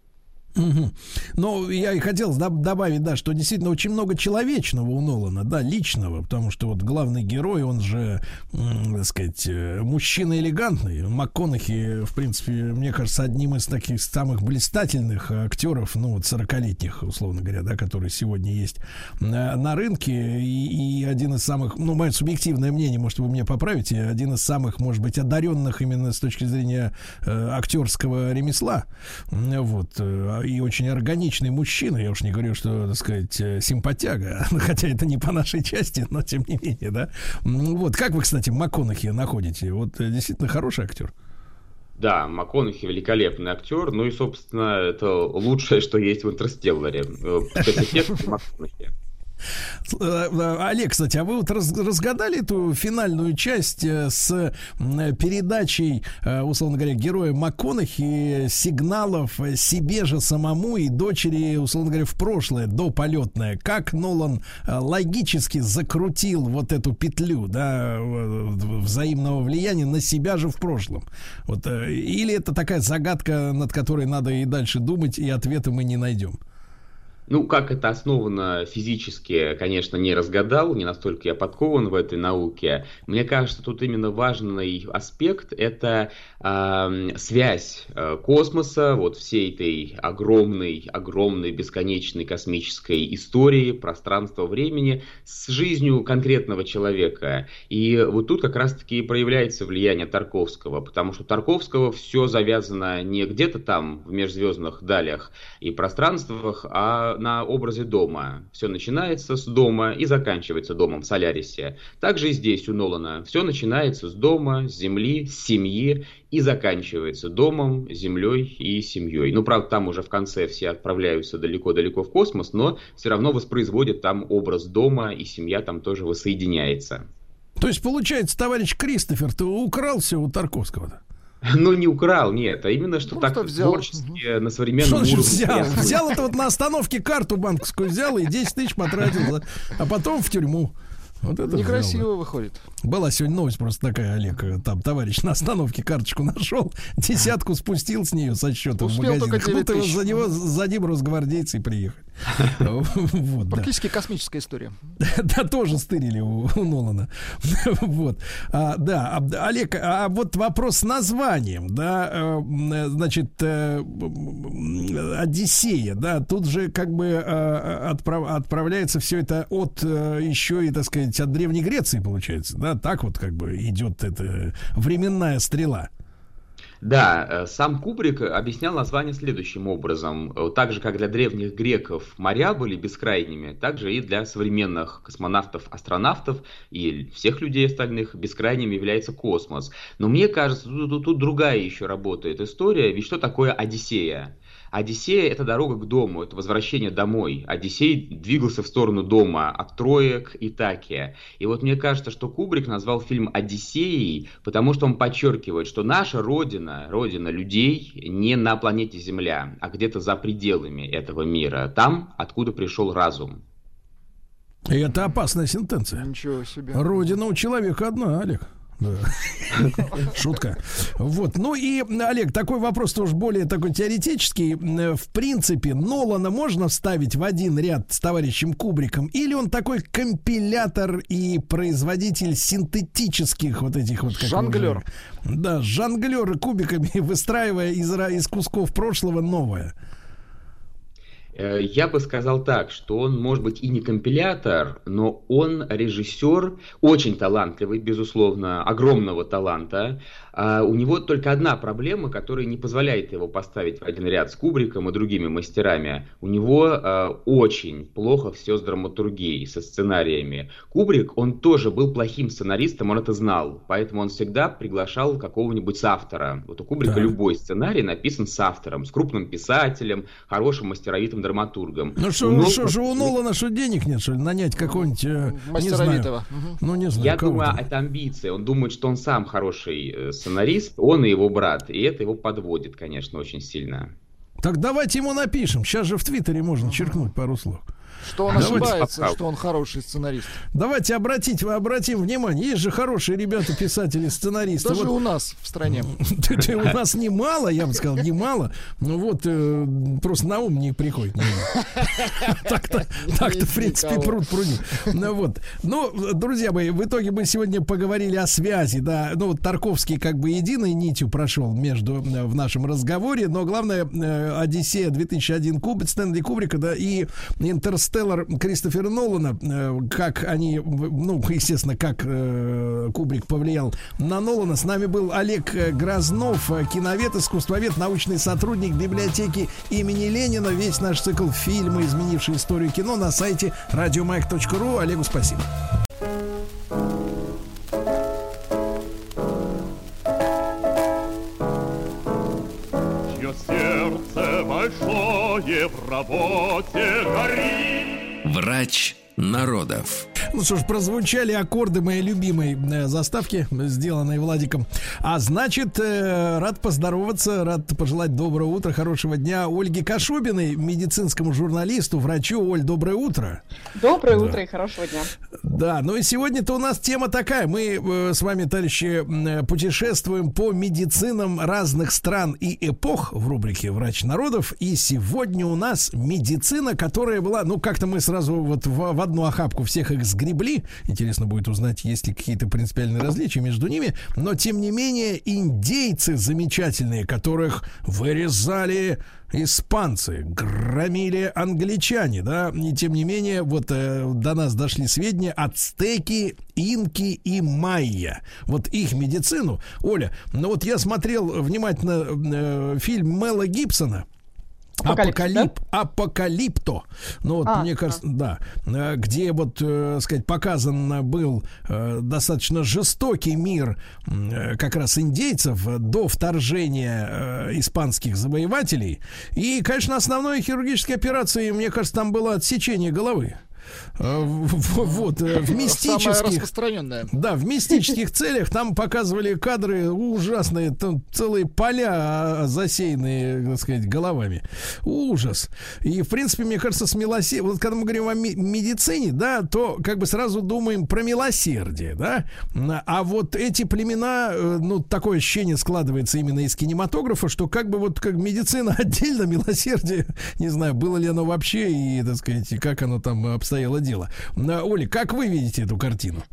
S2: Угу. Ну, я и хотел добавить, да, что действительно очень много человечного у Нолана, да, личного, потому что вот главный герой, он же, так сказать, э, мужчина элегантный. МакКонахи, в принципе, мне кажется, одним из таких самых блистательных актеров, ну, вот 40-летних, условно говоря, да, которые сегодня есть на, рынке, и, и один из самых, ну, мое субъективное мнение, может, вы меня поправите, один из самых, может быть, одаренных именно с точки зрения э, актерского ремесла, вот, э, и очень органичный мужчина. Я уж не говорю, что, так сказать, э, симпатяга, [LAUGHS] хотя это не по нашей части, но тем не менее, да. Вот, как вы, кстати, МакКонахи находите? Вот э, действительно хороший актер.
S14: Да, МакКонахи великолепный актер, ну и, собственно, это лучшее, что есть в «Интерстелларе». Э,
S2: Э, э, Олег, кстати, а вы вот разгадали эту финальную часть э, с передачей, условно говоря, героя МакКонахи сигналов себе же самому и дочери, условно говоря, в прошлое, до полетное. Как Нолан логически закрутил вот эту петлю, да, взаимного влияния на себя же в прошлом. Вот, или это такая загадка, над которой надо и дальше думать, и ответа мы не найдем?
S14: Ну, как это основано физически, конечно, не разгадал, не настолько я подкован в этой науке. Мне кажется, тут именно важный аспект – это э, связь космоса, вот всей этой огромной, огромной, бесконечной космической истории, пространства, времени с жизнью конкретного человека. И вот тут как раз-таки проявляется влияние Тарковского, потому что Тарковского все завязано не где-то там в межзвездных далях и пространствах, а на образе дома. Все начинается с дома и заканчивается домом в Солярисе. Также и здесь у Нолана. Все начинается с дома, с земли, с семьи и заканчивается домом, землей и семьей. Ну, правда, там уже в конце все отправляются далеко-далеко в космос, но все равно воспроизводят там образ дома, и семья там тоже воссоединяется.
S2: То есть, получается, товарищ Кристофер, ты украл все у Тарковского-то? [LAUGHS]
S14: Ну, не украл, нет, а именно, что Просто так взял. творчески на современном что уровне.
S2: Взял? взял это вот на остановке карту банковскую взял и 10 тысяч потратил, а потом в тюрьму.
S3: Вот это Некрасиво взял, выходит.
S2: Была сегодня новость просто такая, Олег, там товарищ на остановке карточку нашел, десятку спустил с нее со счета в магазин. Кто-то за него, за ним росгвардейцы приехали. [LAUGHS]
S3: Вот, Практически да. космическая история. [LAUGHS]
S2: Да, тоже стырили у, у Нолана. [LAUGHS] Вот. А, да, Олег, а вот вопрос с названием, да, э, значит, э, Одиссея, да, тут же как бы э, отправ, отправляется все это от еще и, так сказать, от Древней Греции, получается, да, так вот как бы идет эта временная стрела.
S14: Да, э, сам Кубрик объяснял название следующим образом. Э, так же, как для древних греков моря были бескрайними, так же и для современных космонавтов, астронавтов и всех людей остальных бескрайним является космос. Но мне кажется, тут, тут, тут другая еще работает история. Ведь что такое Одиссея? Одиссея – это дорога к дому, это возвращение домой. Одиссей двигался в сторону дома от Троек и Такия. И вот мне кажется, что Кубрик назвал фильм «Одиссеей», потому что он подчеркивает, что наша родина, родина людей, не на планете Земля, а где-то за пределами этого мира, там, откуда пришел разум.
S2: И это опасная сентенция.
S3: Ничего себе.
S2: Родина у человека одна, Олег. Шутка. Вот. Ну и, Олег, такой вопрос тоже более такой теоретический. В принципе, Нолана можно вставить в один ряд с товарищем Кубриком? Или он такой компилятор и производитель синтетических вот этих вот...
S3: Жонглер.
S2: Да, жонглеры кубиками, [LAUGHS] выстраивая из, из кусков прошлого новое.
S14: Э, я бы сказал так, что он, может быть, и не компилятор, но он режиссер, очень талантливый, безусловно, огромного таланта, А у него только одна проблема, которая не позволяет его поставить в один ряд с Кубриком и другими мастерами. У него э, очень плохо все с драматургией, со сценариями. Кубрик, он тоже был плохим сценаристом, он это знал, поэтому он всегда приглашал какого-нибудь автора. Вот у Кубрика да. любой сценарий написан с автором, с крупным писателем, хорошим мастеровитым драматургом.
S2: Ну что, Нол... что же у Нолана что денег нет, что ли, нанять какого-нибудь, э,
S3: мастеровитого?
S2: Не знаю, ну не знаю.
S14: Я думаю, это амбиции. Он думает, что он сам хороший э, сценарист, он и его брат. И это его подводит, конечно, очень сильно.
S2: Так давайте ему напишем. Сейчас же в Твиттере можно черкнуть пару слов.
S3: Что он Давайте ошибается, что он хороший сценарист.
S2: Давайте обратить, обратим внимание. Есть же хорошие ребята, писатели, сценаристы.
S3: Даже вот. у нас в стране. [LAUGHS]
S2: У нас немало, я бы сказал, немало. Ну вот, э, просто на ум не приходит. [LAUGHS] Так-то, так-то, в принципе, пруд пруди. Ну вот. Ну, друзья мои, в итоге мы сегодня поговорили о связи, да. Ну, вот Тарковский как бы единой нитью прошел между э, в нашем разговоре, но главное, э, Одиссея 2001 Куб, Стэнли Кубрика, да, и Интерстеллар Интерстеллар Кристофера Нолана, э, как они, ну, естественно, как э, Кубрик повлиял на Нолана. С нами был Олег э, Грознов, киновед, искусствовед, научный сотрудник библиотеки имени Ленина. Весь наш цикл фильмы, изменившие историю кино на сайте радиомайк.ру. Олегу спасибо.
S15: сердце большое в работе горит.
S1: Врач народов.
S2: Ну что ж, прозвучали аккорды моей любимой э, заставки, сделанной Владиком. А значит, э, рад поздороваться, рад пожелать доброго утра, хорошего дня Ольге Кашубиной, медицинскому журналисту, врачу. Оль, доброе утро.
S16: Доброе да. утро и хорошего дня.
S2: Да, ну и сегодня-то у нас тема такая. Мы э, с вами, товарищи, э, путешествуем по медицинам разных стран и эпох в рубрике «Врач народов». И сегодня у нас медицина, которая была, ну как-то мы сразу вот в, в одну охапку всех их сгребли гребли. Интересно будет узнать, есть ли какие-то принципиальные различия между ними. Но, тем не менее, индейцы замечательные, которых вырезали испанцы, громили англичане, да, и тем не менее, вот э, до нас дошли сведения ацтеки, инки и майя. Вот их медицину, Оля, ну вот я смотрел внимательно э, фильм Мела Гибсона, Апокалип, да? Апокалипто. Ну вот, а, мне кажется, а. да. Э, где вот, э, сказать, показан был э, достаточно жестокий мир э, как раз индейцев до вторжения э, испанских завоевателей. И, конечно, основной хирургической операцией, мне кажется, там было отсечение головы. Э, вот, э, в мистических... Да, в мистических целях там показывали кадры ужасные, там целые поля а, засеянные, так сказать, головами. Ужас. И, в принципе, мне кажется, с милосердием... Вот когда мы говорим о медицине, да, то как бы сразу думаем про милосердие, да? А вот эти племена, э, ну, такое ощущение складывается именно из кинематографа, что как бы вот как медицина [LAUGHS] отдельно, милосердие, не знаю, было ли оно вообще и, так сказать, как оно там обстоит обстояло дело. Оля, как вы видите эту картину?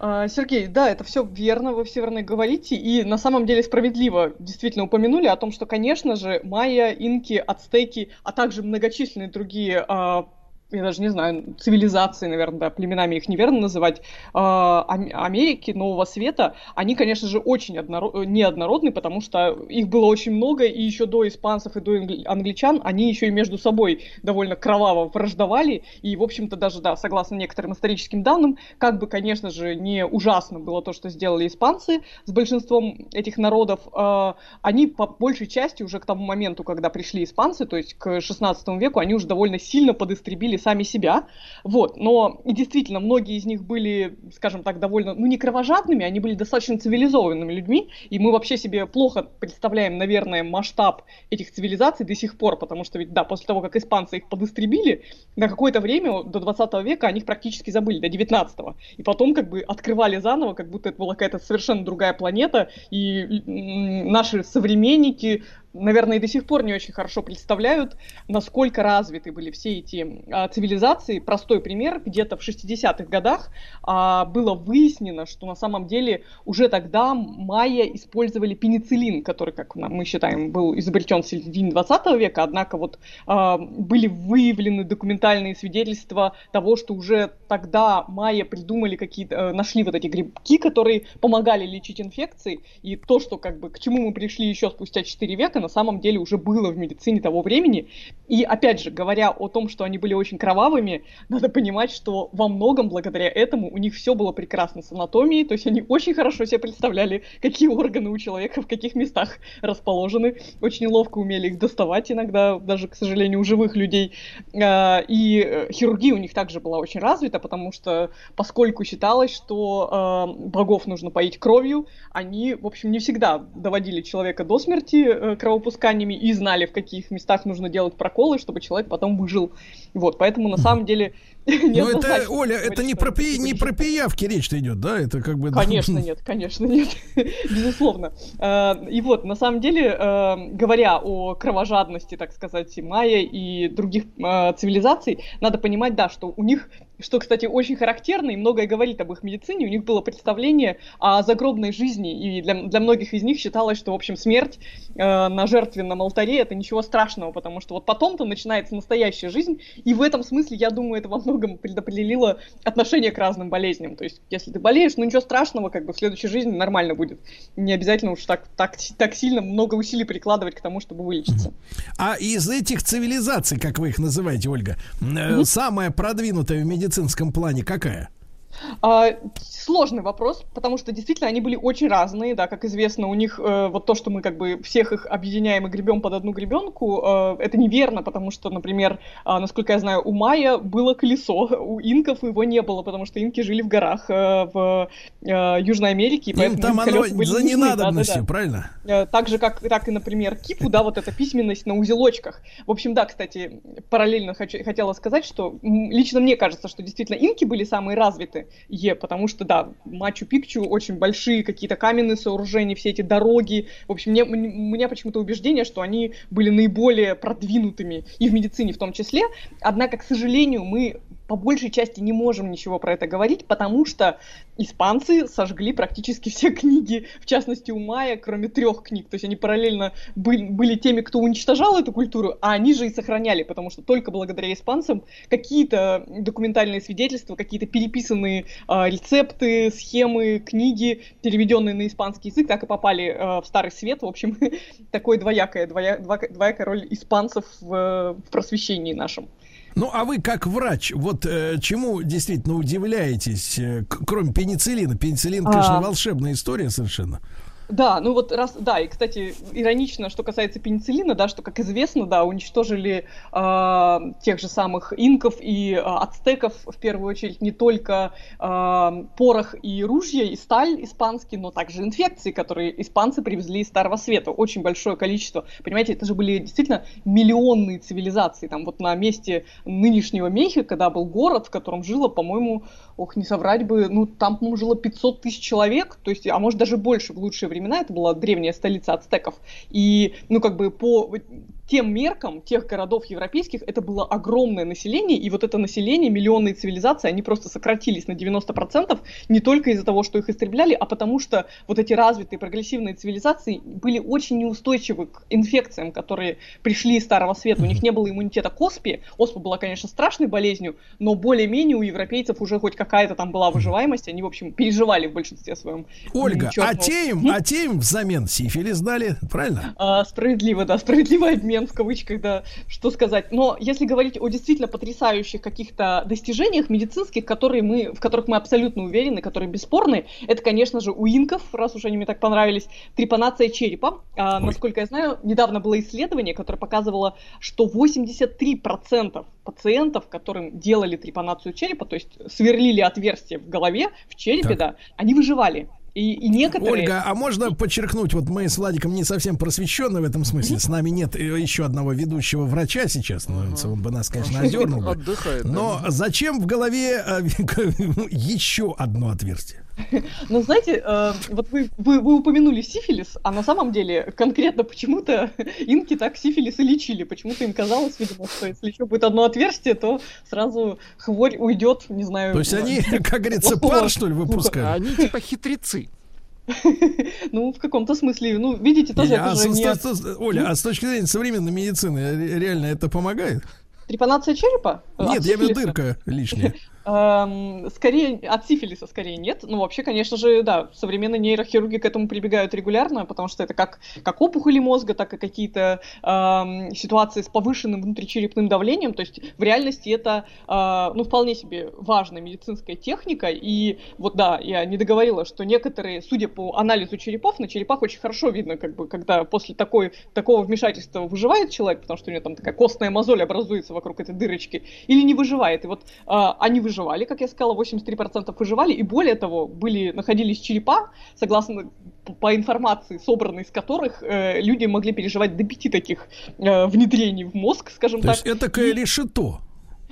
S16: А, Сергей, да, это все верно, вы все верно говорите, и на самом деле справедливо действительно упомянули о том, что, конечно же, майя, инки, ацтеки, а также многочисленные другие а, я даже не знаю, цивилизации, наверное, да, племенами их неверно называть, э, Америки, Нового Света, они, конечно же, очень однород... неоднородны, потому что их было очень много, и еще до испанцев и до англичан они еще и между собой довольно кроваво враждовали, и, в общем-то, даже, да, согласно некоторым историческим данным, как бы, конечно же, не ужасно было то, что сделали испанцы с большинством этих народов, э, они по большей части уже к тому моменту, когда пришли испанцы, то есть к 16 веку, они уже довольно сильно подистребили сами себя, вот, но действительно многие из них были, скажем так, довольно, ну не кровожадными, они были достаточно цивилизованными людьми, и мы вообще себе плохо представляем, наверное, масштаб этих цивилизаций до сих пор, потому что ведь, да, после того, как испанцы их подистребили, на какое-то время, до 20 века, они их практически забыли, до 19 и потом как бы открывали заново, как будто это была какая-то совершенно другая планета, и наши современники наверное, и до сих пор не очень хорошо представляют, насколько развиты были все эти а, цивилизации. Простой пример, где-то в 60-х годах а, было выяснено, что на самом деле уже тогда майя использовали пенициллин, который, как мы считаем, был изобретен в середине 20 века, однако вот а, были выявлены документальные свидетельства того, что уже тогда майя придумали какие-то, э, нашли вот эти грибки, которые помогали лечить инфекции, и то, что как бы к чему мы пришли еще спустя 4 века, на самом деле уже было в медицине того времени. И опять же, говоря о том, что они были очень кровавыми, надо понимать, что во многом благодаря этому у них все было прекрасно с анатомией, то есть они очень хорошо себе представляли, какие органы у человека в каких местах расположены, очень ловко умели их доставать иногда, даже, к сожалению, у живых людей. А, и э, хирургия у них также была очень развита, потому что поскольку считалось, что а, богов нужно поить кровью, они, в общем, не всегда доводили человека до смерти э, кровопусканиями и знали, в каких местах нужно делать проколы, чтобы человек потом выжил. Вот, поэтому на самом деле [LAUGHS]
S2: ну это, Оля, это не про, пи, не про пиявки речь идет, да? Это как бы...
S16: Конечно [LAUGHS] нет, конечно нет, [LAUGHS] безусловно. А, и вот, на самом деле, а, говоря о кровожадности, так сказать, майя и других а, цивилизаций, надо понимать, да, что у них что, кстати, очень характерно и многое говорит об их медицине, у них было представление о загробной жизни, и для, для многих из них считалось, что, в общем, смерть э, на жертвенном алтаре это ничего страшного, потому что вот потом-то начинается настоящая жизнь, и в этом смысле, я думаю, это во многом предопределило отношение к разным болезням. То есть, если ты болеешь, ну ничего страшного, как бы в следующей жизни нормально будет. Не обязательно уж так, так, так сильно много усилий прикладывать к тому, чтобы вылечиться.
S2: А из этих цивилизаций, как вы их называете, Ольга, э, самая продвинутая в медицине медицинском плане какая?
S16: А, сложный вопрос, потому что действительно они были очень разные, да, как известно, у них э, вот то, что мы как бы всех их объединяем и гребем под одну гребенку, э, это неверно, потому что, например, э, насколько я знаю, у Майя было колесо, у инков его не было, потому что инки жили в горах э, в э, Южной Америке, и
S2: Им там оно за ненадобностью, да, да, да. правильно?
S16: Э, так же, как, так и, например, кипу, да, вот эта письменность на узелочках. В общем, да, кстати, параллельно хочу, хотела сказать, что лично мне кажется, что действительно инки были самые развитые, Е, потому что, да, Мачу-Пикчу очень большие какие-то каменные сооружения, все эти дороги. В общем, мне, у меня почему-то убеждение, что они были наиболее продвинутыми и в медицине в том числе. Однако, к сожалению, мы по большей части не можем ничего про это говорить, потому что испанцы сожгли практически все книги, в частности у Майя, кроме трех книг. То есть они параллельно были, были теми, кто уничтожал эту культуру, а они же и сохраняли, потому что только благодаря испанцам какие-то документальные свидетельства, какие-то переписанные э, рецепты, схемы, книги, переведенные на испанский язык, так и попали э, в Старый Свет. В общем, [LAUGHS] такой двоякая, двоя, двоякая роль испанцев в, в просвещении нашем.
S2: Ну, а вы как врач, вот э, чему действительно удивляетесь, э, кроме пенициллина? Пенициллин, конечно, а... волшебная история совершенно.
S16: Да, ну вот раз, да, и, кстати, иронично, что касается пенициллина, да, что, как известно, да, уничтожили э, тех же самых инков и э, ацтеков, в первую очередь, не только э, порох и ружья, и сталь испанский, но также инфекции, которые испанцы привезли из Старого Света. Очень большое количество. Понимаете, это же были действительно миллионные цивилизации. Там вот на месте нынешнего Мехико, когда был город, в котором жило, по-моему, ох, не соврать бы, ну, там, по-моему, жило 500 тысяч человек, то есть, а может даже больше в лучшие времена, это была древняя столица ацтеков, и, ну, как бы по тем меркам тех городов европейских это было огромное население, и вот это население, миллионные цивилизации, они просто сократились на 90%, не только из-за того, что их истребляли, а потому что вот эти развитые прогрессивные цивилизации были очень неустойчивы к инфекциям, которые пришли из Старого Света. У них не было иммунитета к оспе. Оспа была, конечно, страшной болезнью, но более-менее у европейцев уже хоть какая-то там была выживаемость, они, в общем, переживали в большинстве своем.
S2: Ольга, а те им, а те им взамен сифилис дали, правильно?
S16: А, справедливо, да, справедливый обмен обмен в кавычках, да, что сказать. Но если говорить о действительно потрясающих каких-то достижениях медицинских, которые мы, в которых мы абсолютно уверены, которые бесспорны, это, конечно же, у инков, раз уж они мне так понравились, трепанация черепа. А, насколько я знаю, недавно было исследование, которое показывало, что 83% пациентов, которым делали трепанацию черепа, то есть сверлили отверстие в голове, в черепе, так. да, они выживали. И, и некоторые...
S2: Ольга, а можно подчеркнуть, вот мы с Владиком не совсем просвещены в этом смысле. С нами нет еще одного ведущего врача сейчас. Ну, он бы нас, конечно, одернул бы. Но зачем в голове э, [LAUGHS] еще одно отверстие? [LAUGHS]
S16: Ну, знаете, э, вот вы, вы, вы упомянули сифилис, а на самом деле конкретно почему-то инки так сифилис и лечили. Почему-то им казалось, видимо, что если еще будет одно отверстие, то сразу хворь уйдет, не знаю.
S2: То есть они, [LAUGHS] [LAUGHS] как говорится, пар, что ли, выпускают?
S3: Они типа хитрецы.
S16: Ну, в каком-то смысле, ну, видите, тоже
S2: Оля,
S16: это
S2: а
S16: же
S2: с-
S16: не...
S2: Оля, а с точки зрения современной медицины ре- реально это помогает?
S16: Трепанация черепа?
S2: Нет, я имею дырка лишняя.
S16: Эм, Скорее, от сифилиса скорее нет. Ну, вообще, конечно же, да, современные нейрохирурги к этому прибегают регулярно, потому что это как, как опухоли мозга, так и какие-то эм, ситуации с повышенным внутричерепным давлением. То есть в реальности это, э, ну, вполне себе важная медицинская техника. И вот да, я не договорила, что некоторые, судя по анализу черепов, на черепах очень хорошо видно, как бы, когда после такой, такого вмешательства выживает человек, потому что у него там такая костная мозоль образуется вокруг этой дырочки, или не выживает. И вот э, они выживали, как я сказала, 83% выживали, и более того, были, находились черепа, согласно по информации, собранной из которых э, люди могли переживать до пяти таких э, внедрений в мозг, скажем
S2: То
S16: так.
S2: есть это такое решето.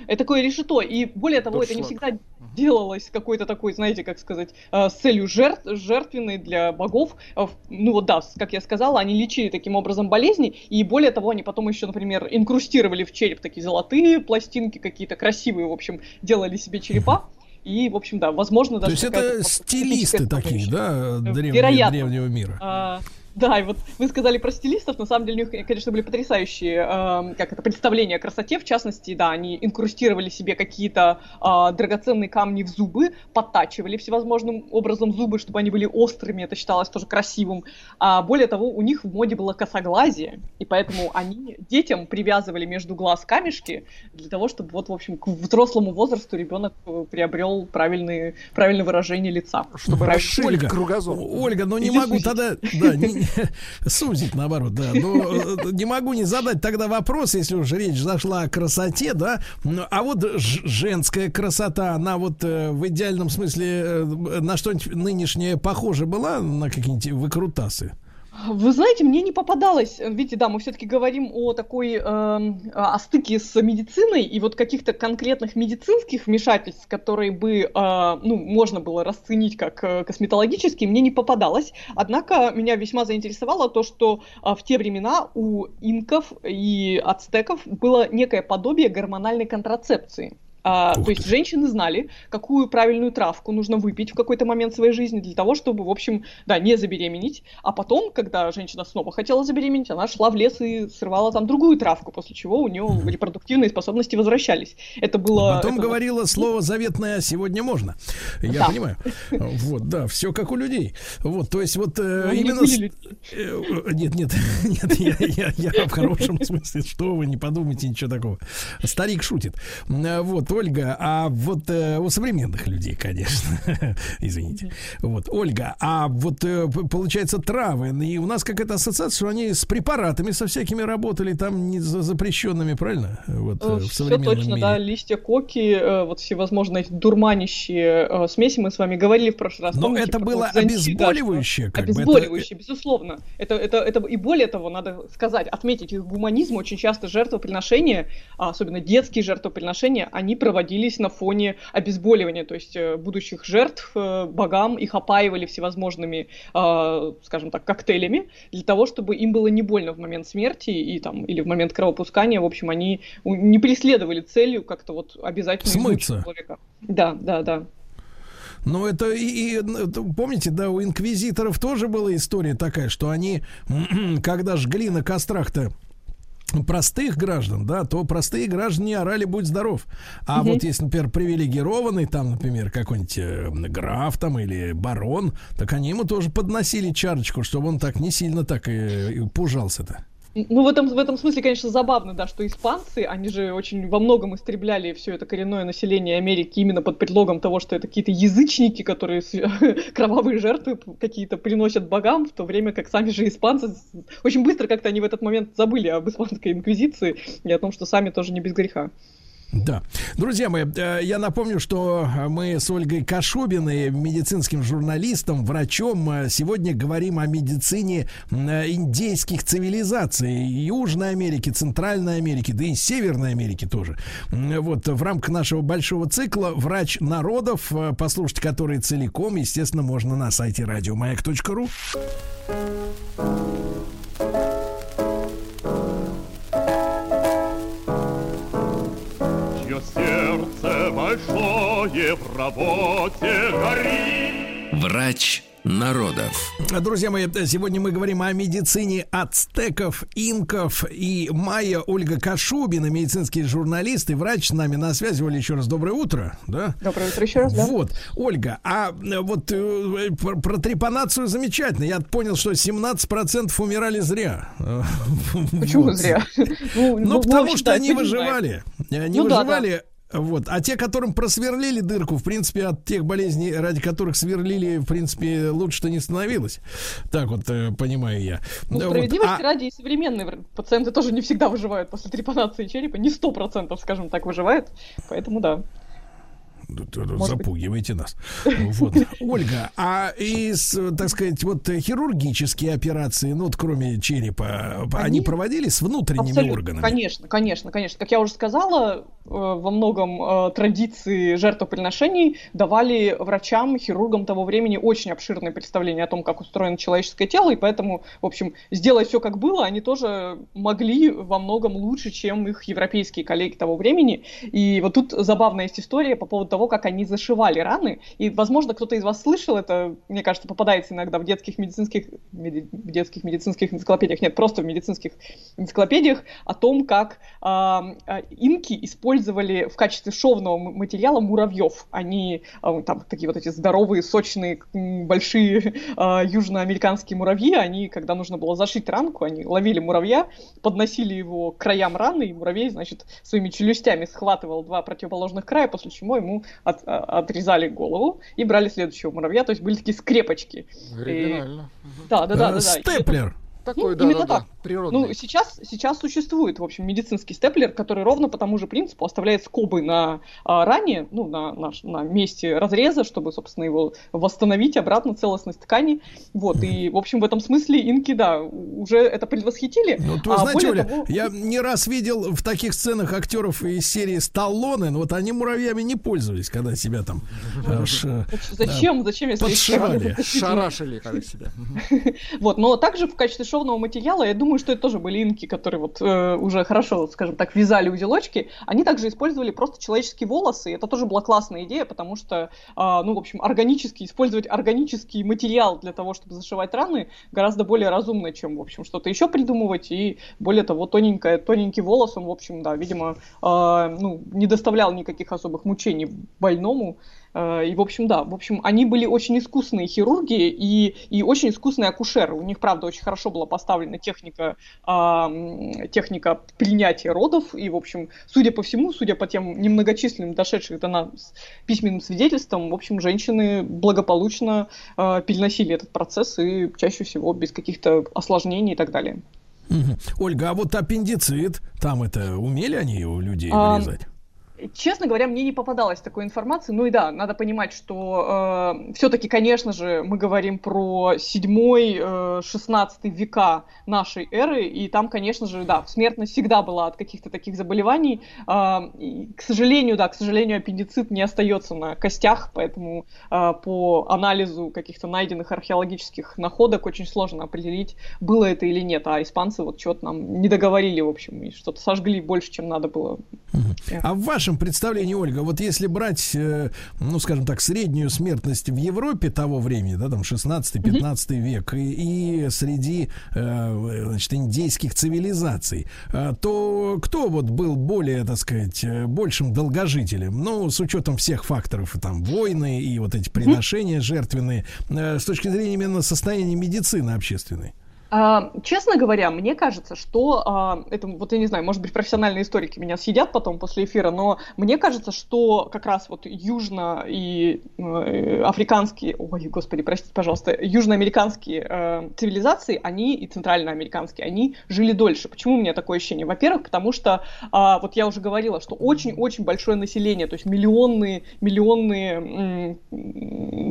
S16: Это такое решето, и более того, это не всегда делалось какой-то такой, знаете, как сказать, э, с целью жертв, жертвенной для богов. Э, Ну вот да, как я сказала, они лечили таким образом болезни, и более того, они потом еще, например, инкрустировали в череп такие золотые пластинки какие-то красивые, в общем, делали себе черепа. И, в общем, да, возможно,
S2: То
S16: даже
S2: есть
S16: какая-то
S2: это стилисты такие, да, древнего, древнего мира?
S16: А, да, и вот вы сказали про стилистов, на самом деле у них, конечно, были потрясающие, эм, как это, представления о красоте, в частности, да, они инкрустировали себе какие-то а, драгоценные камни в зубы, подтачивали всевозможным образом зубы, чтобы они были острыми, это считалось тоже красивым. А более того, у них в моде было косоглазие, и поэтому они детям привязывали между глаз камешки для того, чтобы вот, в общем, к взрослому возрасту ребенок э, приобрел правильные, правильное выражение лица.
S3: Чтобы расширить
S2: Ольга,
S3: кругозор.
S2: Ольга, ну не
S16: Или
S2: могу тогда, да, не- [LAUGHS] сузить наоборот, да, но э, не могу не задать тогда вопрос, если уже речь зашла о красоте, да, Ну, а вот женская красота, она вот э, в идеальном смысле э, на что-нибудь нынешнее похоже была, на какие-нибудь выкрутасы?
S16: Вы знаете, мне не попадалось. Видите, да, мы все-таки говорим о такой эм, о стыке с медициной и вот каких-то конкретных медицинских вмешательств, которые бы, э, ну, можно было расценить как э, косметологические, мне не попадалось. Однако меня весьма заинтересовало то, что э, в те времена у инков и ацтеков было некое подобие гормональной контрацепции. А, то есть женщины знали, какую правильную травку нужно выпить в какой-то момент своей жизни для того, чтобы, в общем, да, не забеременеть. А потом, когда женщина снова хотела забеременеть, она шла в лес и срывала там другую травку, после чего у нее репродуктивные способности возвращались. Это было...
S2: Потом
S16: это-
S2: говорила слово заветное «сегодня можно». Я
S16: Да.
S2: понимаю. Вот, да, все как у людей. Вот, то есть вот э,
S16: Ну, не
S2: именно...
S16: были
S2: с- э, Нет, нет, [LAUGHS] нет, я, я- я в хорошем смысле, что вы, не подумайте ничего такого. Старик шутит. Э, Вот, Ольга, а вот э, у современных людей, конечно, [LAUGHS] извините. Вот, Ольга, а вот э, получается травы, и у нас какая-то ассоциация, что они с препаратами со всякими работали, там не за- запрещенными, правильно? Вот, э, в
S16: Все точно,
S2: мире.
S16: да, листья коки, э, вот всевозможные дурманящие э, смеси, мы с вами говорили в прошлый раз.
S2: Но
S16: помните,
S2: это было
S16: да,
S2: обезболивающее, как бы, это-
S16: Обезболивающее, безусловно. Это, это, это, и более того, надо сказать, отметить их гуманизм, очень часто жертвоприношения, а особенно детские жертвоприношения, они проводились на фоне обезболивания, то есть э, будущих жертв э, богам их опаивали всевозможными, э, скажем так, коктейлями, для того, чтобы им было не больно в момент смерти и там, или в момент кровопускания, в общем, они не преследовали целью как-то вот обязательно
S2: Смыться.
S16: человека. Да, да, да.
S2: Ну, это и, и, помните, да, у инквизиторов тоже была история такая, что они, [CLEARS THROAT] когда жгли на кострах-то простых граждан, да, то простые граждане орали «Будь здоров». А
S17: Мгм.
S2: вот если, например, привилегированный, там, например, какой-нибудь э, граф там или барон, так они ему тоже подносили чарочку, чтобы он так не сильно так и, и пужался-то.
S16: Ну, в этом, в этом смысле, конечно, забавно, да, что испанцы, они же очень во многом истребляли все это коренное население Америки именно под предлогом того, что это какие-то язычники, которые [LAUGHS] кровавые жертвы какие-то приносят богам, в то время как сами же испанцы очень быстро как-то они в этот момент забыли об испанской инквизиции и о том, что сами тоже не без греха.
S2: Да. Друзья мои, э, я напомню, что мы с Ольгой Кашубиной, медицинским журналистом, врачом, э, сегодня говорим о медицине э, индейских цивилизаций Южной Америки, Центральной Америки, да и Северной Америки тоже. Вот в рамках нашего большого цикла «Врач народов», послушать который целиком, естественно, можно на сайте радиомаяк.ру.
S15: Чье сердце большое в работе горит.
S1: Врач народов.
S2: Друзья мои, сегодня мы говорим о медицине ацтеков, инков и майя Ольга Кашубина, медицинский журналист и врач с нами на связи. Оля, еще раз доброе утро. Да?
S16: Доброе утро еще раз, да.
S2: Вот, Ольга, а вот э, про, про трепанацию замечательно. Я понял, что 17% умирали зря. [LAUGHS]
S16: Почему вот. зря? [LAUGHS]
S2: Ну, ну потому что они выживали. Они ну, выживали. Да, да вот. А те, которым просверлили дырку, в принципе, от тех болезней, ради которых сверлили, в принципе, лучше-то не становилось. Так вот, э, понимаю я.
S16: Ну, справедливости вот. а... ради и современные пациенты тоже не всегда выживают после трепанации черепа. Не сто процентов, скажем так, выживают. Поэтому да.
S2: Может Запугиваете быть. нас. Вот. [LAUGHS] Ольга, а из, так сказать, вот хирургические операции, ну вот кроме черепа, они, они проводились с внутренними Абсолютно. органами?
S16: Конечно, конечно, конечно. Как я уже сказала, э, во многом э, традиции жертвоприношений давали врачам, хирургам того времени очень обширное представление о том, как устроено человеческое тело, и поэтому, в общем, сделать все как было, они тоже могли во многом лучше, чем их европейские коллеги того времени. И вот тут забавная есть история по поводу того, как они зашивали раны. И, возможно, кто-то из вас слышал, это, мне кажется, попадается иногда в детских медицинских, меди, в детских медицинских энциклопедиях, нет, просто в медицинских энциклопедиях о том, как э, инки использовали в качестве шовного материала муравьев. Они э, там такие вот эти здоровые, сочные, большие э, южноамериканские муравьи, они, когда нужно было зашить ранку, они ловили муравья, подносили его к краям раны, и муравей, значит, своими челюстями схватывал два противоположных края, после чего ему от, а, отрезали голову и брали следующего муравья, то есть были такие скрепочки.
S3: Оригинально.
S16: И... Да, да, да, да, да.
S2: Степлер
S3: такой, ну, да, именно да, так. Да, природный.
S16: Ну, сейчас, сейчас существует, в общем, медицинский степлер, который ровно по тому же принципу оставляет скобы на а, ране, ну, на, на, на месте разреза, чтобы, собственно, его восстановить обратно, целостность ткани. Вот, и, в общем, в этом смысле инки, да, уже это предвосхитили.
S2: Ну, вы а, знаете, Оля, того... я не раз видел в таких сценах актеров из серии Сталлоне, но вот они муравьями не пользовались, когда себя там
S16: аж, Зачем? Зачем, если
S2: подшивали?
S3: Шарашили, как себя. [LAUGHS]
S16: Вот, но также в качестве шовного материала, я думаю, что это тоже были инки, которые вот э, уже хорошо, скажем так, вязали узелочки. Они также использовали просто человеческие волосы. Это тоже была классная идея, потому что, э, ну, в общем, органический, использовать органический материал для того, чтобы зашивать раны, гораздо более разумно, чем, в общем, что-то еще придумывать. И более того, тоненькое, тоненький волос, он, в общем, да, видимо, э, ну, не доставлял никаких особых мучений больному. Э, и, в общем, да, в общем, они были очень искусные хирурги и, и очень искусные акушеры. У них, правда, очень хорошо была поставлена техника, э, техника принятия родов. И, в общем, судя по всему, судя по тем немногочисленным дошедших до нас письменным свидетельствам, в общем, женщины благополучно э, переносили этот процесс и чаще всего без каких-то осложнений и так далее.
S2: Ольга, а вот аппендицит, там это умели они у людей вырезать? А,
S16: Честно говоря, мне не попадалось такой информации. Ну и да, надо понимать, что э, все-таки, конечно же, мы говорим про 7-16 э, века нашей эры, и там, конечно же, да, смертность всегда была от каких-то таких заболеваний. Э, и, к сожалению, да, к сожалению, аппендицит не остается на костях, поэтому э, по анализу каких-то найденных археологических находок очень сложно определить, было это или нет. А испанцы вот что-то нам не договорили, в общем, и что-то сожгли больше, чем надо было.
S2: А в вашем вашем представлении, Ольга, вот если брать, э, ну, скажем так, среднюю смертность в Европе того времени, да, там 16-15 mm-hmm. век, и, и среди, э, значит, индейских цивилизаций, э, то кто вот был более, так сказать, большим долгожителем? Ну, с учетом всех факторов, там, войны и вот эти приношения mm-hmm. жертвенные, с точки зрения именно состояния медицины общественной.
S16: А, честно говоря, мне кажется, что а, это, вот я не знаю, может быть, профессиональные историки меня съедят потом после эфира, но мне кажется, что как раз вот южно и э, африканские, ой, господи, простите, пожалуйста, южноамериканские э, цивилизации, они и центральноамериканские, они жили дольше. Почему у меня такое ощущение? Во-первых, потому что а, вот я уже говорила, что очень-очень большое население, то есть миллионные, миллионные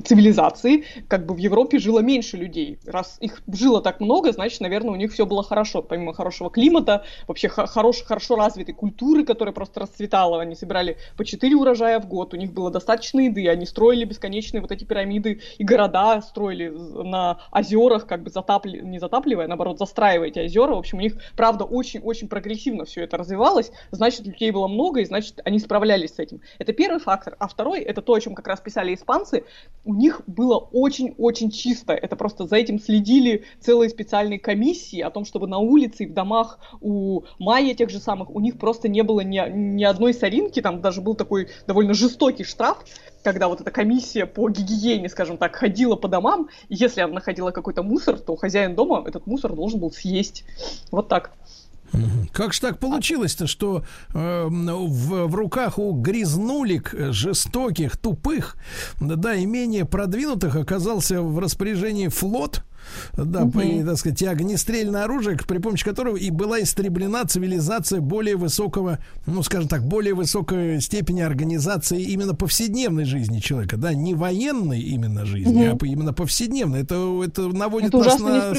S16: цивилизации, как бы в Европе жило меньше людей. Раз их жило так много, значит, наверное, у них все было хорошо, помимо хорошего климата, вообще хорош, хорошо развитой культуры, которая просто расцветала. Они собирали по 4 урожая в год, у них было достаточно еды, они строили бесконечные вот эти пирамиды и города строили на озерах, как бы затапли, не затапливая, а наоборот, застраивая эти озера. В общем, у них, правда, очень-очень прогрессивно все это развивалось, значит, людей было много, и значит, они справлялись с этим. Это первый фактор. А второй, это то, о чем как раз писали испанцы, у них было очень-очень чисто. Это просто за этим следили целые специальные комиссии о том, чтобы на улице и в домах у майя тех же самых, у них просто не было ни, ни одной соринки, там даже был такой довольно жестокий штраф, когда вот эта комиссия по гигиене, скажем так, ходила по домам, и если она находила какой-то мусор, то хозяин дома этот мусор должен был съесть. Вот так.
S2: Как же так получилось-то, что э, в, в руках у грязнулик жестоких, тупых, да и менее продвинутых оказался в распоряжении флот, да, угу. и, так сказать, и огнестрельное оружие, при помощи которого и была истреблена цивилизация более высокого, ну, скажем так, более высокой степени организации именно повседневной жизни человека, да, не военной именно жизни, угу. а именно повседневной. Это, это наводит это нас на,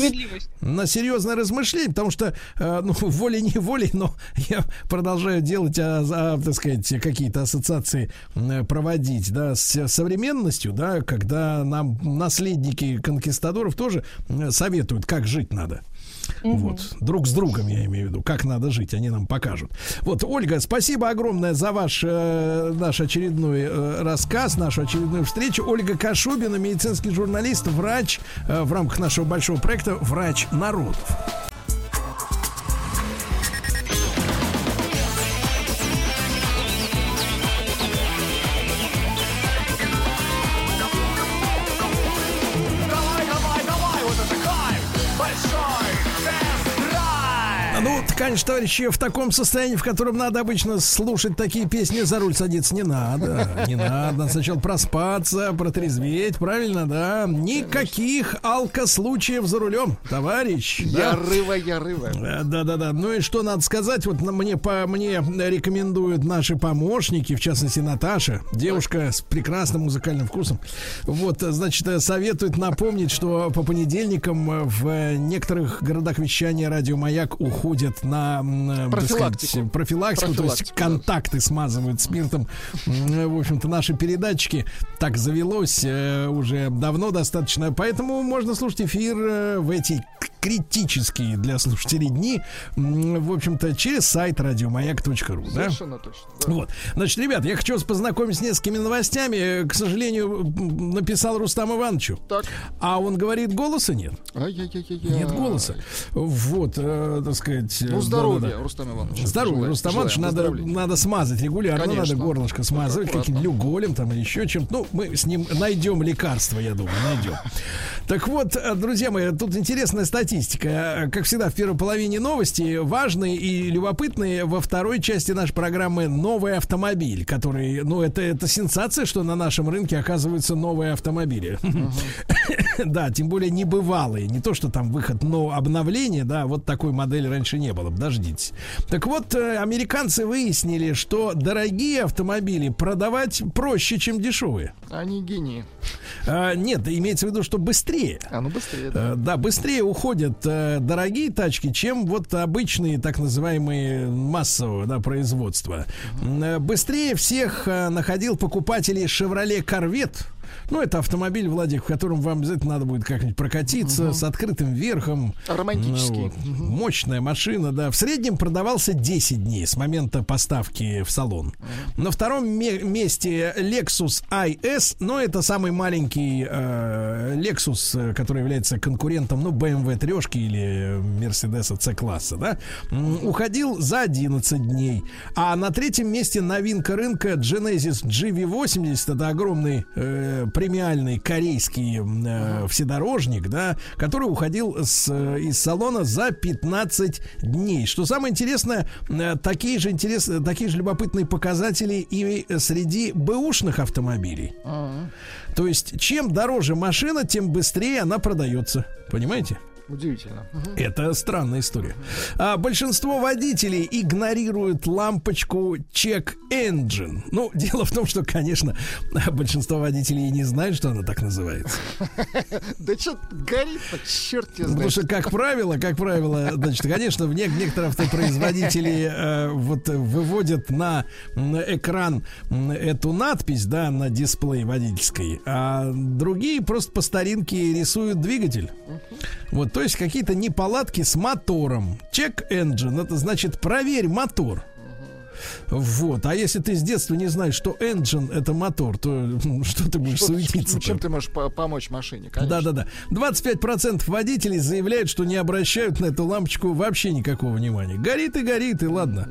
S2: на серьезное размышление, потому что, э, ну, [LAUGHS] волей-неволей, но [LAUGHS] я продолжаю делать, а, а, так сказать, какие-то ассоциации проводить, да, с современностью, да, когда нам наследники конкистадоров тоже советуют, как жить надо. Угу. Вот. Друг с другом, я имею в виду, как надо жить, они нам покажут. Вот, Ольга, спасибо огромное за ваш э, наш очередной э, рассказ, нашу очередную встречу. Ольга Кашубина, медицинский журналист, врач э, в рамках нашего большого проекта «Врач народов». Конечно, товарищи, в таком состоянии, в котором надо обычно слушать такие песни, за руль садиться не надо. Не надо. Сначала проспаться, протрезветь, правильно, да? Никаких алкослучаев за рулем, товарищ.
S3: Я да? рыва, я рыва.
S2: Да, да, да. Ну и что надо сказать? Вот мне, по, мне рекомендуют наши помощники, в частности, Наташа, девушка с прекрасным музыкальным вкусом. Вот, значит, советует напомнить, что по понедельникам в некоторых городах вещания радио Маяк уходят на профилактику, сказать, профилактику, то есть контакты смазывают спиртом. В общем-то, наши передатчики так завелось э, уже давно достаточно, поэтому можно слушать эфир э, в эти критические для слушателей дни, в общем-то, через сайт радиомаяк.ру.
S3: Совершенно да? точно.
S2: Да. Вот. Значит, ребят, я хочу вас познакомить с несколькими новостями. К сожалению, написал Рустам Ивановичу. Так. А он говорит, голоса нет.
S3: Ай-яй-яй-яй.
S2: Нет голоса. Вот, э, так сказать.
S3: Ну, здоровья, да, да. Рустам Иванович.
S2: Здоровья, Рустам Иванович. Надо, надо смазать регулярно, Конечно. надо горлышко смазывать, каким-то люголем там или еще чем-то. Ну, мы с ним найдем лекарство, я думаю, найдем. Так вот, э, друзья мои, тут интересная статистика. Как всегда, в первой половине новости важные и любопытные. Во второй части нашей программы новый автомобиль, который, ну, это, это сенсация, что на нашем рынке оказываются новые автомобили. [LAUGHS] Да, тем более небывалые. Не то, что там выход, но обновление, да, вот такой модели раньше не было. Дождитесь. Так вот, э, американцы выяснили, что дорогие автомобили продавать проще, чем дешевые.
S3: Они гении.
S2: А, нет, имеется в виду, что быстрее.
S3: А ну быстрее, да.
S2: А, да, быстрее уходят а, дорогие тачки, чем вот обычные так называемые массового да, производства. Uh-huh. Быстрее всех а, находил покупателей Chevrolet Corvette ну, это автомобиль, Владик, в котором вам обязательно надо будет как-нибудь прокатиться угу. с открытым верхом.
S3: Романтический. Вот.
S2: угу. Мощная машина, да. В среднем продавался 10 дней с момента поставки в салон. Угу. На втором месте Lexus IS, но это самый маленький э, Lexus, который является конкурентом, ну, BMW трешки или Mercedes C-класса, да, уходил за 11 дней. А на третьем месте новинка рынка Genesis GV80, это огромный э, э, премиальный корейский э, вседорожник, да, который уходил с, э, из салона за 15 дней. Что самое интересное, э, такие же интересные, такие же любопытные показатели и среди бэушных автомобилей. То есть, чем дороже машина, тем быстрее она продается. Понимаете?
S3: Удивительно.
S2: Это странная история. А большинство водителей игнорируют лампочку check engine. Ну, [LAUGHS] дело в том, что, конечно, большинство водителей не знают, что она так называется. [LAUGHS]
S3: Да что горит, черт тебя
S2: Потому
S3: знает.
S2: что, как правило, как правило, значит, конечно, в нек- некоторые автопроизводители э, вот выводят на экран эту надпись, да, на дисплей водительской, а другие просто по старинке рисуют двигатель. Вот, то есть какие-то неполадки с мотором. Check engine, это значит проверь мотор. Вот. А если ты с детства не знаешь, что engine это мотор, то м, [LAUGHS] что ты будешь
S3: Что-
S2: суетиться?
S3: Чем ты можешь по- помочь машине? конечно.
S2: Да-да-да. 25% водителей заявляют, что не обращают на эту лампочку вообще никакого внимания. Горит и горит, и ладно.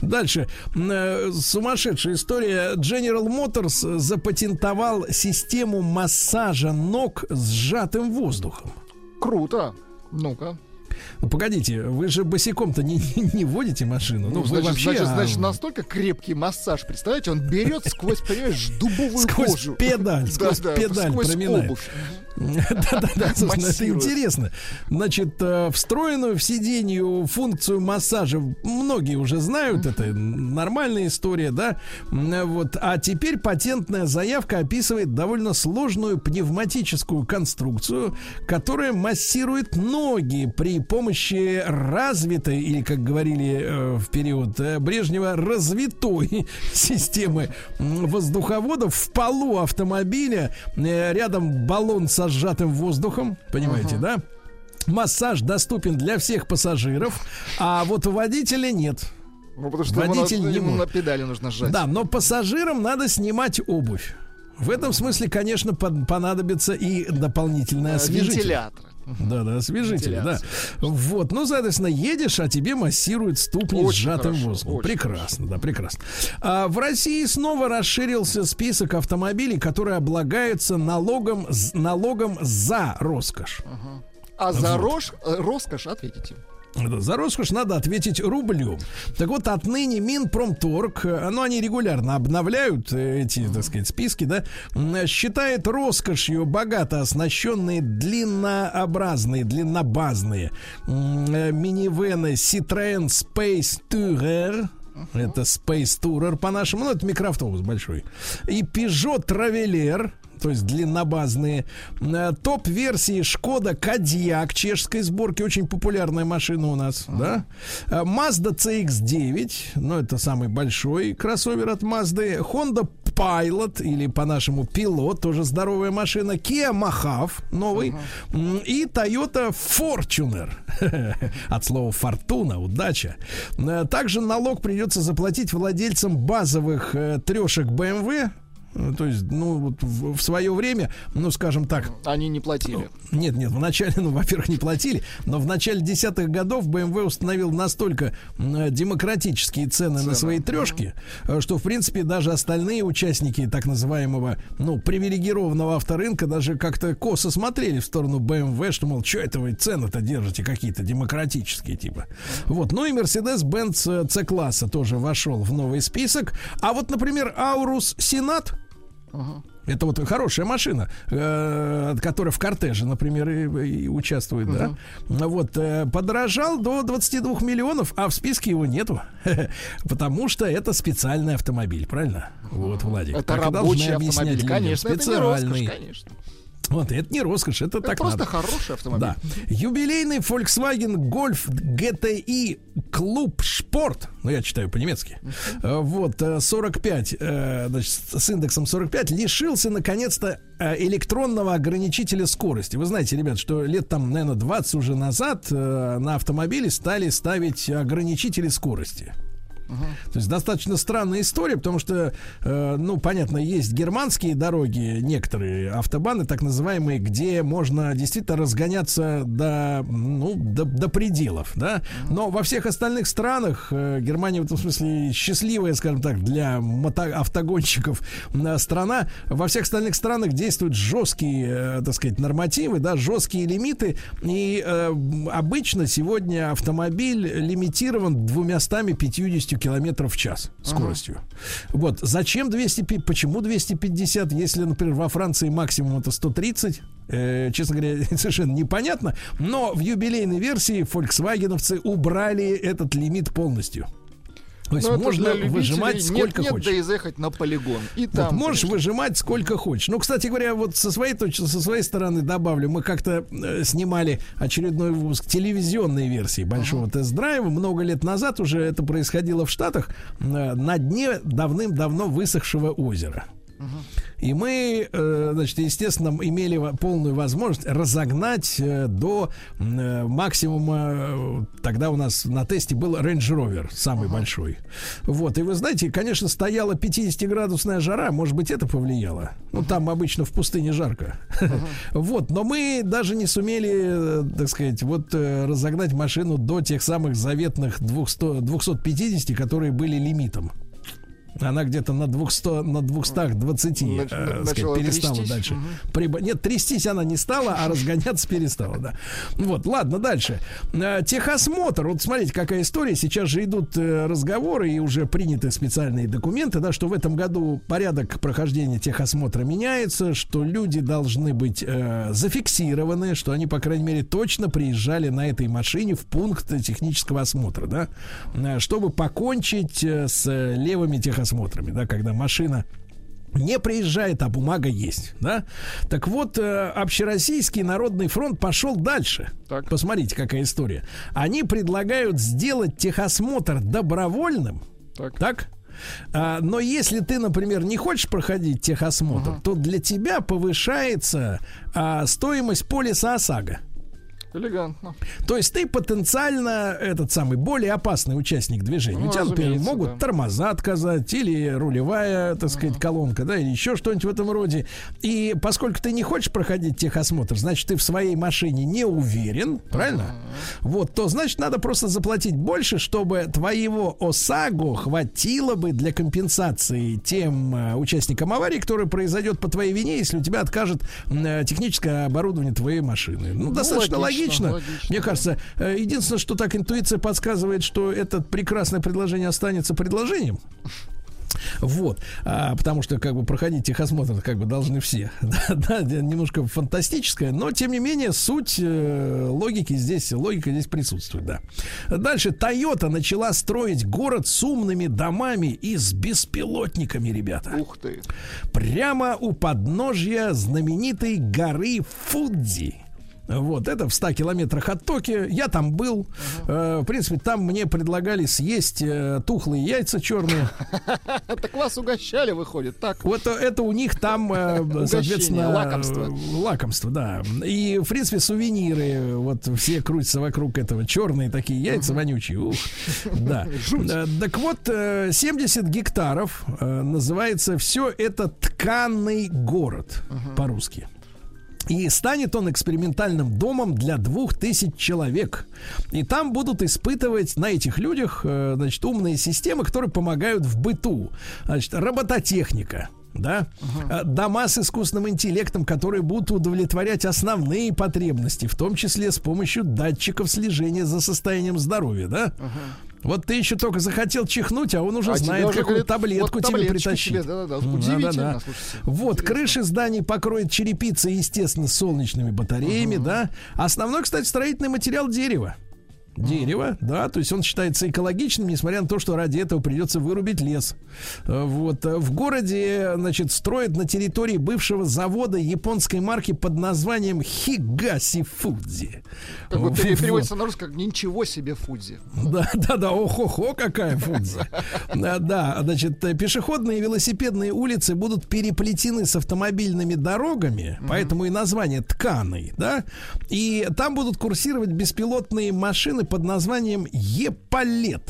S2: Дальше. Э, Сумасшедшая история. General Motors запатентовал систему массажа ног сжатым воздухом.
S3: Круто. Ну-ка.
S2: Ну, погодите, вы же босиком-то не, не, не водите машину. Ну,
S3: Ну,
S2: вы
S3: значит,
S2: вообще...
S3: значит,
S2: а,
S3: значит, настолько крепкий массаж. Представляете, он берет сквозь, понимаешь, дубовую
S2: Сквозь
S3: кожу.
S2: педаль, сквозь
S3: Да-да,
S2: педаль
S3: сквозь
S2: проминает.
S3: обувь. [LAUGHS]
S2: Да-да-да, ну это интересно. Значит, э, встроенную в сиденье функцию массажа многие уже знают, это нормальная история, да? Вот. А теперь патентная заявка описывает довольно сложную пневматическую конструкцию, которая массирует ноги при помощи развитой, или, как говорили э, в период э, Брежнева, развитой [LAUGHS] системы воздуховодов в полу автомобиля. Э, Рядом баллон со сжатым воздухом, понимаете, да? Массаж доступен для всех пассажиров, а вот у водителя нет.
S3: Ну, потому что ему
S2: Водитель
S3: на-
S2: не
S3: ему на педали нужно сжать.
S2: Да, но пассажирам надо снимать обувь. В этом смысле, конечно, понадобится и дополнительный
S3: Э,
S2: освежитель.
S3: Вентилятор.
S2: Да, да, освежитель, да. Вот, ну, соответственно, едешь, а тебе массируют ступни
S3: Очень
S2: сжатым
S3: хорошо,
S2: воздухом. прекрасно, да, прекрасно. А в России снова расширился список автомобилей, которые облагаются налогом, налогом за роскошь.
S3: А за
S2: Вот.
S3: рож- э, роскошь ответите.
S2: За роскошь надо ответить рублем. Так вот, отныне Минпромторг, э, ну, они регулярно обновляют э, эти, так сказать, списки, да, считает роскошью богато оснащенные длиннообразные, длиннобазные э, минивены Citroën Space Tourer, это Space Tourer по-нашему, ну, это микроавтобус большой, и Peugeot Traveler, то есть длиннобазные. Э, Топ-версии Шкода Кадьяк чешской сборки, очень популярная машина у нас, да. Э, Mazda CX-9, ну это самый большой кроссовер от Mazda. Honda Pilot или по-нашему Pilot, тоже здоровая машина. Kia Mahav, новый. М, И Toyota Fortuner. [LAUGHS] От слова фортуна, удача. Э, Также налог придется заплатить владельцам базовых э, трешек BMW. Э, То есть, ну, вот в, в свое время, ну, скажем так,
S3: Они не платили.
S2: нет, нет, вначале, [LAUGHS] ну, во-первых, не платили, но в начале десятых годов BMW установил настолько м, демократические цены, на свои трешки, э, что, в принципе, даже остальные участники так называемого, ну, привилегированного авторынка даже как-то косо смотрели в сторону BMW, что, мол, что это вы цены-то держите какие-то демократические, типа. Вот, ну и Mercedes-Benz э, C-класса тоже вошел в новый список. А вот, например, Aurus Senat, это вот хорошая машина, э, которая в кортеже, например, и, и участвует, да. Вот, э, подорожал до 22 миллионов, а в списке его нету. [LAUGHS] Потому что это специальный автомобиль, правильно? Вот, Владик.
S3: Это
S2: Так
S3: рабочий автомобиль. Конечно, это не роскошь,
S2: Специальный.
S3: конечно.
S2: Вот, это не роскошь, это,
S3: Это
S2: так
S3: просто
S2: надо.
S3: хороший автомобиль.
S2: Да. Юбилейный Volkswagen Golf GTI Клуб Спорт, ну я читаю по-немецки, Э, вот, э, 45, э, значит, с индексом 45, лишился наконец-то э, электронного ограничителя скорости. Вы знаете, ребят, что лет там, наверное, 20 уже назад э, на автомобиле стали ставить ограничители скорости. То есть достаточно странная история, потому что, э, ну, понятно, есть германские дороги, некоторые автобаны, так называемые, где можно действительно разгоняться до, ну, до, до пределов, да. Но во всех остальных странах э, Германия в этом смысле счастливая, скажем так, для мото- автогонщиков э, страна. Во всех остальных странах действуют жесткие, э, так сказать, нормативы, да, жесткие лимиты. И э, обычно сегодня автомобиль лимитирован 250 километров в час скоростью. Вот. Зачем 200, почему 250, если, например, во Франции максимум это 130? Э, честно говоря, [LAUGHS] совершенно непонятно. Но в юбилейной версии фольксвагеновцы убрали этот лимит полностью. То есть
S3: Но Ну,
S2: можно выжимать
S3: нет,
S2: сколько
S3: нет,
S2: хочешь.
S3: да и заехать на полигон. И
S2: Вот
S3: там,
S2: можешь
S3: конечно.
S2: выжимать сколько хочешь. Ну, кстати говоря, вот со своей точки, со своей стороны добавлю, мы как-то э, снимали очередной выпуск телевизионной версии большого тест-драйва. Много лет назад уже это происходило в Штатах э, на дне давным-давно высохшего озера. И мы, э, значит, естественно, имели полную возможность разогнать э, до э, максимума. Тогда у нас на тесте был Range Rover, самый большой. Вот, и вы знаете, конечно, стояла 50-градусная жара, может быть, это повлияло. Ну, там обычно в пустыне жарко. [LAUGHS] Вот, но мы даже не сумели, так сказать, вот разогнать машину до тех самых заветных 200, 250, которые были лимитом. Она где-то на 200, на 220
S3: Нач-
S2: э, сказать, перестала
S3: трястись.
S2: дальше.
S3: Мгм.
S2: Прибо- Нет, трястись она не стала, а разгоняться перестала, да. Вот, ладно, дальше. Э, Техосмотр. Вот смотрите, какая история. Сейчас же идут э, разговоры и уже приняты специальные документы, да, что в этом году порядок прохождения техосмотра меняется, что люди должны быть э, зафиксированы, что они, по крайней мере, точно приезжали на этой машине в пункт технического осмотра, да, э, чтобы покончить с левыми техосмотрами, да, когда машина не приезжает, а бумага есть, да? Так вот, э, Общероссийский народный фронт пошел дальше. Посмотрите, какая история. Они предлагают сделать техосмотр добровольным. Так. А, но если ты, например, не хочешь проходить техосмотр, то для тебя повышается а, стоимость полиса ОСАГО.
S3: Элегантно.
S2: То есть ты потенциально этот самый более опасный участник движения.
S3: Ну,
S2: У тебя, например, могут
S3: да.
S2: тормоза отказать, или рулевая, так сказать, колонка, да, или еще что-нибудь в этом роде. И поскольку ты не хочешь проходить техосмотр, значит, ты в своей машине не уверен, правильно? Вот, то значит, надо просто заплатить больше, чтобы твоего ОСАГО хватило бы для компенсации тем э, участникам аварии, которая произойдет по твоей вине, если у тебя откажет э, техническое оборудование твоей машины. Ну,
S3: Ну,
S2: достаточно
S3: логично,
S2: логично.
S3: логично,
S2: Мне кажется, э, единственное, что так интуиция подсказывает, что это прекрасное предложение останется предложением. Вот, А, потому что как бы проходить техосмотр как бы должны все. [LAUGHS] да, да, немножко фантастическое, но тем не менее суть э, логики здесь, логика здесь присутствует, да. Дальше Toyota начала строить город с умными домами и с беспилотниками, ребята.
S3: Ух ты.
S2: Прямо у подножья знаменитой горы Фудзи. Вот, это в 100 километрах от Токио. Я там был. Э, в принципе, там мне предлагали съесть э, тухлые яйца черные. [LAUGHS]
S3: Так вас угощали, выходит, так?
S2: Вот это у них там, э, [LAUGHS] соответственно,
S3: лакомство.
S2: Лакомство, да. И, в принципе, сувениры. Вот все крутятся вокруг этого. Черные такие яйца вонючие. Ух, [LAUGHS] да. Так вот, э, 70 гектаров называется все это тканый город по-русски. И станет он экспериментальным домом для двух тысяч человек. И там будут испытывать на этих людях, э, значит, умные системы, которые помогают в быту. Значит, робототехника. Да, Э, дома с искусственным интеллектом, которые будут удовлетворять основные потребности, в том числе с помощью датчиков слежения за состоянием здоровья, да. Вот ты еще только захотел чихнуть, а он уже
S3: А
S2: знает,
S3: уже
S2: какую
S3: говорит,
S2: таблетку
S3: вот
S2: тебе притащить.
S3: тебе, да-да-да.
S2: Ну,
S3: Удивительно,
S2: да-да-да.
S3: слушайте.
S2: Вот, крыши зданий покроет черепица, естественно, солнечными батареями, да. Основной, кстати, строительный материал дерево. Дерево, да, то есть он считается экологичным, несмотря на то, что ради этого придется вырубить лес. Э, Вот э, в городе, значит, строят на территории бывшего завода японской марки под названием Хигаси Фудзи.
S3: Бы
S2: Вот.
S3: пере- [LAUGHS] переводится на русский как «Ничего себе, Фудзи».
S2: Да, да, да, ох-охо, какая фудза. [LAUGHS] Да, да, значит, э, пешеходные и велосипедные улицы будут переплетены с автомобильными дорогами, поэтому и название тканый, да, и там будут курсировать беспилотные машины под названием Еполет.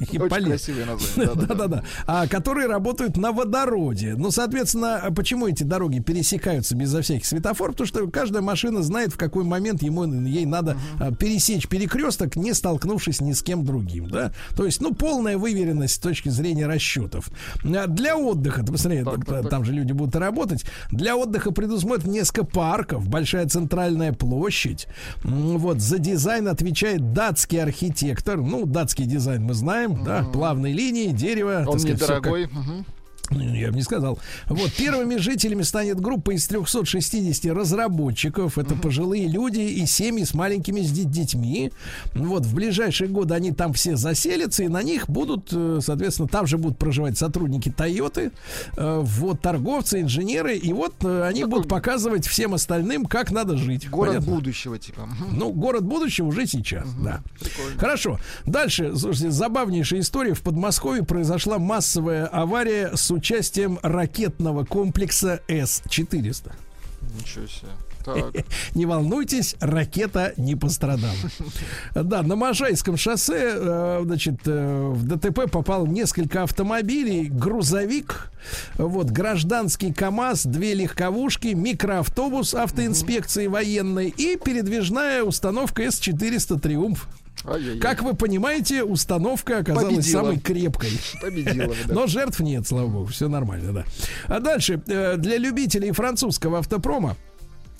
S3: Очень
S2: полез.
S3: красивое название. Да-да-да.
S2: А, которые работают на водороде. Ну, соответственно, почему эти дороги пересекаются безо всяких светофоров? Потому что каждая машина знает, в какой момент ему, ей надо а, пересечь перекресток, не столкнувшись ни с кем другим. Да? То есть, ну, полная выверенность с точки зрения расчетов. А Для отдыха, ты посмотри, т- там же люди будут работать. Для отдыха предусмотрено несколько парков, большая центральная площадь. Вот, за дизайн отвечает датский архитектор. Ну, датский дизайн мы знаем, да, плавные линии, дерево.
S3: Он
S2: так сказать, как-
S3: недорогой. Мгм.
S2: я бы не сказал. Вот первыми жителями станет группа из 360 разработчиков. Это пожилые люди и семьи с маленькими с детьми. Вот в ближайшие годы они там все заселятся, и на них будут, э, соответственно, там же будут проживать сотрудники Тойоты, э, вот торговцы, инженеры, и вот э, они будут показывать всем остальным, как надо жить.
S3: Город
S2: Понятно?
S3: будущего, типа.
S2: Ну, город будущего уже сейчас, да. Хорошо. Дальше, слушайте, забавнейшая история. В Подмосковье произошла массовая авария с участием ракетного комплекса С-400.
S3: Ничего себе. Так. [LAUGHS]
S2: Не волнуйтесь, ракета не пострадала. [LAUGHS] Да, на Можайском шоссе, э, значит, э, в ДТП попал несколько автомобилей, грузовик, вот, гражданский КАМАЗ, две легковушки, микроавтобус автоинспекции военной и передвижная установка С-400 «Триумф».
S3: Ай-яй-яй.
S2: Как вы понимаете, установка оказалась
S3: Победила.
S2: самой крепкой.
S3: Победила, да.
S2: Но жертв нет, слава богу, все нормально, да. А дальше, э, для любителей французского автопрома,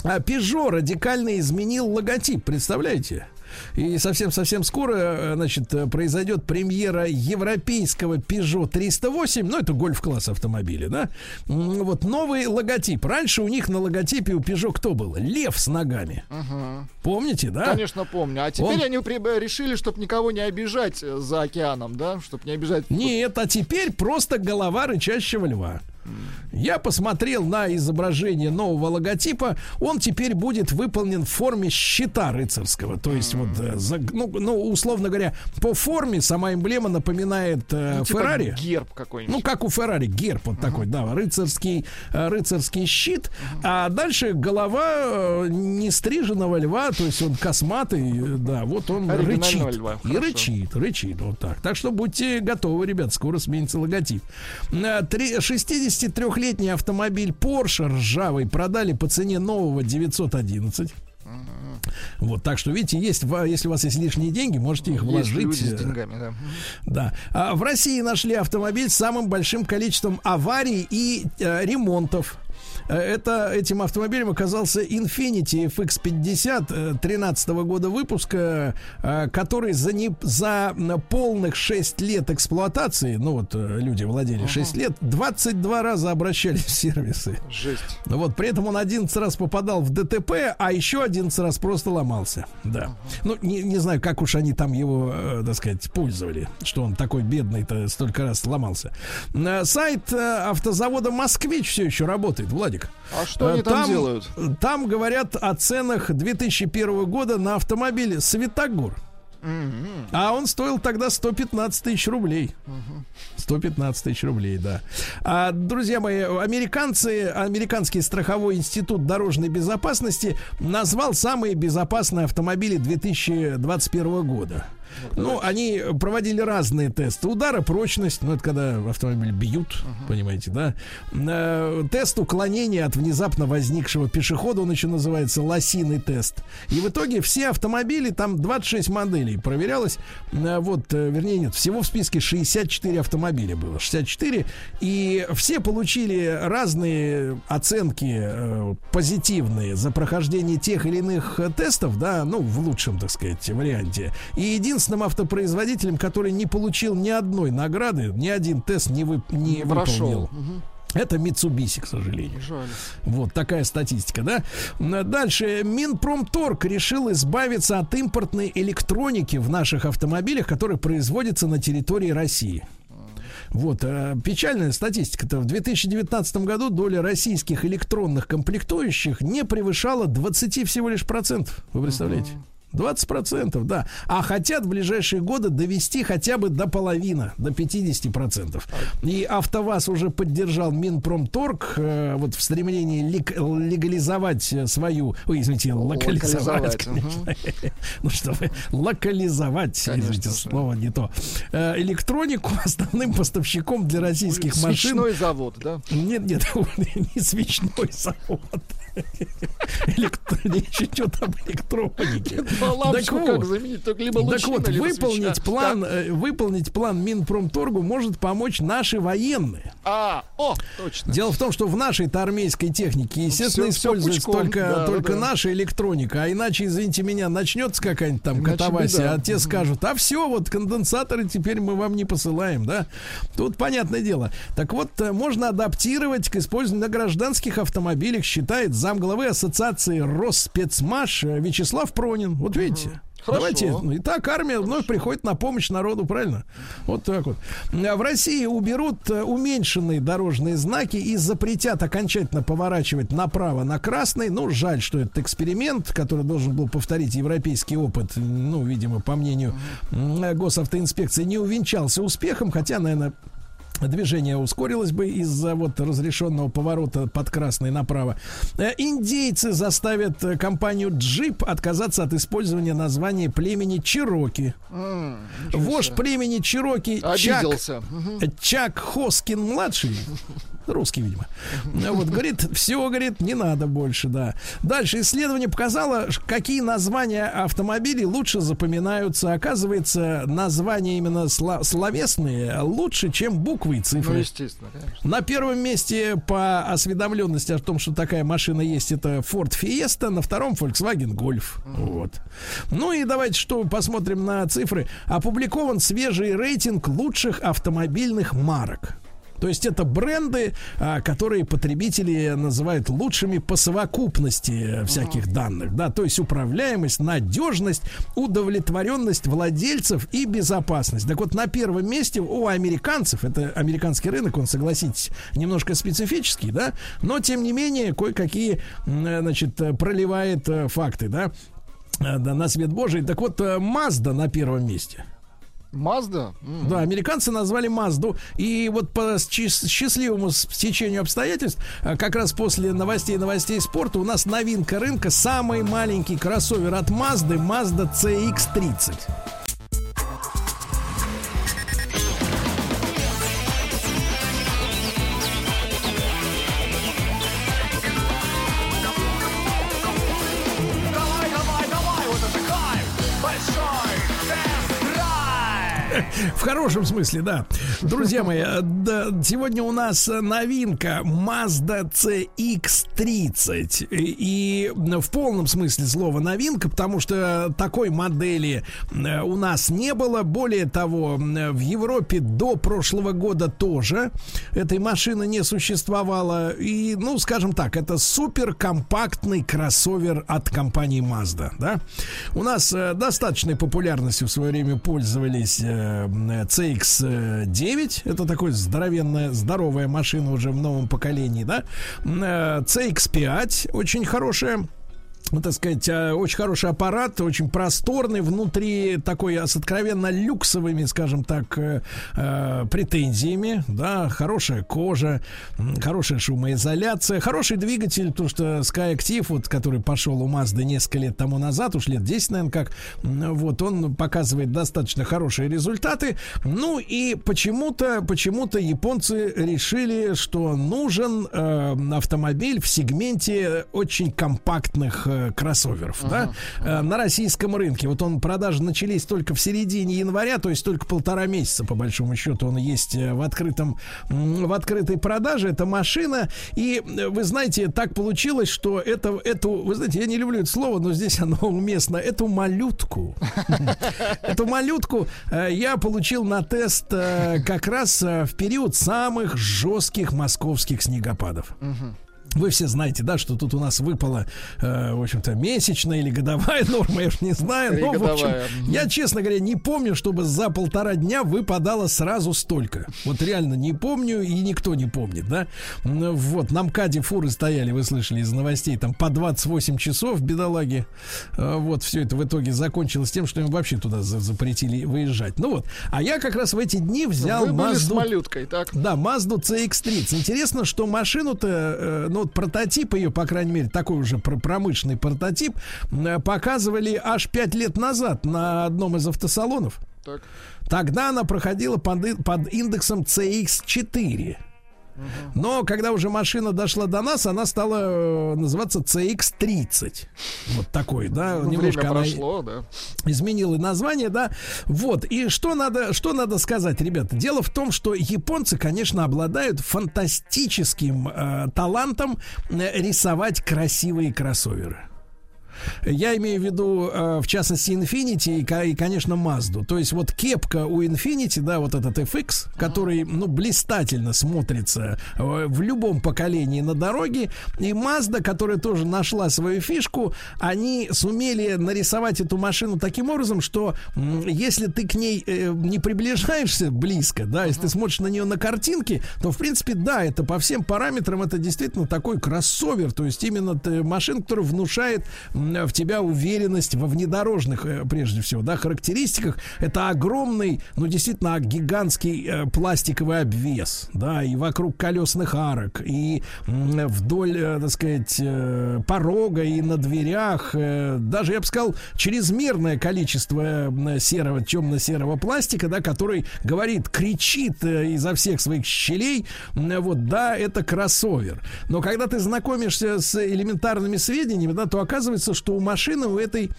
S2: а Peugeot радикально изменил логотип, представляете? И совсем-совсем скоро, э, значит, э, произойдет премьера европейского Peugeot 308, ну, это гольф-класс автомобиля, да? Вот новый логотип. Раньше у них на логотипе у Peugeot кто был? Лев с ногами.
S3: Ага.
S2: Помните, да?
S3: Конечно, помню. А теперь
S2: Он-
S3: они при- решили, чтобы никого не обижать э, за океаном, да? Чтобы не обижать...
S2: Нет, а теперь просто голова рычащего льва. Я посмотрел на изображение нового логотипа. Он теперь будет выполнен в форме щита рыцарского. То есть, вот, э, за- ну, ну, условно говоря, по форме сама эмблема напоминает э,
S3: Ну, типа
S2: Феррари.
S3: герб какой-нибудь.
S2: Ну, как у Феррари, герб вот такой, да, рыцарский, э, рыцарский щит. А дальше голова э, нестриженного льва, то есть он косматый, да, вот он рычит.
S3: льва,
S2: И
S3: хорошо.
S2: рычит, рычит, вот так. Так что будьте готовы, ребят, скоро сменится логотип. Э, три- 63-летний автомобиль Porsche ржавый продали по цене нового 911. Вот, так что, видите, есть, если у вас есть лишние деньги, можете их
S3: Есть
S2: вложить.
S3: люди с
S2: э,
S3: деньгами, да.
S2: да. А в России нашли автомобиль с самым большим количеством аварий и э, ремонтов. Э, Это этим автомобилем оказался Infiniti FX50 13 года выпуска, э, который за, не, за полных 6 лет эксплуатации, ну вот э, люди владели 6 лет, 22 раза обращались в сервисы.
S3: Жесть.
S2: Ну Вот, при этом он 11 раз попадал в ДТП, а еще 11 раз просто ломался. Да. Ну, не, не знаю, как уж они там его, э, так сказать, пользовали, что он такой бедный-то столько раз ломался. Э, Сайт э, автозавода «Москвич» все еще работает, Владик.
S3: А что они там делают?
S2: Там говорят о ценах 2001 года на автомобиль «Светогор». А он стоил тогда 115 тысяч рублей. 115 тысяч рублей, да. А, друзья мои, американцы, американский страховой институт дорожной безопасности назвал самые безопасные автомобили 2021 года. Ну, они проводили разные тесты. Удара, прочность, ну, это когда автомобиль бьют, понимаете, да. Э, Тест уклонения от внезапно возникшего пешехода, он еще называется лосиный тест. И в итоге все автомобили, там 26 моделей проверялось. Э, Вот, э, вернее, нет, всего в списке 64 автомобиля было. 64. И все получили разные оценки э, позитивные за прохождение тех или иных э, тестов, да, ну, в лучшем, так сказать, варианте. И единственным автопроизводителем, который не получил ни одной награды, ни один тест не, вы, не
S3: Прошел.
S2: выполнил. Это Mitsubishi, к сожалению.
S3: Жаль.
S2: Вот такая статистика, да? Дальше. Минпромторг решил избавиться от импортной электроники в наших автомобилях, которая производится на территории России. Вот, э, печальная статистика-то. В 2019 году доля российских электронных комплектующих не превышала 20 всего лишь процентов. Вы представляете? 20%, да. А хотят в ближайшие годы довести хотя бы до половины, до 50%. И АвтоВАЗ уже поддержал Минпромторг э, вот в стремлении лег- легализовать свою, ой, извините, локализовать,
S3: Локализовать, [LAUGHS]
S2: конечно. Ну что вы, локализовать, извините, слово не то. Э, Электронику [LAUGHS] основным поставщиком для российских машин
S3: Свечной завод, да?
S2: нет, нет, [LAUGHS] не свечной завод. Речь идет об электронике.
S3: Ну, лампочку
S2: Так
S3: как
S2: вот.
S3: заменить? Только либо
S2: Так вот, выполнить план, э, выполнить план Минпромторгу может помочь наши военные.
S3: А, о, точно.
S2: Дело в том, что в нашей-то армейской технике, естественно,
S3: Всё- всё
S2: используется только, только наша электроника. А иначе, извините меня, начнется какая-нибудь там катавасия, а те скажут, а все, вот конденсаторы теперь мы вам не посылаем, да? Тут понятное дело. Так вот, э, можно адаптировать к использованию на гражданских автомобилях, считает замглавы ассоциации Росспецмаш э, Вячеслав Пронин. Вот видите?
S3: Хорошо.
S2: Давайте. ну, Итак, армия вновь приходит на помощь народу, правильно? Вот так вот. А В России уберут э, уменьшенные дорожные знаки и запретят окончательно поворачивать направо на красный. Ну, жаль, что этот эксперимент, который должен был повторить европейский опыт, ну, видимо, по мнению м, госавтоинспекции, не увенчался успехом, хотя, наверное, Движение ускорилось бы из-за вот разрешенного поворота под красный направо. Э, Индейцы заставят э, компанию Jeep отказаться от использования названия племени Чироки.
S3: Ничего
S2: Вождь племени Чироки Чак. Чак Хоскин младший. Русский, видимо. Вот, говорит, все, говорит, не надо больше, да. Дальше исследование показало, какие названия автомобилей лучше запоминаются. Оказывается, названия именно сла- словесные лучше, чем буквы и цифры.
S3: Ну, естественно, конечно.
S2: На первом месте по осведомленности о том, что такая машина есть, это Ford Fiesta, на втором Volkswagen Golf. Вот. Ну и давайте что посмотрим на цифры. Опубликован свежий рейтинг лучших автомобильных марок. То есть это бренды, а, которые потребители называют лучшими по совокупности э, всяких данных, да, то есть управляемость, надежность, удовлетворенность владельцев и безопасность. Так вот на первом месте у американцев, это американский рынок, он, согласитесь, немножко специфический, да, но тем не менее кое-какие, э, значит, э, проливает факты, да, да, на свет Божий. Так вот, Mazda на первом месте.
S3: Мазда? М.
S2: Да, американцы назвали Мазду. И вот по счаст- счастливому стечению обстоятельств, а, как раз после новостей новостей спорта, у нас новинка рынка. Самый маленький кроссовер от Мазды, Mazda CX-30. В хорошем смысле, да. Друзья мои, э, да, сегодня у нас э, новинка Mazda CX-30. И, и в полном смысле слова новинка, потому что такой модели э, у нас не было. Более того, э, в Европе до прошлого года тоже этой машины не существовало. И, ну, скажем так, это суперкомпактный кроссовер от компании Mazda, да. У нас э, достаточной популярностью в свое время пользовались э, CX-9. Это такой здоровенная, здоровая машина уже в новом поколении, да. Э, CX-5 очень хорошая так сказать, э, очень хороший аппарат, очень просторный, внутри такой с откровенно люксовыми, скажем так, э, э, претензиями, да, хорошая кожа, хорошая шумоизоляция, хороший двигатель, потому что Skyactiv, вот, который пошел у Mazda несколько лет тому назад, уж лет 10, наверное, как, вот, он показывает достаточно хорошие результаты, ну, и почему-то, почему-то японцы решили, что нужен э, автомобиль в сегменте очень компактных э, кроссоверов, да, э, на российском рынке. Вот он продажи начались только в середине января, то есть только полтора месяца по большому счету он есть э, в открытом, в открытой продаже. Это машина, и э, вы знаете, так получилось, что это, эту, вы знаете, я не люблю это слово, но здесь оно уместно. Эту малютку, [LAUGHS] эту малютку я получил на тест как раз в период самых жестких московских снегопадов. Вы все знаете, да, что тут у нас выпала, э, в общем-то, месячная или годовая [LAUGHS] норма, я уж не знаю. Но, в общем, я, честно говоря, не помню, чтобы за полтора дня выпадало сразу столько. Вот реально не помню, и никто не помнит, да. М, Вот, на МКАДе фуры стояли, вы слышали из новостей, там по 28 часов, бедолаги. Э, Вот, все это в итоге закончилось тем, что им вообще туда за- запретили выезжать. Ну вот, а я как раз в эти дни взял
S3: Вы были с малюткой, так?
S2: да, Mazda CX-30. Интересно, что машину-то, э, ну вот прототип ее, по крайней мере, такой уже пр- промышленный прототип, э, показывали аж 5 лет назад на одном из автосалонов.
S3: Так.
S2: Тогда она проходила под, под индексом CX4. Но когда уже машина дошла до нас, она стала э, называться CX30. Вот такой, да,
S3: Ну,
S2: немножко
S3: время прошло, да.
S2: изменила название, да. Вот. И что надо, что надо сказать, ребята? Дело в том, что японцы, конечно, обладают фантастическим э, талантом э, рисовать красивые кроссоверы. Я имею в виду, э, в частности, Infinity и, ко- и, конечно, Mazda. То есть вот кепка у Infinity, да, вот этот FX, который, ну, блистательно смотрится э, в любом поколении на дороге. И Mazda, которая тоже нашла свою фишку, они сумели нарисовать эту машину таким образом, что если ты к ней э, не приближаешься близко, да, если ты смотришь на нее на картинке, то, в принципе, да, это по всем параметрам это действительно такой кроссовер, то есть именно машина, которая внушает в тебя уверенность во внедорожных, э, прежде всего, да, характеристиках. Это огромный, ну, действительно, гигантский э, пластиковый обвес, да, и вокруг колесных арок, и вдоль, э, так сказать, э, порога, и на дверях, э, даже, я бы сказал, чрезмерное количество э, серого, темно-серого пластика, да, который говорит, кричит э, изо всех своих щелей, вот, да, это кроссовер. Но когда ты знакомишься с элементарными сведениями, да, то оказывается, что у машины у этой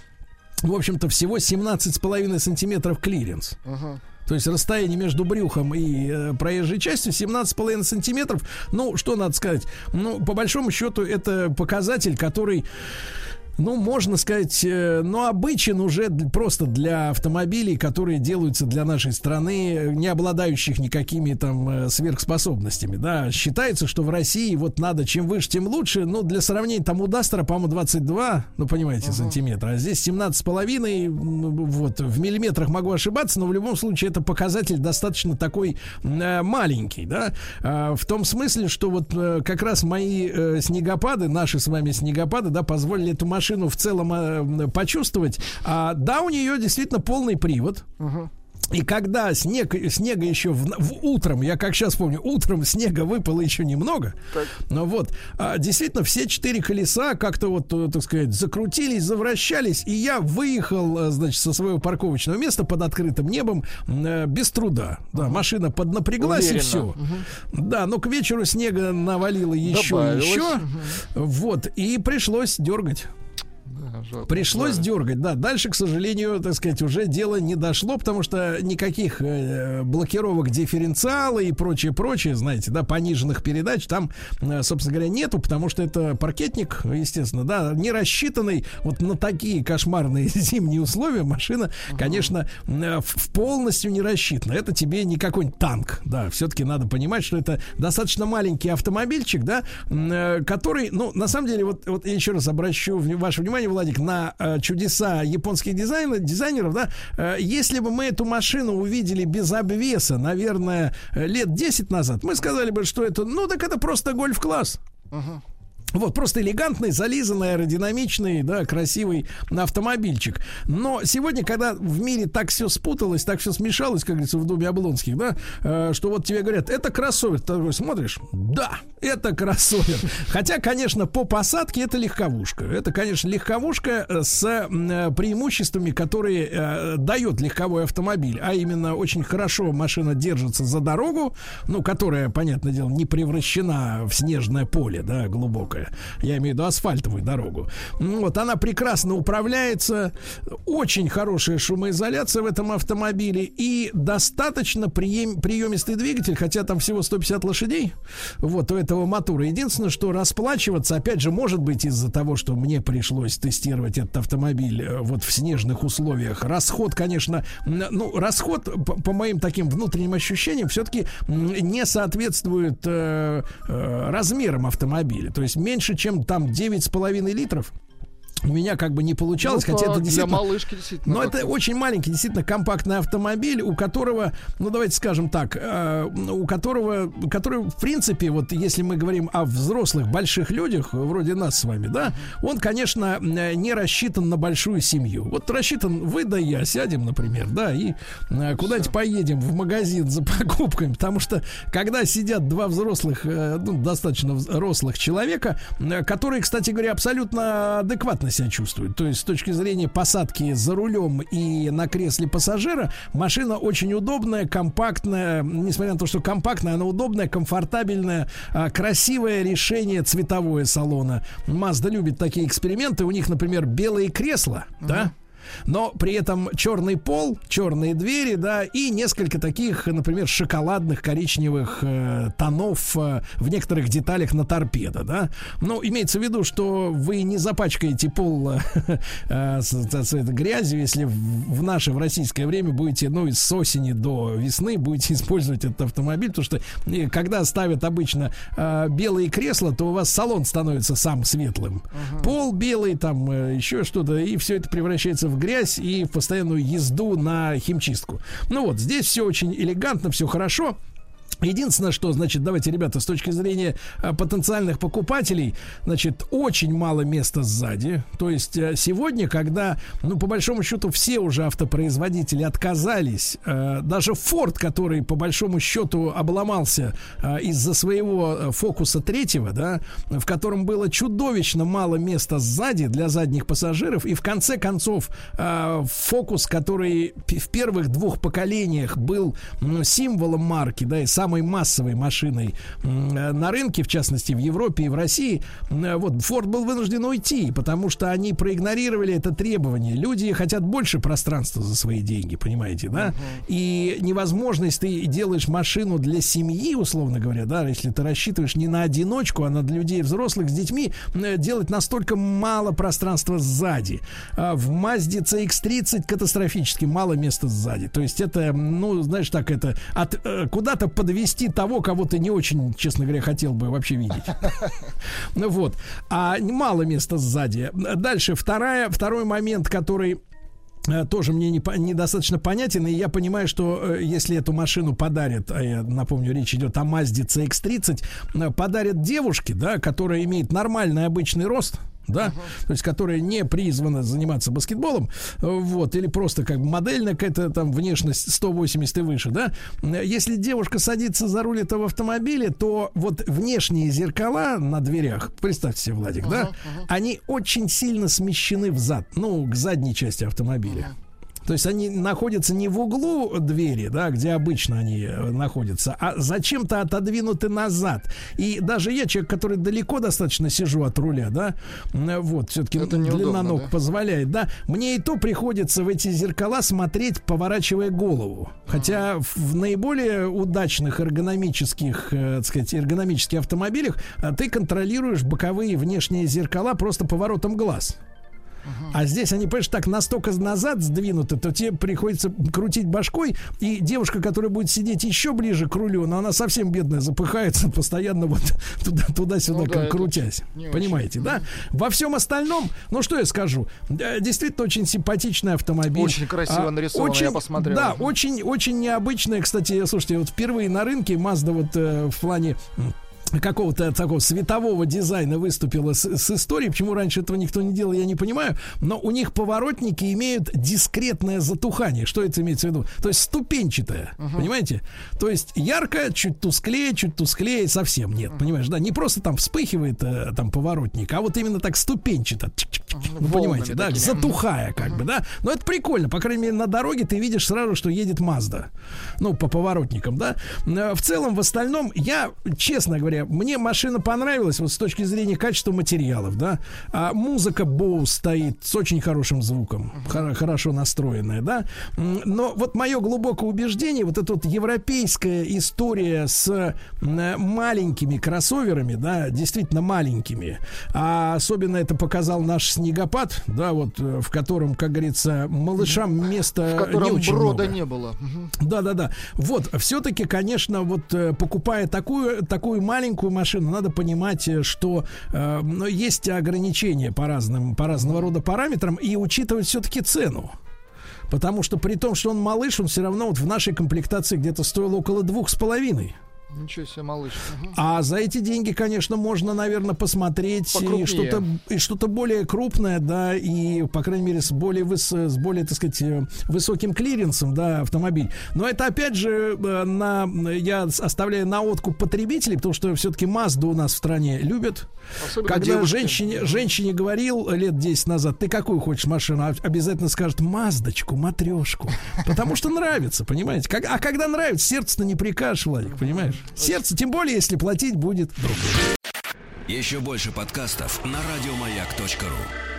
S2: в общем-то, всего 17,5 сантиметров клиренс.
S3: Ага.
S2: То есть расстояние между брюхом и э, проезжей частью 17,5 сантиметров. Ну, что надо сказать? Ну, по большому счету, это показатель, который ну, можно сказать, э, ну, обычен уже просто для автомобилей, которые делаются для нашей страны, э, не обладающих никакими там э, сверхспособностями, да. Считается, что в России вот надо чем выше, тем лучше. Ну, для сравнения, там у Duster'а, по-моему, 22, ну, понимаете, сантиметра, а здесь 17,5, м, вот, в миллиметрах могу ошибаться, но в любом случае это показатель достаточно такой э, маленький, да, А, в том смысле, что вот э, как раз мои э, снегопады, наши с вами снегопады, да, позволили эту машину в целом э, почувствовать. А, да, у нее действительно полный привод. И когда снег, снега еще в, в утром, я как сейчас помню, утром снега выпало еще немного. Ну вот, а, действительно, все четыре колеса как-то вот, э, так сказать, закрутились, завращались, и я выехал, э, значит, со своего парковочного места под открытым небом э, без труда. Да, машина поднапряглась и
S3: Уверенно.
S2: все. Да, но к вечеру снега навалило еще
S3: Добавилось.
S2: и еще. Вот, и пришлось дергать.
S3: Жалко.
S2: Пришлось
S3: Да.
S2: дергать, да. Дальше, к сожалению, так сказать, уже дело не дошло, потому что никаких э, блокировок дифференциала и прочее, прочее, знаете, да, пониженных передач там, э, собственно говоря, нету, потому что это паркетник, естественно, да, не рассчитанный вот на такие кошмарные [LAUGHS] зимние условия машина, конечно, э, в- полностью не рассчитана. Это тебе не какой-нибудь танк, да, все-таки надо понимать, что это достаточно маленький автомобильчик, да, который, ну, на самом деле, вот, вот я еще раз обращу ваше внимание, Владик, на э, чудеса японских дизайнеров, дизайнеров, да, Э, если бы мы эту машину увидели без обвеса, наверное, э, лет 10 назад, мы сказали бы, что это, ну, так это просто гольф-класс. Вот, просто элегантный, зализанный, аэродинамичный, да, красивый автомобильчик. Но сегодня, когда в мире так все спуталось, так все смешалось, как говорится, в доме Облонских, да, э, что вот тебе говорят, это кроссовер, ты такой смотришь, да, это кроссовер. Хотя, конечно, по посадке это легковушка. Это, конечно, легковушка э, с э, преимуществами, которые э, дает легковой автомобиль, а именно очень хорошо машина держится за дорогу, ну, которая, понятное дело, не превращена в снежное поле, да, глубокое. Я имею в виду асфальтовую дорогу. Ну, Вот она прекрасно управляется, очень хорошая шумоизоляция в этом автомобиле и достаточно прием, приемистый двигатель, хотя там всего 150 лошадей. Вот у этого мотора. Единственное, что расплачиваться, опять же, может быть из-за того, что мне пришлось тестировать этот автомобиль э, вот в снежных условиях. Расход, конечно, ну расход по, по моим таким внутренним ощущениям все-таки не соответствует э, э, размерам автомобиля. То есть меньше, чем там 9,5 литров. У меня как бы не получалось,
S3: Ну
S2: хотя это
S3: для
S2: действительно...
S3: малышки действительно
S2: Но это очень маленький, действительно компактный автомобиль, у которого, ну давайте скажем так, э, у которого, который в принципе, вот если мы говорим о взрослых больших людях, вроде нас с вами, да, он, конечно, э, не рассчитан на большую семью. Вот рассчитан вы да я сядем, например, да, и э, куда-нибудь поедем в магазин за [LAUGHS] покупками, потому что когда сидят два взрослых, э, ну, достаточно взрослых человека, э, которые, кстати говоря, абсолютно адекватно себя чувствуют. То есть с точки зрения посадки за рулем и на кресле пассажира, машина очень удобная, компактная, несмотря на то, что компактная, она удобная, комфортабельная, а, красивое решение цветовое салона. Mazda любит такие эксперименты. У них, например, белые кресла, да? Но при этом черный пол, черные двери, да, и несколько таких, например, шоколадных коричневых э, тонов э, в некоторых деталях на торпедо, да. Ну, имеется в виду, что вы не запачкаете пол э, [LAUGHS] э, с, с- грязью, если в, в наше, в российское время будете, ну, с осени до весны будете [LAUGHS] использовать этот автомобиль, потому что э, когда ставят обычно э, белые кресла, то у вас салон становится сам светлым. Пол белый, там э, еще что-то, и все это превращается в грязь и постоянную езду на химчистку. Ну вот, здесь все очень элегантно, все хорошо. Единственное, что, значит, давайте, ребята, с точки зрения а, потенциальных покупателей, значит, очень мало места сзади. То есть э, сегодня, когда, ну, по большому счету, все уже автопроизводители отказались, э, даже Ford, который, по большому счету, обломался э, из-за своего э, фокуса третьего, да, в котором было чудовищно мало места сзади для задних пассажиров, и в конце концов э, фокус, который в первых двух поколениях был м, символом марки, да, и самой массовой машиной э, на рынке, в частности в Европе и в России, э, вот Ford был вынужден уйти, потому что они проигнорировали это требование. Люди хотят больше пространства за свои деньги, понимаете, да? И невозможность ты делаешь машину для семьи, условно говоря, да, если ты рассчитываешь не на одиночку, а на людей взрослых с детьми, м, делать настолько мало пространства сзади. А В Mazda CX-30 катастрофически мало места сзади. То есть это, ну, знаешь, так это от, э, куда-то подвести того, кого ты не очень, честно говоря, хотел бы вообще видеть. [LAUGHS] Ну вот. А мало места сзади. Дальше вторая, второй момент, который э, тоже мне не недостаточно понятен, и я понимаю, что э, если эту машину подарят, а я напомню, речь идет о Mazda CX-30, э, подарят девушке, да, которая имеет нормальный обычный рост, да, то есть которая не призвана заниматься баскетболом, вот, или просто как модельная какая-то там внешность 180 и выше, да, если девушка садится за руль этого автомобиля, то вот внешние зеркала на дверях, представьте себе, Владик, да, они очень сильно смещены взад, ну, к задней части автомобиля. То есть они находятся не в углу двери, да, где обычно они э, находятся, а зачем-то отодвинуты назад. И даже я, человек, который далеко достаточно сижу от руля, да, вот, все-таки длина ног
S3: да?
S2: позволяет, да, мне и то приходится в эти зеркала смотреть, поворачивая голову. Хотя в- в наиболее удачных эргономических, э, так сказать, эргономических автомобилях э, ты контролируешь боковые внешние зеркала просто поворотом глаз. А здесь они, понимаешь, так настолько назад сдвинуты, то тебе приходится крутить башкой, и девушка, которая будет сидеть еще ближе к рулю, но она совсем бедная, запыхается постоянно вот [LAUGHS] туда, туда-сюда,
S3: Ну да,
S2: крутясь. Понимаете, да? Во всем остальном, ну что я скажу, э, действительно очень симпатичный автомобиль.
S3: Очень красиво
S2: А,
S3: нарисовано,
S2: очень,
S3: я посмотрел.
S2: Да, очень, очень необычная, кстати, слушайте, вот впервые на рынке Mazda вот э, в плане какого-то такого светового дизайна выступила с, с историей. Почему раньше этого никто не делал, я не понимаю. Но у них поворотники имеют дискретное затухание. Что это имеется в виду? То есть ступенчатое. Понимаете? То есть ярко, чуть тусклее, чуть тусклее, совсем нет. Понимаешь, да? Не просто там вспыхивает э, там поворотник, а вот именно так ступенчато. Ну,
S3: волнами
S2: понимаете, да?
S3: такими.
S2: Затухая как бы, да? Но это прикольно. По крайней мере, на дороге ты видишь сразу, что едет Mazda. Ну, по поворотникам, да? Э, В целом, в остальном, я, честно говоря, мне машина понравилась вот с точки зрения качества материалов, да. А музыка Bose стоит с очень хорошим звуком, хор- хорошо настроенная, да. Но вот мое глубокое убеждение, вот эта вот европейская история с маленькими кроссоверами, да, действительно маленькими, а особенно это показал наш снегопад, да, вот э, в котором, как говорится, малышам места
S3: В котором
S2: не очень
S3: брода
S2: много.
S3: не было.
S2: Да, да, да. Вот, все-таки, конечно, вот э, покупая такую, такую маленькую машину, надо понимать, э, что э, есть ограничения по разным, по разного рода параметрам и учитывать все-таки цену. Потому что при том, что он малыш, он все равно вот в нашей комплектации где-то стоил около двух с половиной.
S3: Ничего себе, малыш.
S2: А за эти деньги, конечно, можно, наверное, посмотреть
S3: Покрупнее.
S2: и что-то и что-то более крупное, да, и, по крайней мере, с более, выс- с более, так сказать, э, высоким клиренсом, да, автомобиль. Но это, опять же, э, на, я оставляю на откуп потребителей, потому что все-таки Мазду у нас в стране любят.
S3: Особенно
S2: Когда
S3: девушки.
S2: женщине, женщине говорил лет 10 назад, ты какую хочешь машину, А обязательно скажет Маздочку, матрешку. Потому что нравится, понимаете? А когда нравится, сердце-то не прикажешь, Владик, понимаешь? Сердце, тем более, если платить будет другое.
S1: Еще больше подкастов на радиомаяк.ру.